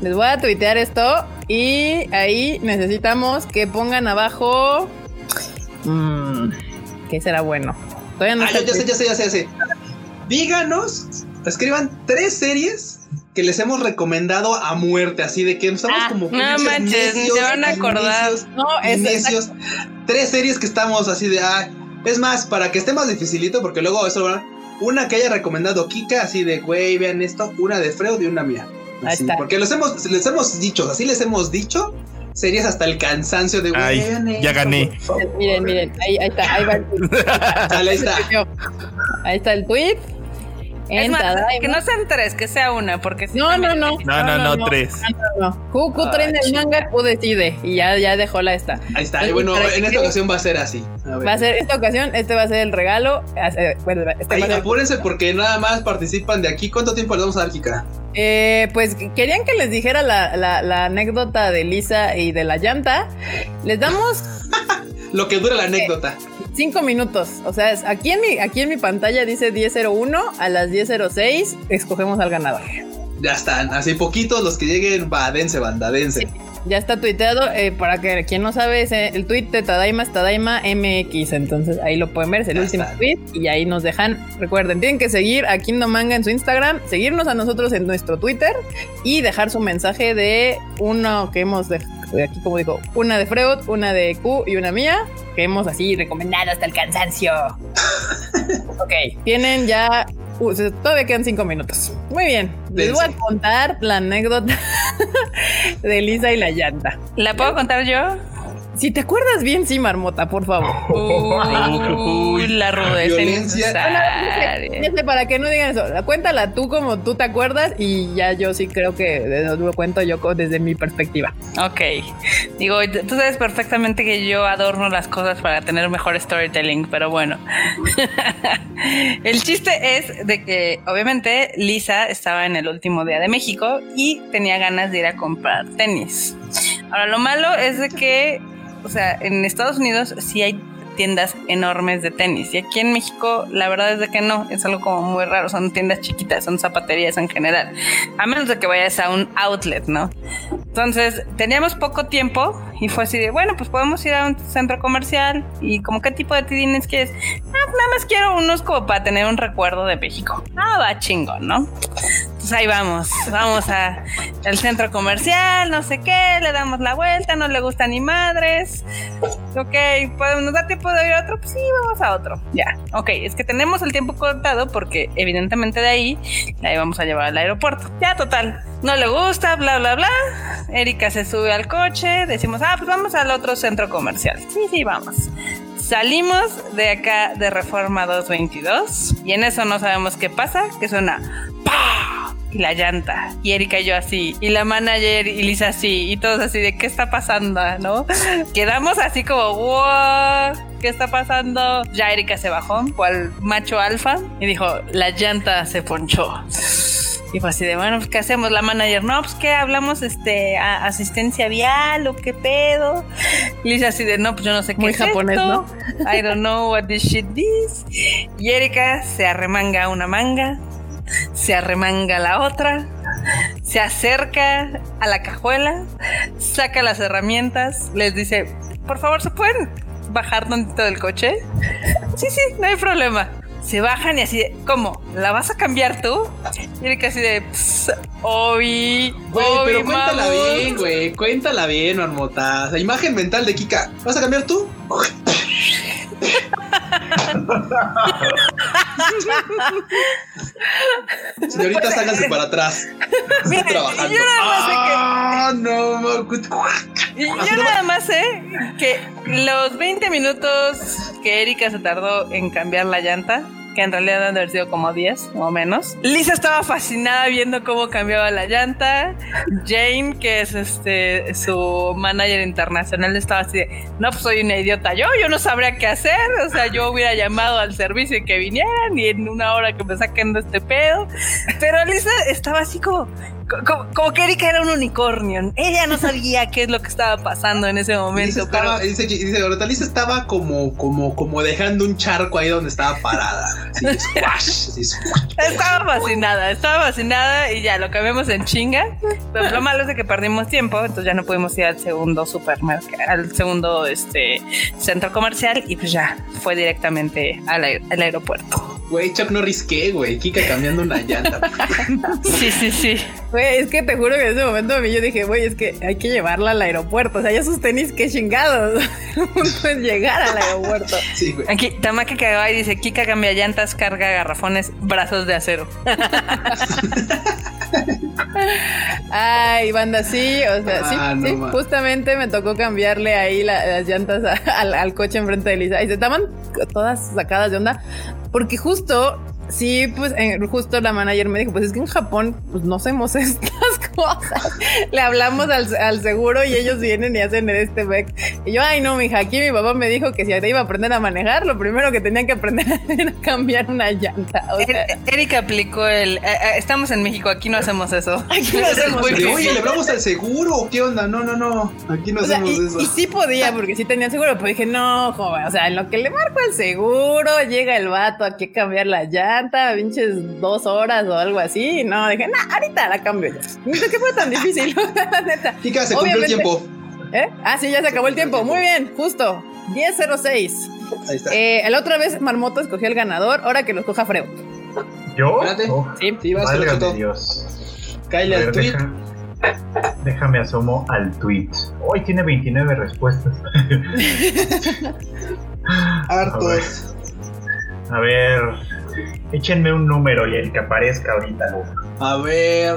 Les voy a tuitear esto y ahí necesitamos que pongan abajo. Mm, ¿Qué será bueno? Todavía no Ah, está ya, sé, ya sé, ya sé, ya sé. Díganos, escriban tres series que les hemos recomendado a muerte, así de que estamos Ah, como no manches, ni se van a acordar. necios, No, es necios. Tres series que estamos así de, ah, es más, para que esté más dificilito, porque luego eso, ¿verdad? una que haya recomendado Kika, así de, güey, vean esto, una de Freud y una mía. Ahí Así, está. Porque les hemos, les hemos dicho, así les hemos dicho, series hasta el cansancio de Ay, "Güey, ya gané. por favor". Miren, miren, ahí, ahí está, ahí va el tweet. Dale, ahí está. Ahí está el tweet. Es más, que no sean tres, que sea una, porque si No, no, no. No, no, no, tres. No, no. Q, Q trae en el manga, Q decide. Y ya, ya dejó la esta. Ahí está. Y bueno, en esta ocasión va a ser así. A ver. Va a ser esta ocasión, este va a ser el regalo. eh, Bueno, este apúrense porque nada más participan de aquí. ¿Cuánto tiempo le vamos a dar, Kika? Eh, pues querían que les dijera la, la- la anécdota de Lisa y de la llanta. Les damos Lo que dura la anécdota. Cinco minutos. O sea, es- aquí en mi, aquí en mi pantalla dice 10.01. A las 10.06 escogemos al ganador. Ya están. Así poquitos los que lleguen. Va, dense, banda, dense. Ya está tuiteado. eh, para que quien no sabe, es eh, el tweet de Tadaima es Tadaima MX. Entonces ahí lo pueden ver. Es el Ya último está. tweet. Y ahí nos dejan. Recuerden, tienen que seguir a Kingdom Manga en su Instagram, seguirnos a nosotros en nuestro Twitter y dejar su mensaje de uno que hemos de, de aquí, como digo, una de Freud, una de Q y una mía, que hemos así recomendado hasta el cansancio. ok, tienen ya. uh, todavía quedan cinco minutos. Muy bien. Les voy a contar la anécdota de Lisa y la llanta. ¿La puedo contar yo? Si te acuerdas bien, sí, Marmota, por favor. Uy, la rudeza Violencia. para que no digan eso, cuéntala tú como tú te acuerdas y ya yo sí creo que lo cuento yo desde mi perspectiva. Ok. Digo, tú sabes perfectamente que yo adorno las cosas para tener mejor storytelling, pero bueno. el chiste es de que obviamente Lisa estaba en el último día de México y tenía ganas de ir a comprar tenis. Ahora, lo malo es de que, o sea, en Estados Unidos sí hay tiendas enormes de tenis y aquí en México la verdad es de que no, es algo como muy raro, son tiendas chiquitas, son zapaterías en general, a menos de que vayas a un outlet, ¿no? Entonces, teníamos poco tiempo y fue así de, bueno, pues podemos ir a un centro comercial y como qué tipo de tidines quieres. Ah, nada más quiero unos como para tener un recuerdo de México. Ah, va chingón, ¿no? Entonces ahí vamos, vamos a el centro comercial, no sé qué, le damos la vuelta, no le gusta ni madres. Ok, pues nos da tiempo de ir otro, pues sí, vamos a otro. Ya, ok, es que tenemos el tiempo contado porque evidentemente de ahí la íbamos a llevar al aeropuerto. Ya, total, no le gusta, bla, bla, bla. Erika se sube al coche, decimos, ah, pues vamos al otro centro comercial. Sí, sí, vamos. Salimos de acá de Reforma 222 y en eso no sabemos qué pasa, que suena ¡pah! Y la llanta. Y Erika y yo así, y la manager y Lisa así, y todos así de qué está pasando, ¿no? Quedamos así como, wow, ¿qué está pasando? Ya Erika se bajó, cual macho alfa, y dijo, la llanta se ponchó. Y fue así de, bueno, pues, ¿qué hacemos? La manager, no, pues, ¿qué hablamos? Este, a- asistencia vial o qué pedo. Y Lisa así de, no, pues yo no sé qué Muy es japonés, esto. ¿no? I don't know what this shit is. Y Erika se arremanga una manga, se arremanga la otra, se acerca a la cajuela, saca las herramientas, les dice, por favor, ¿se pueden bajar tantito del coche? Sí, sí, no hay problema. Se bajan y así de, ¿cómo? ¿La vas a cambiar tú? Y Erika así de, "Ps, Obi, Güey, pero cuéntala mamut". bien, güey. Cuéntala bien, Marmota. O sea, imagen mental de Kika. ¿Vas a cambiar tú? Señoritas, háganse para atrás. Estoy Mira, trabajando. yo nada más sé que- Ah, no, yo nada más sé que los 20 minutos que Erika se tardó en cambiar la llanta, que en realidad han de haber sido como 10 o menos, Lisa estaba fascinada viendo cómo cambiaba la llanta. Jane, que es este su manager internacional, estaba así de, no, pues soy una idiota yo, yo no sabría qué hacer. O sea, yo hubiera llamado al servicio y que vinieran y en una hora que me saquen de este pedo. Pero Lisa estaba así como, como, como que Erika era un unicornio. Ella no sabía qué es lo que estaba pasando en ese momento. estaba, pero dice, dice, Lisa estaba como, como, como dejando un charco ahí donde estaba parada. Así, squash, así, squash. estaba fascinada, estaba fascinada y ya lo cambiamos en chinga. Pero lo malo es de que perdimos tiempo, entonces ya no pudimos ir al segundo supermercado, al segundo este centro comercial y pues ya fue directamente al, aer- al aeropuerto. Güey, Chuck Norris, ¿qué, güey? Kika cambiando una llanta. Sí, sí, sí. Güey, es que te juro que en ese momento a mí yo dije, güey, es que hay que llevarla al aeropuerto. O sea, ya sus tenis, qué chingados. El punto es llegar al aeropuerto. Sí, güey. Aquí, Tamaka Kagawa dice, Kika cambia llantas, carga garrafones, brazos de acero. Ay, banda, sí, o sea, sí, Ah, no, sí, justamente me tocó cambiarle ahí la- las llantas a- al, al coche enfrente de Lisa y se estaban todas sacadas de onda porque justo, sí, pues eh, justo la manager me dijo, pues es que en Japón pues no hacemos estas cosas. Le hablamos al, al seguro y ellos vienen y hacen este back. Y yo, ay no, mija, aquí mi papá me dijo que si te iba a aprender a manejar, lo primero que tenían que aprender era cambiar una llanta. O sea, Er- Erika aplicó el. eh, eh, estamos en México, aquí no hacemos eso. Aquí no hacemos bien. Oye, ¿le hablamos al seguro o qué onda? No, no, no. Aquí no O sea, hacemos y, eso. y sí podía, porque sí tenía seguro, pero dije, no, joven, o sea, en lo que le marco el seguro, llega el vato aquí a cambiar la llanta, pinches dos horas o algo así. No, dije, no, ahorita la cambio ya. Qué fue tan difícil, la neta. Chica, se cumplió el Obviamente- tiempo. ¿Eh? Ah, sí, ya se acabó el tiempo. Muy bien, justo. 10.06. Ahí está. Eh, la otra vez Marmoto escogió el ganador, ahora que lo escoja Freud. ¿Yo? Espérate. Oh, Sí. Sí, vas. Dios. A al ver, tweet. deja- déjame asomo al tweet. Hoy tiene 29 respuestas. Hartos. A ver, échenme un número y el que aparezca ahorita. A ver,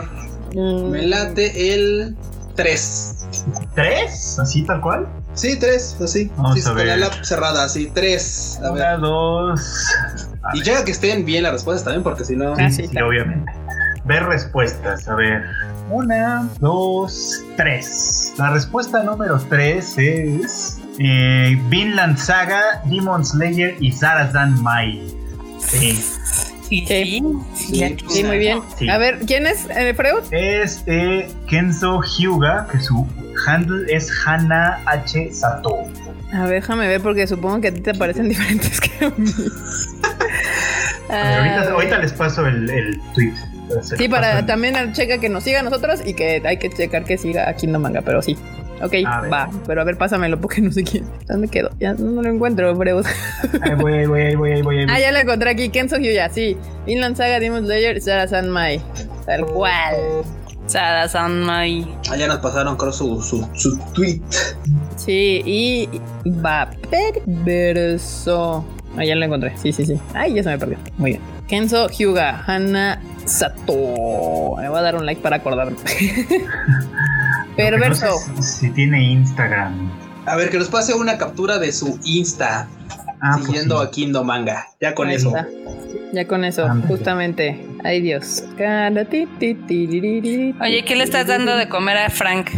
Mm, me late el 3. ¿Tres? ¿Así tal cual? Sí, 3, así. Vamos sí, a con la ver. lap cerrada, así, 3. A ver. Una, dos. Y llega que estén bien las respuestas también, porque si no. Sí, sí, sí, obviamente. Ver respuestas. A ver. Una, dos, tres. La respuesta número tres es. Eh, Vinland Saga, Demon Slayer y Zarazan Mai. Sí. Sí, Sí. sí. Sí, muy bien. Sí. A ver, ¿quién es eh, Freud? Es eh, Kenzo Hyuga, que su handle es Hana H. Sato. A ver, déjame ver porque supongo que a ti te parecen diferentes que a mí. A ver, ahorita, Ah, ahorita les paso el, el tweet. Sí, para también checa que nos siga a nosotros y que hay que checar que siga a Kingdom Manga, pero sí. Ok, va, pero a ver, pásamelo porque no sé quién. ¿Dónde quedó? Ya no, lo encuentro, Freud. Ahí voy, ahí voy, ahí voy, ahí voy. ahí voy. Ah, ya lo encontré aquí. Kenzo Hyuya, sí. Vinland Saga, Demon Slayer, Sarah San Mai. Tal cual. Sada Sanmai. Allá nos pasaron, creo, su, su, su tweet. Sí, y va perverso. Ah, ya lo encontré. Sí, sí, sí. Ay, ya se me perdió. Muy bien. Kenzo Hyuga, Hana Sato. Me voy a dar un like para acordarme. No perverso. sé si, tiene Instagram. A ver, que nos pase una captura de su Insta Ah, pues siguiendo sí. a Kingdom Manga. Ya con Ahí eso. está. Ya con eso, justamente. Ay Dios. Oye, ¿qué le estás dando de comer a Frank?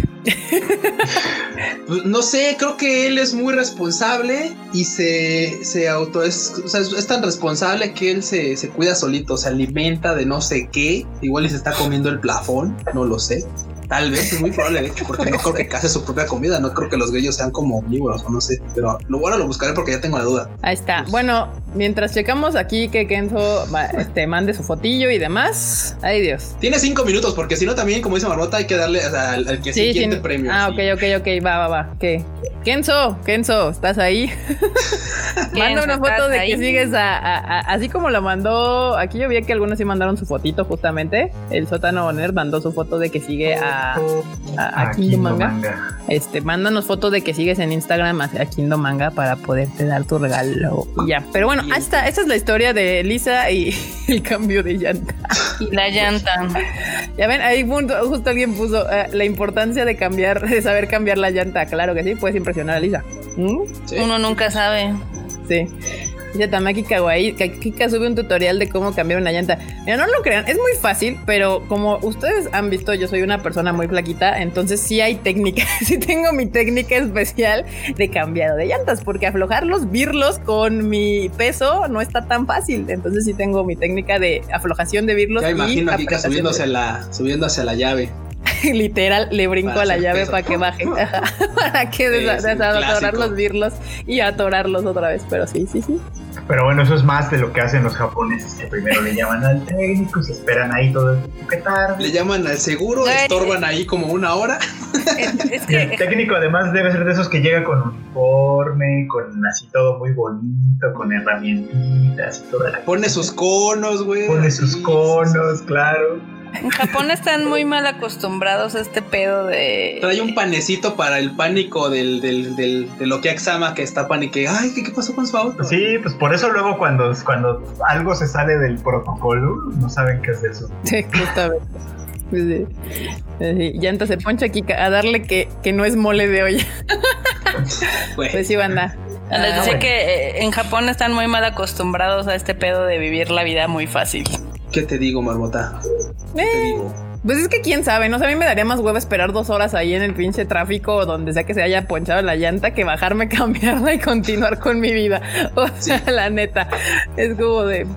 Pues, no sé, creo que él es muy responsable y se, se auto es, o sea, es, es tan responsable que él se, se cuida solito, se alimenta de no sé qué, igual y se está comiendo el plafón, no lo sé. Tal vez es muy probable, de hecho, porque no creo que case su propia comida, no creo que los grillos sean como omnívoros o no sé, pero lo bueno lo buscaré porque ya tengo la duda. Ahí está. Bueno, mientras checamos aquí que Kenzo este, mande su fotillo y demás. Ay Dios. Tiene cinco minutos, porque si no también, como dice Marmota, hay que darle o sea, al, al que Sí, siguiente sí. premio. Ah, sí. ok, ok, ok. Va, va, va. ¿Qué? Kenzo, Kenzo, ¿estás ahí? Manda una foto ¿estás de ahí? que sigues a, a- a- así como lo mandó. Aquí yo vi que algunos sí mandaron su fotito justamente. El sótano Nerd mandó su foto de que sigue a, a, a Kingdom Manga. Manga. Este, mándanos fotos de que sigues en Instagram a a Kingdom Manga para poderte dar tu regalo. Y ya. Pero bueno, está. Esta es la historia de Lisa y el cambio de llanta. Y la llanta. Ya ven, ahí punto, justo alguien puso eh, la importancia de cambiar, de saber cambiar la llanta. Claro que sí, puedes impresionar a Lisa. ¿Mm? Sí. Uno nunca sabe. Sí. Dice Tamaki Kawaii, que Kika sube un tutorial de cómo cambiar una llanta. Mira, no lo crean, es muy fácil, pero como ustedes han visto, yo soy una persona muy flaquita, entonces sí hay técnica, sí tengo mi técnica especial de cambiado de llantas, porque aflojarlos, virlos con mi peso no está tan fácil. Entonces sí tengo mi técnica de aflojación de virlos. Ya imagino a Kika subiendo de- la, subiendo hacia la llave. Literal, le brinco a la llave peso. para que baje. Para que desatorar clásico. los virlos y atorarlos otra vez. Pero sí, sí, sí. Pero bueno, eso es más de lo que hacen los japoneses, que primero le llaman al técnico, se esperan ahí todo el tiempo que tarde. Le llaman al seguro, Ay. estorban ahí como una hora. Es Y el técnico además debe ser de esos que llega con uniforme, con así todo muy bonito, con herramientitas y toda la Pone sus conos, güey. Pone sus sí, conos, claro. En Japón están muy mal acostumbrados a este pedo de. Trae un panecito para el pánico del, del, del, de lo que Axama que está panique. Ay, ¿qué, ¿qué pasó con su auto? Sí, pues por eso luego cuando, cuando algo se sale del protocolo, no saben qué es eso. Sí, justamente. Sí. Sí, Llanta se poncha aquí a darle que, que no es mole de olla. Pues sí, banda. Les decía bueno. que eh, en Japón están muy mal acostumbrados a este pedo de vivir la vida muy fácil. ¿Qué te digo, Marmota? ¿Qué te Eh, digo? Pues es que quién sabe, no sé, a mí me daría más huevo esperar dos horas ahí en el pinche tráfico o donde sea que se haya ponchado la llanta que bajarme, cambiarla y continuar con mi vida. O sea, la neta, es como de...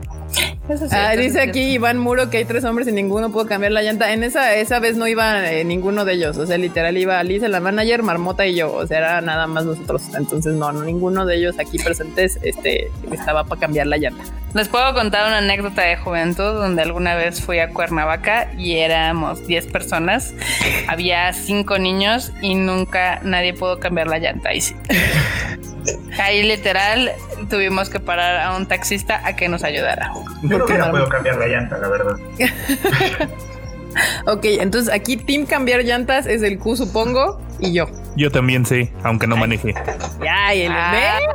Eso sí, Ah, dice aquí Iván Muro que hay tres hombres y ninguno pudo cambiar la llanta. En esa, esa vez no iba eh, ninguno de ellos. O sea, literal iba Alice, la manager, Marmota y yo. O sea, era nada más nosotros. Entonces, no, no ninguno de ellos aquí presentes este, estaba para cambiar la llanta. Les puedo contar una anécdota de juventud donde alguna vez fui a Cuernavaca y éramos 10 personas. Había 5 niños y nunca nadie pudo cambiar la llanta. Ahí sí. Ahí literal tuvimos que parar a un taxista a que nos ayudara. Yo ¿Por no qué, hubiera podido cambiar la llanta, la verdad. Ok, entonces aquí Team cambiar llantas es el Q, supongo, y yo. Yo también sé, aunque no maneje. Ya, y el,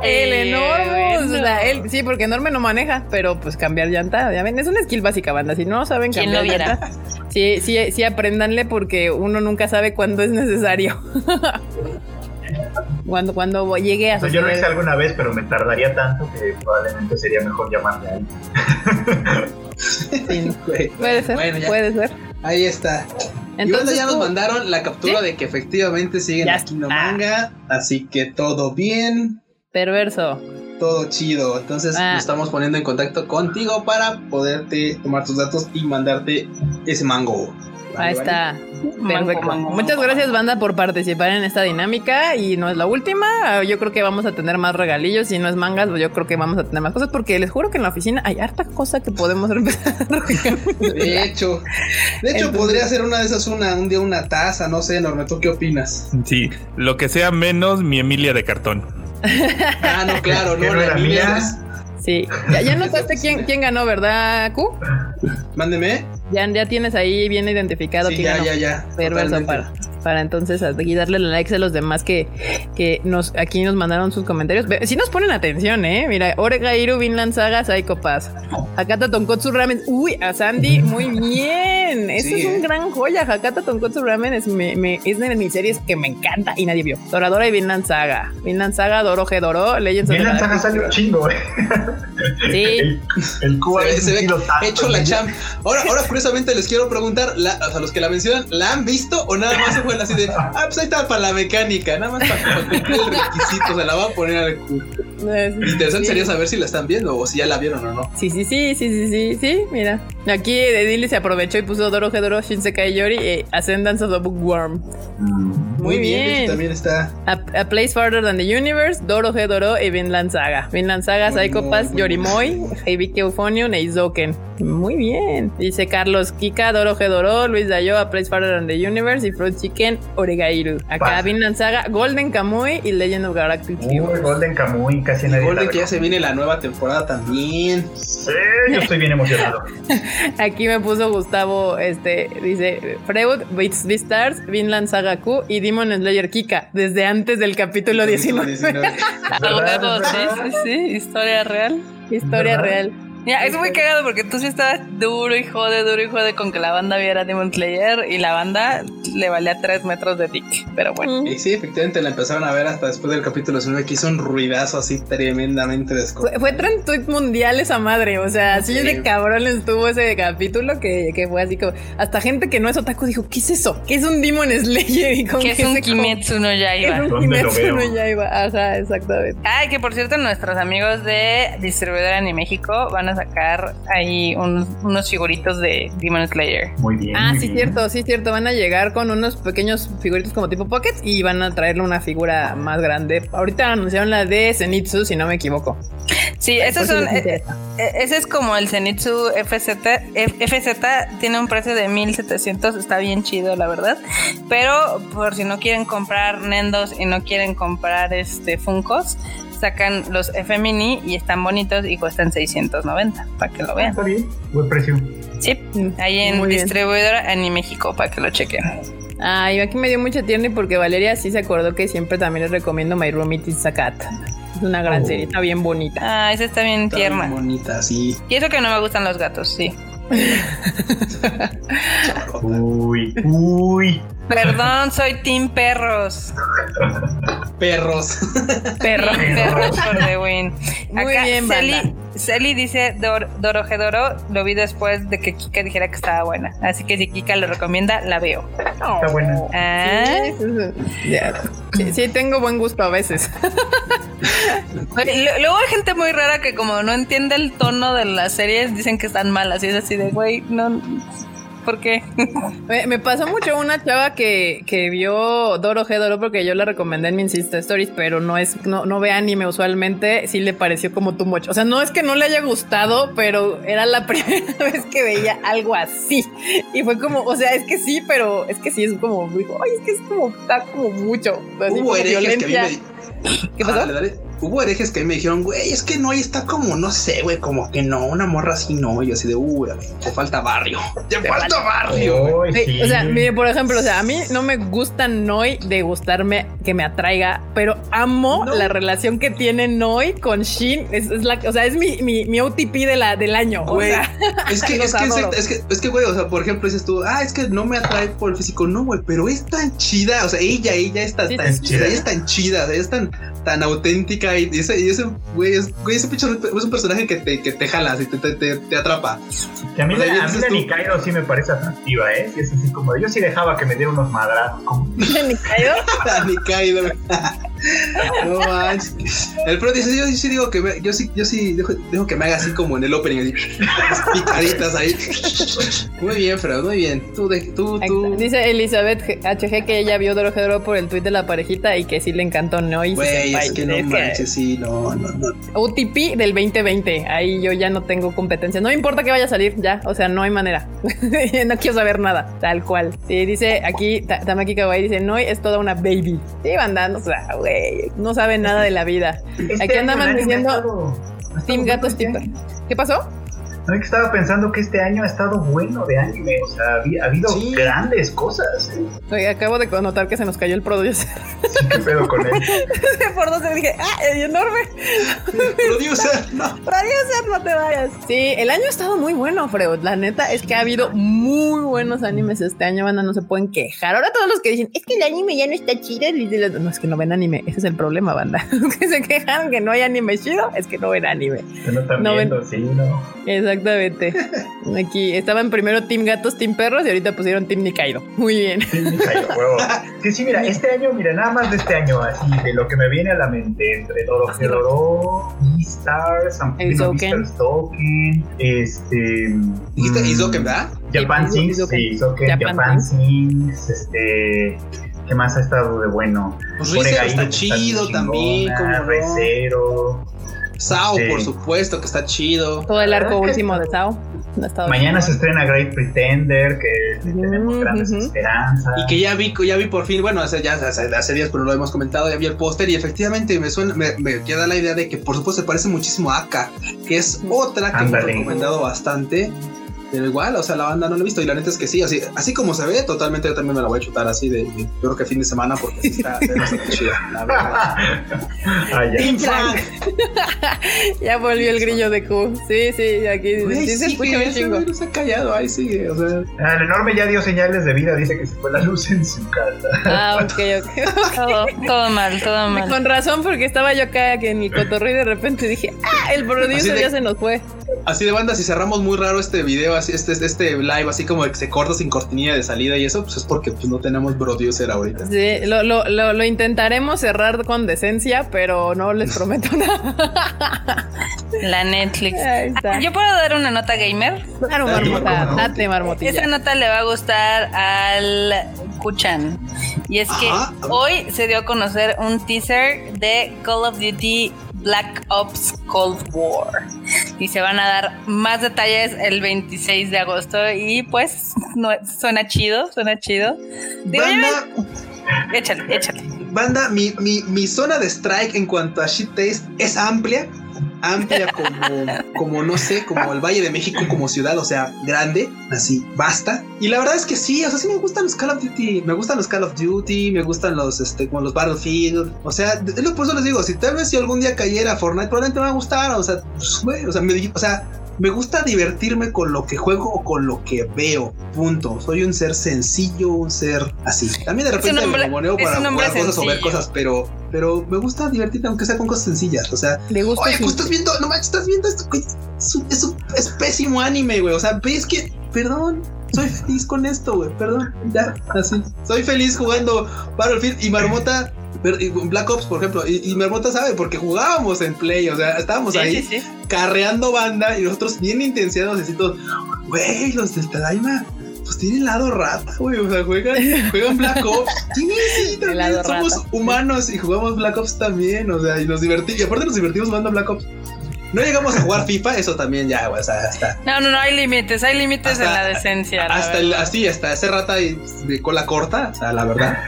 el enorme. bueno. O sea, él, sí, porque enorme no maneja, pero pues cambiar llanta, ya ven, es una skill básica, banda. Si no saben ¿Quién cambiar lo viera? llanta, sí, sí, sí, apréndanle porque uno nunca sabe cuándo es necesario. cuando, cuando llegue a O sea, yo lo hice alguna vez, pero me tardaría tanto que probablemente sería mejor llamarle a él. Sí, no. Puede ser, Bueno, puede ser. Ahí está. y bueno, Entonces, ya nos tú- mandaron la captura ¿Sí? de que efectivamente siguen Ya aquí no manga. Así que todo bien, perverso. todo chido. Entonces Ah. nos estamos poniendo en contacto contigo para poderte tomar tus datos y mandarte ese mango. Ahí está. Perfecto. Muchas gracias, banda, por participar en esta dinámica. Y no es la última. Yo creo que vamos a tener más regalillos. Si no es mangas, pues yo creo que vamos a tener más cosas. Porque les juro que en la oficina hay harta cosa que podemos empezar a. De hecho, de hecho Entonces- podría ser una de esas una, un día una taza, no sé, Norma, ¿tú qué opinas? Sí, lo que sea menos mi Emilia de cartón. Ah, no, claro, no, no la Emilia es- Sí. Ya, ya notaste quién, quién ganó, ¿verdad, Q? Mándeme. Ya, ya tienes ahí bien identificado Sí, quién ya, ya, ya. Perverso para, para entonces aquí darle likes a los demás que, que nos aquí nos mandaron sus comentarios. Sí nos ponen atención, eh. Mira, Oregairu, Vinland Saga, Psycho Pass. Hakata Tonkotsu Ramen. Uy, a Sandy, muy bien. Sí, es un eh. gran joya. Hakata Tonkotsu Ramen es, me, me- es de mis series que me encanta y nadie vio. Doradora y Vinland Saga. Vinland Saga, Doro Doro, Legends Bien, Saga salió chingo, eh. Sí. El, el cubo Se se ve hecho la champ. Ahora, ahora curiosamente les quiero preguntar, la, o sea, los que la mencionan, ¿la han visto o nada más se fue así de, ah, pues ahí está para la mecánica, nada más para, para cumplir el requisito, se la va a poner al cu. Interesante Sí. sería saber si la están viendo o si ya la vieron o no. Sí, sí, sí, sí, sí, sí, sí, mira. Aquí Edili se aprovechó y puso Doro Hedoro, Shinsekai Yori e Ascendance of the Bookworm. Muy, bien. también está. A, A Place Farther Than the Universe, Doro Hedoro y Vinland Saga. Vinland Saga, muy Yorimoy, Heibiki Euphonium e Izoken. Muy bien. Dice Carlos Kika, Doro Hedoro, Luis Dayo, A Place Farther Than the Universe y Fruit Chicken, Oregairu. Acá Pasa. Vinland Saga, Golden Kamuy y Legend of Galactic Uy, Heroes. Golden Kamuy, casi nadie Golden que ya se viene la nueva temporada también. Sí, yo estoy bien emocionado. Aquí me puso Gustavo, este, dice Freud, Beats Beastars, Vinland Saga Q y Demon Slayer Kika, desde antes del capítulo 19. A ¿Verdad? huevo, ¿Es sí, sí, sí, historia real. Historia ¿Verdad? real. Ya, es muy cagado porque tú sí estabas duro y jode, duro y jode con que la banda viera Demon Slayer y la banda le valía tres metros de dick. Pero bueno. Y sí, efectivamente la empezaron a ver hasta después del capítulo 19 que hizo un ruidazo así tremendamente Fue, descomunal. fue trend tweet mundial esa madre, o sea, así Sí. de cabrón estuvo ese capítulo que, que fue así como, hasta gente que no es otaku dijo, ¿qué es eso? ¿Qué es un Demon Slayer? Y con Que es qué un Kimetsu no ¿Qué es Yaiba. un ¿Dónde lo Kimetsu no Yaiba? Ajá, exactamente. Ay, que por cierto, nuestros amigos de Distribuidora Anime México van a sacar ahí unos, unos figuritos de Demon Slayer. Muy bien. Ah, muy sí, bien. cierto, sí, cierto. Van a llegar con unos pequeños figuritos como tipo pockets y van a traerle una figura más grande. Ahorita anunciaron la de Zenitsu, si no me equivoco. Sí, esos si son. eh, interesa. eh, ese es como el Zenitsu FZ. F- FZ tiene un precio de 1700, está bien chido, la verdad. Pero por si no quieren comprar Nendos y no quieren comprar este Funkos, sacan los F Mini y están bonitos y cuestan 690 para que lo vean. Está bien, buen precio. Sí, ahí en Muy bien. distribuidora Anime México para que lo chequen. Ay, aquí me dio mucha tierna y porque Valeria sí se acordó que siempre también les recomiendo My Room It Is a Cat. Es una gran Oh. serie, está bien bonita. Ah, esa está bien Está bien tierna. bonita, sí. Y eso que no me gustan los gatos, sí. Uy, uy. Perdón, soy Team Perros. Perros. Perros, perros por The Win. Muy Acá bien, Celi, banda. Celi dice Dor, Dorojedoro, lo vi después de que Kika dijera que estaba buena. Así que si Kika lo recomienda, la veo. Está buena. Ah, Sí, ya. Sí, sí, tengo buen gusto a veces. Luego hay gente muy rara que como no entiende el tono de las series, dicen que están malas. Y es así de, güey, no... ¿Por qué? Me, me pasó mucho una chava que, que vio Doro G Doro porque yo la recomendé en mi Insta Stories, pero no es, no, no ve anime usualmente, sí le pareció como too much. O sea, no es que no le haya gustado, pero era la primera vez que veía algo así. Y fue como, o sea, es que sí, pero es que sí es como, dijo, ay, es que es como, está como mucho. Así Hubo como herejes que a mí violencia. me di- ¿Qué pasó? Ah, dale, dale. Hubo herejes que me dijeron, güey, es que no, ahí está como, no sé, güey, como que no, una morra así no. Y yo así de, uy, te falta barrio. Te, falta barrio. Uy, Sí, sí. O sea, mire, por ejemplo, o sea, a mí no me gusta Noi de gustarme que me atraiga, pero amo No. la relación que tiene Noi con Shin. Es, es la, o sea, es mi, mi, mi OTP de la, del año. O Güey, sea, es que, es que, es que, es que, güey, o sea, por ejemplo, dices tú, ah, es que no me atrae por el físico, no, güey, pero es tan chida, o sea, ella, ella es tan, Sí, chida, ella es tan chida, o sea, es tan, tan auténtica y ese, y ese, güey, es, güey, ese pinche es un personaje que te, que te jalas y te, te, te, te atrapa. Que a mí, O sea, la, a mí la Nikaido sí me parece atractiva, ¿eh? Es así como, yo sí dejaba que me diera unos madrazos. como- ni cayó. Ni caído, güey. No manches. El pro dice, yo sí digo que me, yo sí, yo sí dejo, dejo que me haga así como en el opening, así, picaditas ahí. Muy bien, Fred, muy bien. Tú, de, tú, tú. Dice Elizabeth HG que ella vio Doro G Doro por el tweet de la parejita y que sí le encantó Noi. su Güey, es que no Es manches, sí, no, no, no. OTP del 2020. Ahí yo ya no tengo competencia. No me importa que vaya a salir ya. O sea, no hay manera. no quiero saber nada. Tal cual. Sí, dice aquí, Ta- Tamaki Kawaii dice, Noi es toda una baby. Sí, banda, o sea, güey, no sabe nada de la vida. Este Aquí andaban diciendo Team Gatos Team. ¿Qué pasó? Es que estaba pensando que este año ha estado bueno de anime. O sea, ha habido Sí. grandes cosas. ¿eh? Oye, acabo de notar que se nos cayó el producer. Sí, ¿Qué pedo con él? Por dos dije, ah, es enorme. Producer, no. Producer, no te vayas. Sí, el año ha estado muy bueno, Freud. La neta es que ha habido muy buenos animes este año, banda, no se pueden quejar. Ahora todos los que dicen, es que el anime ya no está chido, no es que no ven anime, ese es el problema, banda. Los que se quejan que no hay anime chido, es que no ven anime. Que no están No ven- viendo, sí, ¿no? Exactamente. Aquí estaban primero Team Gatos, Team Perros y ahorita pusieron Team Nikaido. Muy bien. Sí, Nikaido, huevo. Que sí, mira, este año, mira, nada más de este año, así, de lo que me viene a la mente, entre Doro Beastars, Eizouken. Beastars Token, este... Dijiste mm, Isoken, ¿verdad? Japan Sí, Sings, sí, Isoken, Japan Japan Sings, este... ¿Qué más ha estado de bueno? Pues está chido también, como. Recero. Sao, Sí. por supuesto, que está chido. Todo el arco último de Sao. Mañana se estrena Great Pretender, que tenemos grandes esperanzas. Y que ya vi, ya vi por fin, bueno, hace, ya hace, hace días, pero lo hemos comentado, ya vi el póster y efectivamente me suena, me, me queda la idea de que por supuesto se parece muchísimo a Aka, que es otra que hemos Ándale. recomendado bastante. Pero igual, o sea, la banda no la he visto y la neta es que sí, así, así como se ve, totalmente yo también me la voy a chutar así de, de- yo creo que fin de semana porque sí está, bastante chida, la verdad. ah, ya. Team Frank. Ya volvió el grillo de Q. Sí, sí, aquí Güey, sí, se sí, escucha un chingo. no se ha callado, ahí sigue, o sea. Ah, el enorme ya dio señales de vida, dice que se fue la luz en su casa. Ah, ok, ok. Todo, todo mal, todo mal. Con razón, porque estaba yo acá que en el cotorreo y de repente dije, ah, el producer de- ya se nos fue. Así de banda, si cerramos muy raro este video, así, este, este live, así como que se corta sin cortinilla de salida y eso, pues es porque pues, no tenemos producer ahorita. Sí, lo, lo, lo, lo intentaremos cerrar con decencia, pero no les prometo nada. La Netflix. Yo puedo dar una nota gamer. Claro, marmota, date marmotilla. Esa nota le va a gustar al Kuchan. Y es que Ajá. hoy se dio a conocer un teaser de Call of Duty Black Ops Cold War. Y se van a dar más detalles el 26 de agosto. Y pues no, suena chido, suena chido. Banda, échale, échale. banda mi, mi, mi zona de strike en cuanto a shit taste es amplia. Amplia como, como no sé, como el Valle de México como ciudad, o sea, grande, así, basta. Y la verdad es que sí, o sea, sí me gustan los Call of Duty, me gustan los Call of Duty, me gustan los, este, como los Battlefield, o sea, es lo por eso les digo, si tal vez si algún día cayera Fortnite, probablemente me va a gustar, o sea, pues, güey, o sea, me, o sea, me gusta divertirme con lo que juego o con lo que veo. Punto. Soy un ser sencillo, un ser así. También de repente me moneo para jugar cosas o ver cosas, pero, pero me gusta divertirme aunque sea con cosas sencillas. O sea, le gusta. Oye, pues estás viendo, no manches, estás viendo esto. Es, un, es, es pésimo anime, güey. O sea, ves que, perdón, soy feliz con esto, güey. Perdón, ya, así. Soy feliz jugando Battlefield y Marmota. Black Ops, por ejemplo, y, Marmota sabe porque jugábamos en Play, o sea, estábamos ahí carreando banda y nosotros bien intensiados y todos, güey, los del Tadaima, pues tienen lado rata, güey, o sea, juegan, juegan Black Ops. Sí, sí, también somos humanos y jugamos Black Ops también, o sea, y nos divertimos, y aparte nos divertimos jugando Black Ops. No llegamos a jugar FIFA, eso también ya, o sea, hasta. No, no, no, hay límites, hay límites en la decencia. hasta el, así, hasta ese rata y de cola corta, o sea, la verdad.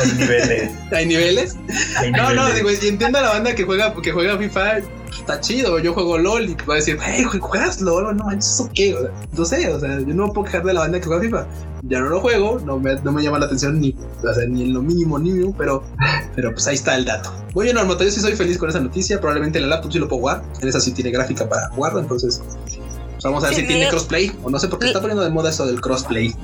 hay niveles. hay niveles. no, no, digo, y entiendo a la banda que juega, que juega FIFA está chido, yo juego LOL y va a decir, hey, ¿juegas LOL? No manches, ¿eso qué? no sé, o sea, yo no puedo quejar de la banda que juega FIFA. Ya no lo juego, no me, no me llama la atención ni, o sea, ni en lo mínimo, mínimo, pero, pero pues ahí está el dato. A normal, yo sí soy feliz con esa noticia, probablemente en la laptop sí lo puedo jugar, en esa sí tiene gráfica para jugarlo, entonces pues vamos a ver si tiene crossplay o no sé por qué está poniendo de moda eso del crossplay.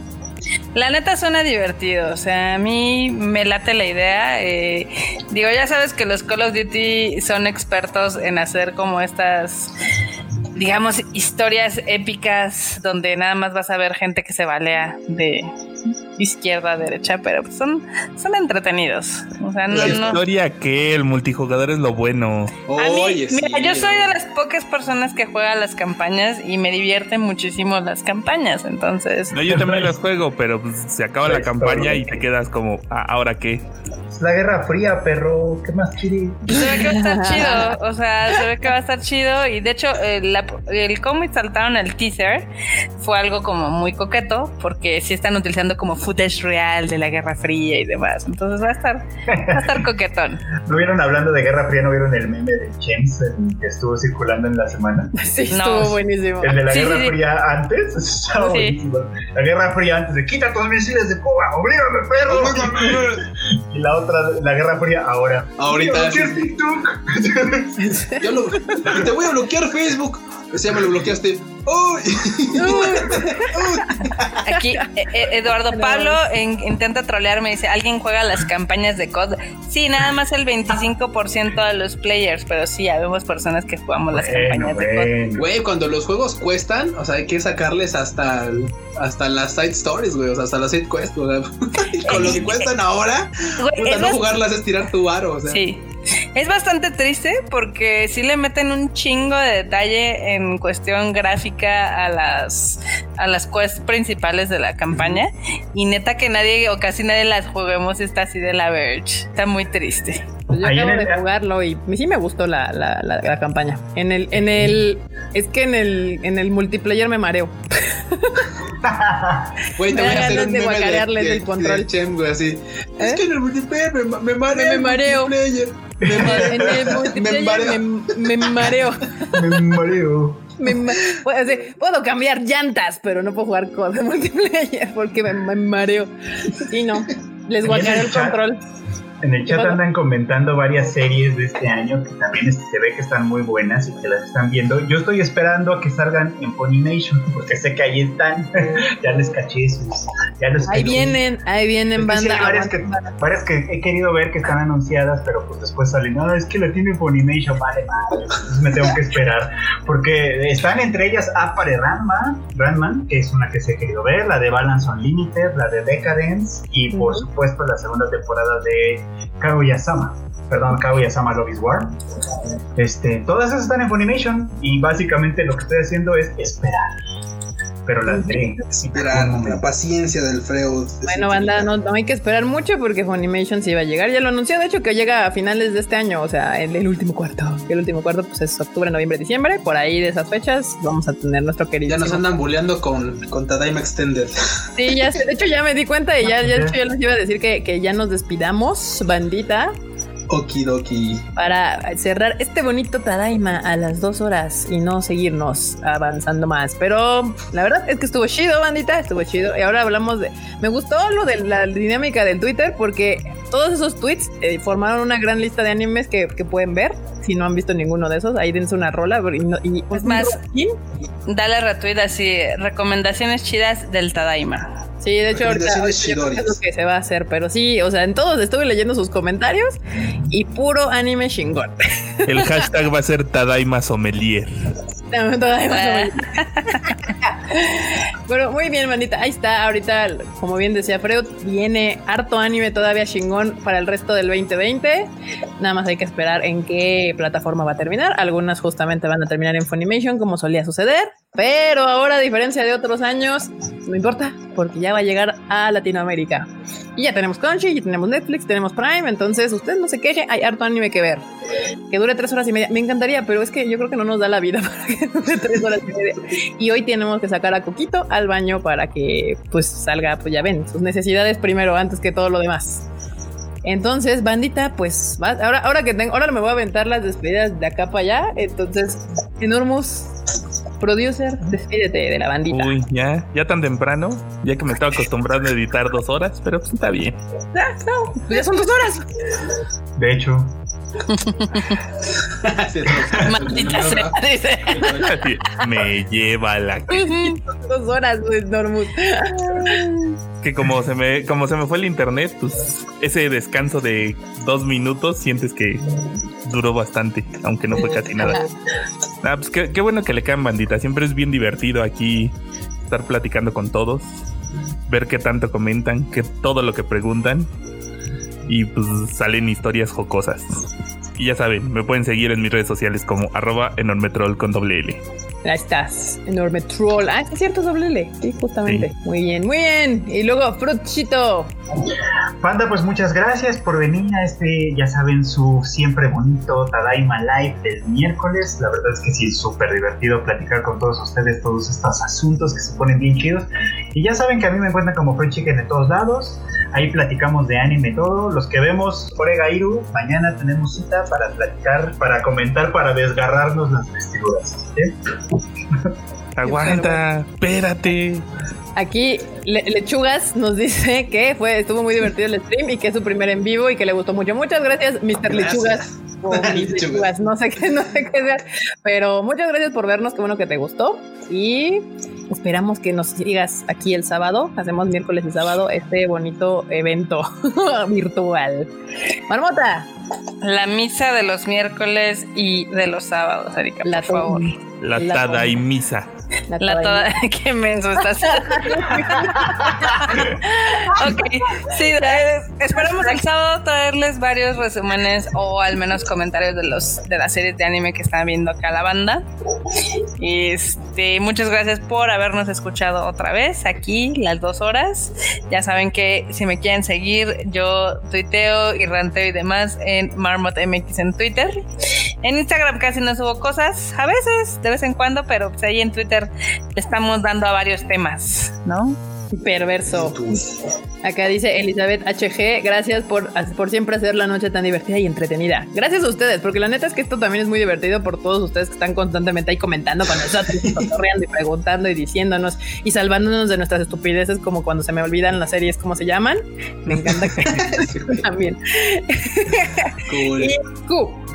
La neta suena divertido, o sea, a mí me late la idea. Eh, digo, ya sabes que los Call of Duty son expertos en hacer como estas, digamos, historias épicas donde nada más vas a ver gente que se balea de izquierda a derecha, pero pues son, son entretenidos. O sea, no, la historia que el multijugador es lo bueno. mira, yo soy de las pocas personas que juega las campañas y me divierten muchísimo las campañas, entonces. No, yo también las juego, pero pues, se acaba la campaña y te quedas como, ah, ¿ahora qué? la Guerra Fría, perro. ¿Qué más quiere? Se ve que va a estar chido. O sea, se ve que va a estar chido. Y de hecho, el, el cómic saltaron el teaser. Fue algo como muy coqueto. Porque sí están utilizando como footage real de la Guerra Fría y demás. Entonces va a estar, va a estar coquetón. ¿No vieron hablando de Guerra Fría? ¿No vieron el meme de James que estuvo circulando en la semana? Sí, estuvo buenísimo. El de la Guerra Fría antes. Estaba buenísimo. La Guerra Fría antes de quita tus misiles de Cuba, oblígame, perro. y la otra la Guerra Fría ahora. Ahorita. TikTok? Yo lo, te voy a bloquear Facebook. Se llama lo bloqueaste. Aquí eh, eh, Eduardo Pablo intenta trolearme. Dice: ¿Alguien juega las campañas de COD? Sí, nada más el 25% de los players, pero sí, habemos personas que jugamos las campañas de COD. Güey, cuando los juegos cuestan, o sea, hay que sacarles hasta, hasta las side stories, güey, o sea, hasta las side quests. con lo que cuestan ahora, no jugarlas es tirar tu varo, o sea. Sí. Es bastante triste porque sí le meten un chingo de detalle en cuestión gráfica a las a las quests principales de la campaña y neta que nadie o casi nadie las juguemos está así de la Verge. Está muy triste. Pues yo acabo de jugarlo y sí me gustó la, la, la, campaña. En el, en el, es que en el, en el multiplayer me mareo. Güey, te voy a hacer un de meme de, de, control. Chem, güey, así. Es ¿Eh? que en el multiplayer me, me mareo. Me, mareo. Me, en el multiplayer me, mareo. Me mareo. Me puedo cambiar llantas, pero no puedo jugar con el multiplayer porque me, mareo. Y no, les guardaré el control. En el chat andan comentando varias series de este año que también se ve que están muy buenas y que las están viendo. Yo estoy esperando a que salgan en Funimation porque sé que ahí están. ya les caché sus. Ya los ahí vienen, ahí vienen banda. varias, que, varias que he querido ver que están anunciadas, pero pues después salen. No, es que la tiene Funimation, vale, vale. Entonces me tengo que esperar porque están entre ellas Apare Ranma, Ranman, que es una que se he querido ver, la de Balance Unlimited, la de Decadence y por supuesto la segunda temporada de Kaguya-sama. Perdón, Kaguya-sama Love is War. Este, todas esas están en Funimation y básicamente lo que estoy haciendo es esperar. Pero las de esperar, la paciencia del Freud. Bueno, banda, no, hay que esperar mucho porque Funimation sí va a llegar. Ya lo anunció, de hecho, que llega a finales de este año, o sea, en el último cuarto. El último cuarto, pues es octubre, noviembre, diciembre. Por ahí de esas fechas vamos a tener nuestro querido. Ya nos andan bulleando con, con Tadaima Extended. Sí, ya sé. De hecho, ya me di cuenta y ya, ya, ya les iba a decir que, que ya nos despidamos, bandita. Okidoki. Para cerrar este bonito Tadaima a las dos horas y no seguirnos avanzando más. Pero la verdad es que estuvo chido, bandita, estuvo chido. Y ahora hablamos de. Me gustó lo de la dinámica del Twitter porque todos esos tweets eh, formaron una gran lista de animes que, pueden ver. Si no han visto ninguno de esos, ahí dense una rola. Y, es más, dale retweet así, recomendaciones chidas del Tadaima. Sí, de hecho, ahorita es lo que se va a hacer, pero sí, o sea, en todos estuve leyendo sus comentarios y puro anime chingón. El hashtag va a ser Tadaima Sommelier. Tadaima bueno, muy bien, manita. Ahí está. Ahorita, como bien decía Freud, viene harto anime todavía chingón para el resto del 2020. Nada más hay que esperar en qué plataforma va a terminar. Algunas justamente van a terminar en Funimation, como solía suceder. Pero ahora, a diferencia de otros años, no importa, porque ya va a llegar a Latinoamérica. Y ya tenemos Crunchy, ya tenemos Netflix, tenemos Prime, entonces usted no se queje, hay harto anime que ver. Que dure tres horas y media. Me encantaría, pero es que yo creo que no nos da la vida para que dure tres horas y media. Y hoy tenemos que sacar a Coquito al baño para que pues salga, pues ya ven, sus necesidades primero antes que todo lo demás. Entonces, bandita, pues ahora, ahora que tengo, ahora me voy a aventar las despedidas de acá para allá. Entonces, Enormous, producer, despídete de la bandita. Uy, ya, ya tan temprano, ya que me estaba acostumbrando a editar dos horas, pero pues está bien. Ya, no, ya son dos horas. De hecho. Maldita sea, Me lleva la dos horas, pues, Normus. Que como se me, como se me fue el internet, pues ese descanso de dos minutos sientes que duró bastante, aunque no fue casi nada. Ah, pues qué, qué bueno que le caen bandita. Siempre es bien divertido aquí estar platicando con todos, ver qué tanto comentan, que todo lo que preguntan y pues salen historias jocosas. Y ya saben, me pueden seguir en mis redes sociales como arroba enormetrol con doble L. Ahí estás, enorme troll. Ah, es cierto, doble L. Sí, justamente. Muy bien, muy bien. Y luego, Frutchito. Panda, pues muchas gracias por venir a este, ya saben, su siempre bonito Tadaima Live del miércoles. La verdad es que sí, es súper divertido platicar con todos ustedes todos estos asuntos que se ponen bien chidos. Y ya saben que a mí me encuentran como Free Chicken en todos lados. Ahí platicamos de anime todo. Los que vemos Orega Iru, mañana tenemos cita para platicar, para comentar, para desgarrarnos las vestiduras. Aguanta, espérate. Aquí Lechugas nos dice que fue, estuvo muy divertido el stream y que es su primer en vivo y que le gustó mucho. Muchas gracias, Mr. Lechugas. lechugas. No sé qué, no sé qué sea. Pero muchas gracias por vernos, qué bueno que te gustó. Y esperamos que nos sigas aquí el sábado. Hacemos miércoles y sábado este bonito evento virtual. Marmota. La misa de los miércoles y de los sábados, Erika, por favor. La, tada y misa. La, toda, qué menso estás. ok, sí, esperamos el sábado traerles varios resúmenes o al menos comentarios de los de las series de anime que están viendo acá la banda. Este, muchas gracias por habernos escuchado otra vez aquí las dos horas. Ya saben que si me quieren seguir, yo tuiteo y ranteo y demás en Marmot MX en Twitter. En Instagram casi no subo cosas, a veces, de vez en cuando, pero pues ahí en Twitter estamos dando a varios temas, ¿no? Perverso. Acá dice Elizabeth HG, gracias por, por siempre hacer la noche tan divertida y entretenida. Gracias a ustedes, porque la neta es que esto también es muy divertido por todos ustedes que están constantemente ahí comentando con nosotros, y y preguntando y diciéndonos y salvándonos de nuestras estupideces, como cuando se me olvidan las series, ¿cómo se llaman? Me encanta que también. Cool.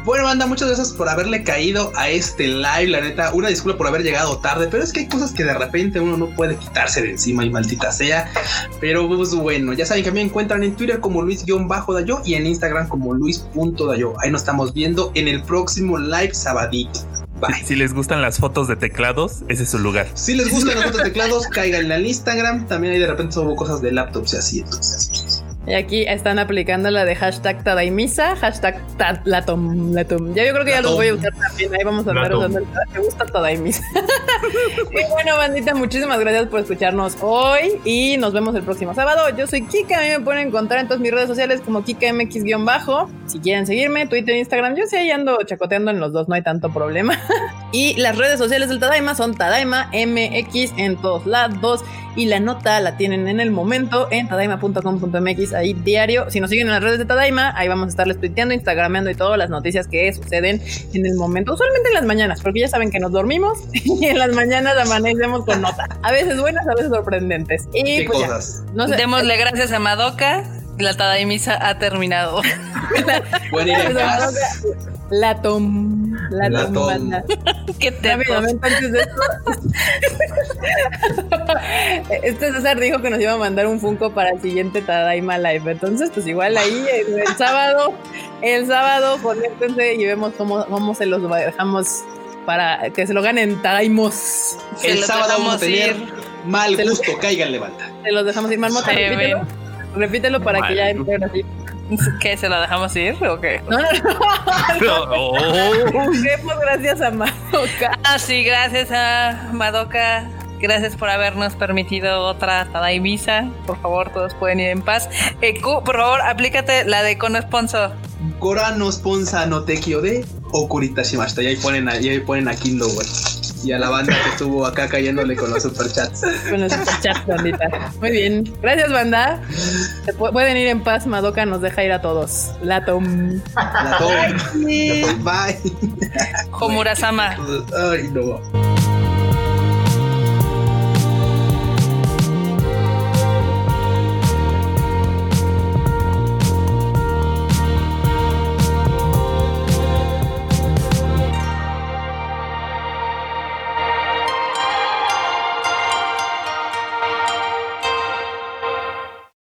Bueno, banda, muchas gracias por haberle caído a este live. La neta, una disculpa por haber llegado tarde, pero es que hay cosas que de repente uno no puede quitarse de encima y maldita sea. Pero pues bueno, ya saben que me encuentran en Twitter como Luis-Dayo y en Instagram como Luis.dayo. Ahí nos estamos viendo en el próximo live sabadito. Bye. Si les gustan las fotos de teclados, ese es su lugar. Si les gustan las fotos de teclados, caigan en Instagram. También ahí de repente subo cosas de laptops y así, entonces. Y aquí están aplicando la de hashtag Tadaimisa, hashtag Latom, Latom. Ya yo creo que ya los voy a usar también. Ahí vamos a andar usando el Me gusta Tadaimisa. y bueno, bandita, muchísimas gracias por escucharnos hoy y nos vemos el próximo sábado. Yo soy Kika, a mí me pueden encontrar en todas mis redes sociales como KikaMX-bajo. Si quieren seguirme, Twitter, Instagram, yo sí ahí ando chacoteando en los dos, no hay tanto problema. y las redes sociales del Tadaima son Tadaima MX en todos lados y la nota la tienen en el momento en tadaima.com.mx ahí diario. Si nos siguen en las redes de Tadaima, ahí vamos a estarles tuiteando, instagrameando y todas las noticias que suceden en el momento, usualmente en las mañanas, porque ya saben que nos dormimos y en las mañanas amanecemos con nota. A veces buenas, a veces sorprendentes. Y ¿Qué pues cosas? no sé. Démosle gracias a Madoka La Tadaimisa ha terminado. Pueden ir en paz. La tom. La, La tom. Qué Rápidamente antes de esto. Este César dijo que nos iba a mandar un Funko para el siguiente Tadaima Live. Entonces, pues igual ahí el, el sábado, el sábado, conéctense y vemos cómo, cómo se los dejamos para que se lo ganen Tadaimos. El sábado vamos a tener ir. mal gusto, cáiganle banda. Se los dejamos ir, Marmota. Repítelo. para que ya entren así. ¿Qué? ¿Se lo dejamos ir o qué? No, no, no. Oh. Demos gracias a Madoka. Ah, sí, gracias a Madoka. Gracias por habernos permitido otra Tadaimisa. Por favor, todos pueden ir en paz. Eh, Q, por favor, aplícate la de Kono Sponsor. Gora no sponsa no tekio de Okurita Shimashita. Y ahí ponen a, y ahí ponen a Kindo, güey. Y a la banda que estuvo acá cayéndole con los superchats. Con los superchats, bandita. Muy bien. Gracias, banda. Se pu- pueden ir en paz. Madoka nos deja ir a todos. La tom. La tom. La tom. Bye. Homura-sama. Ay, no.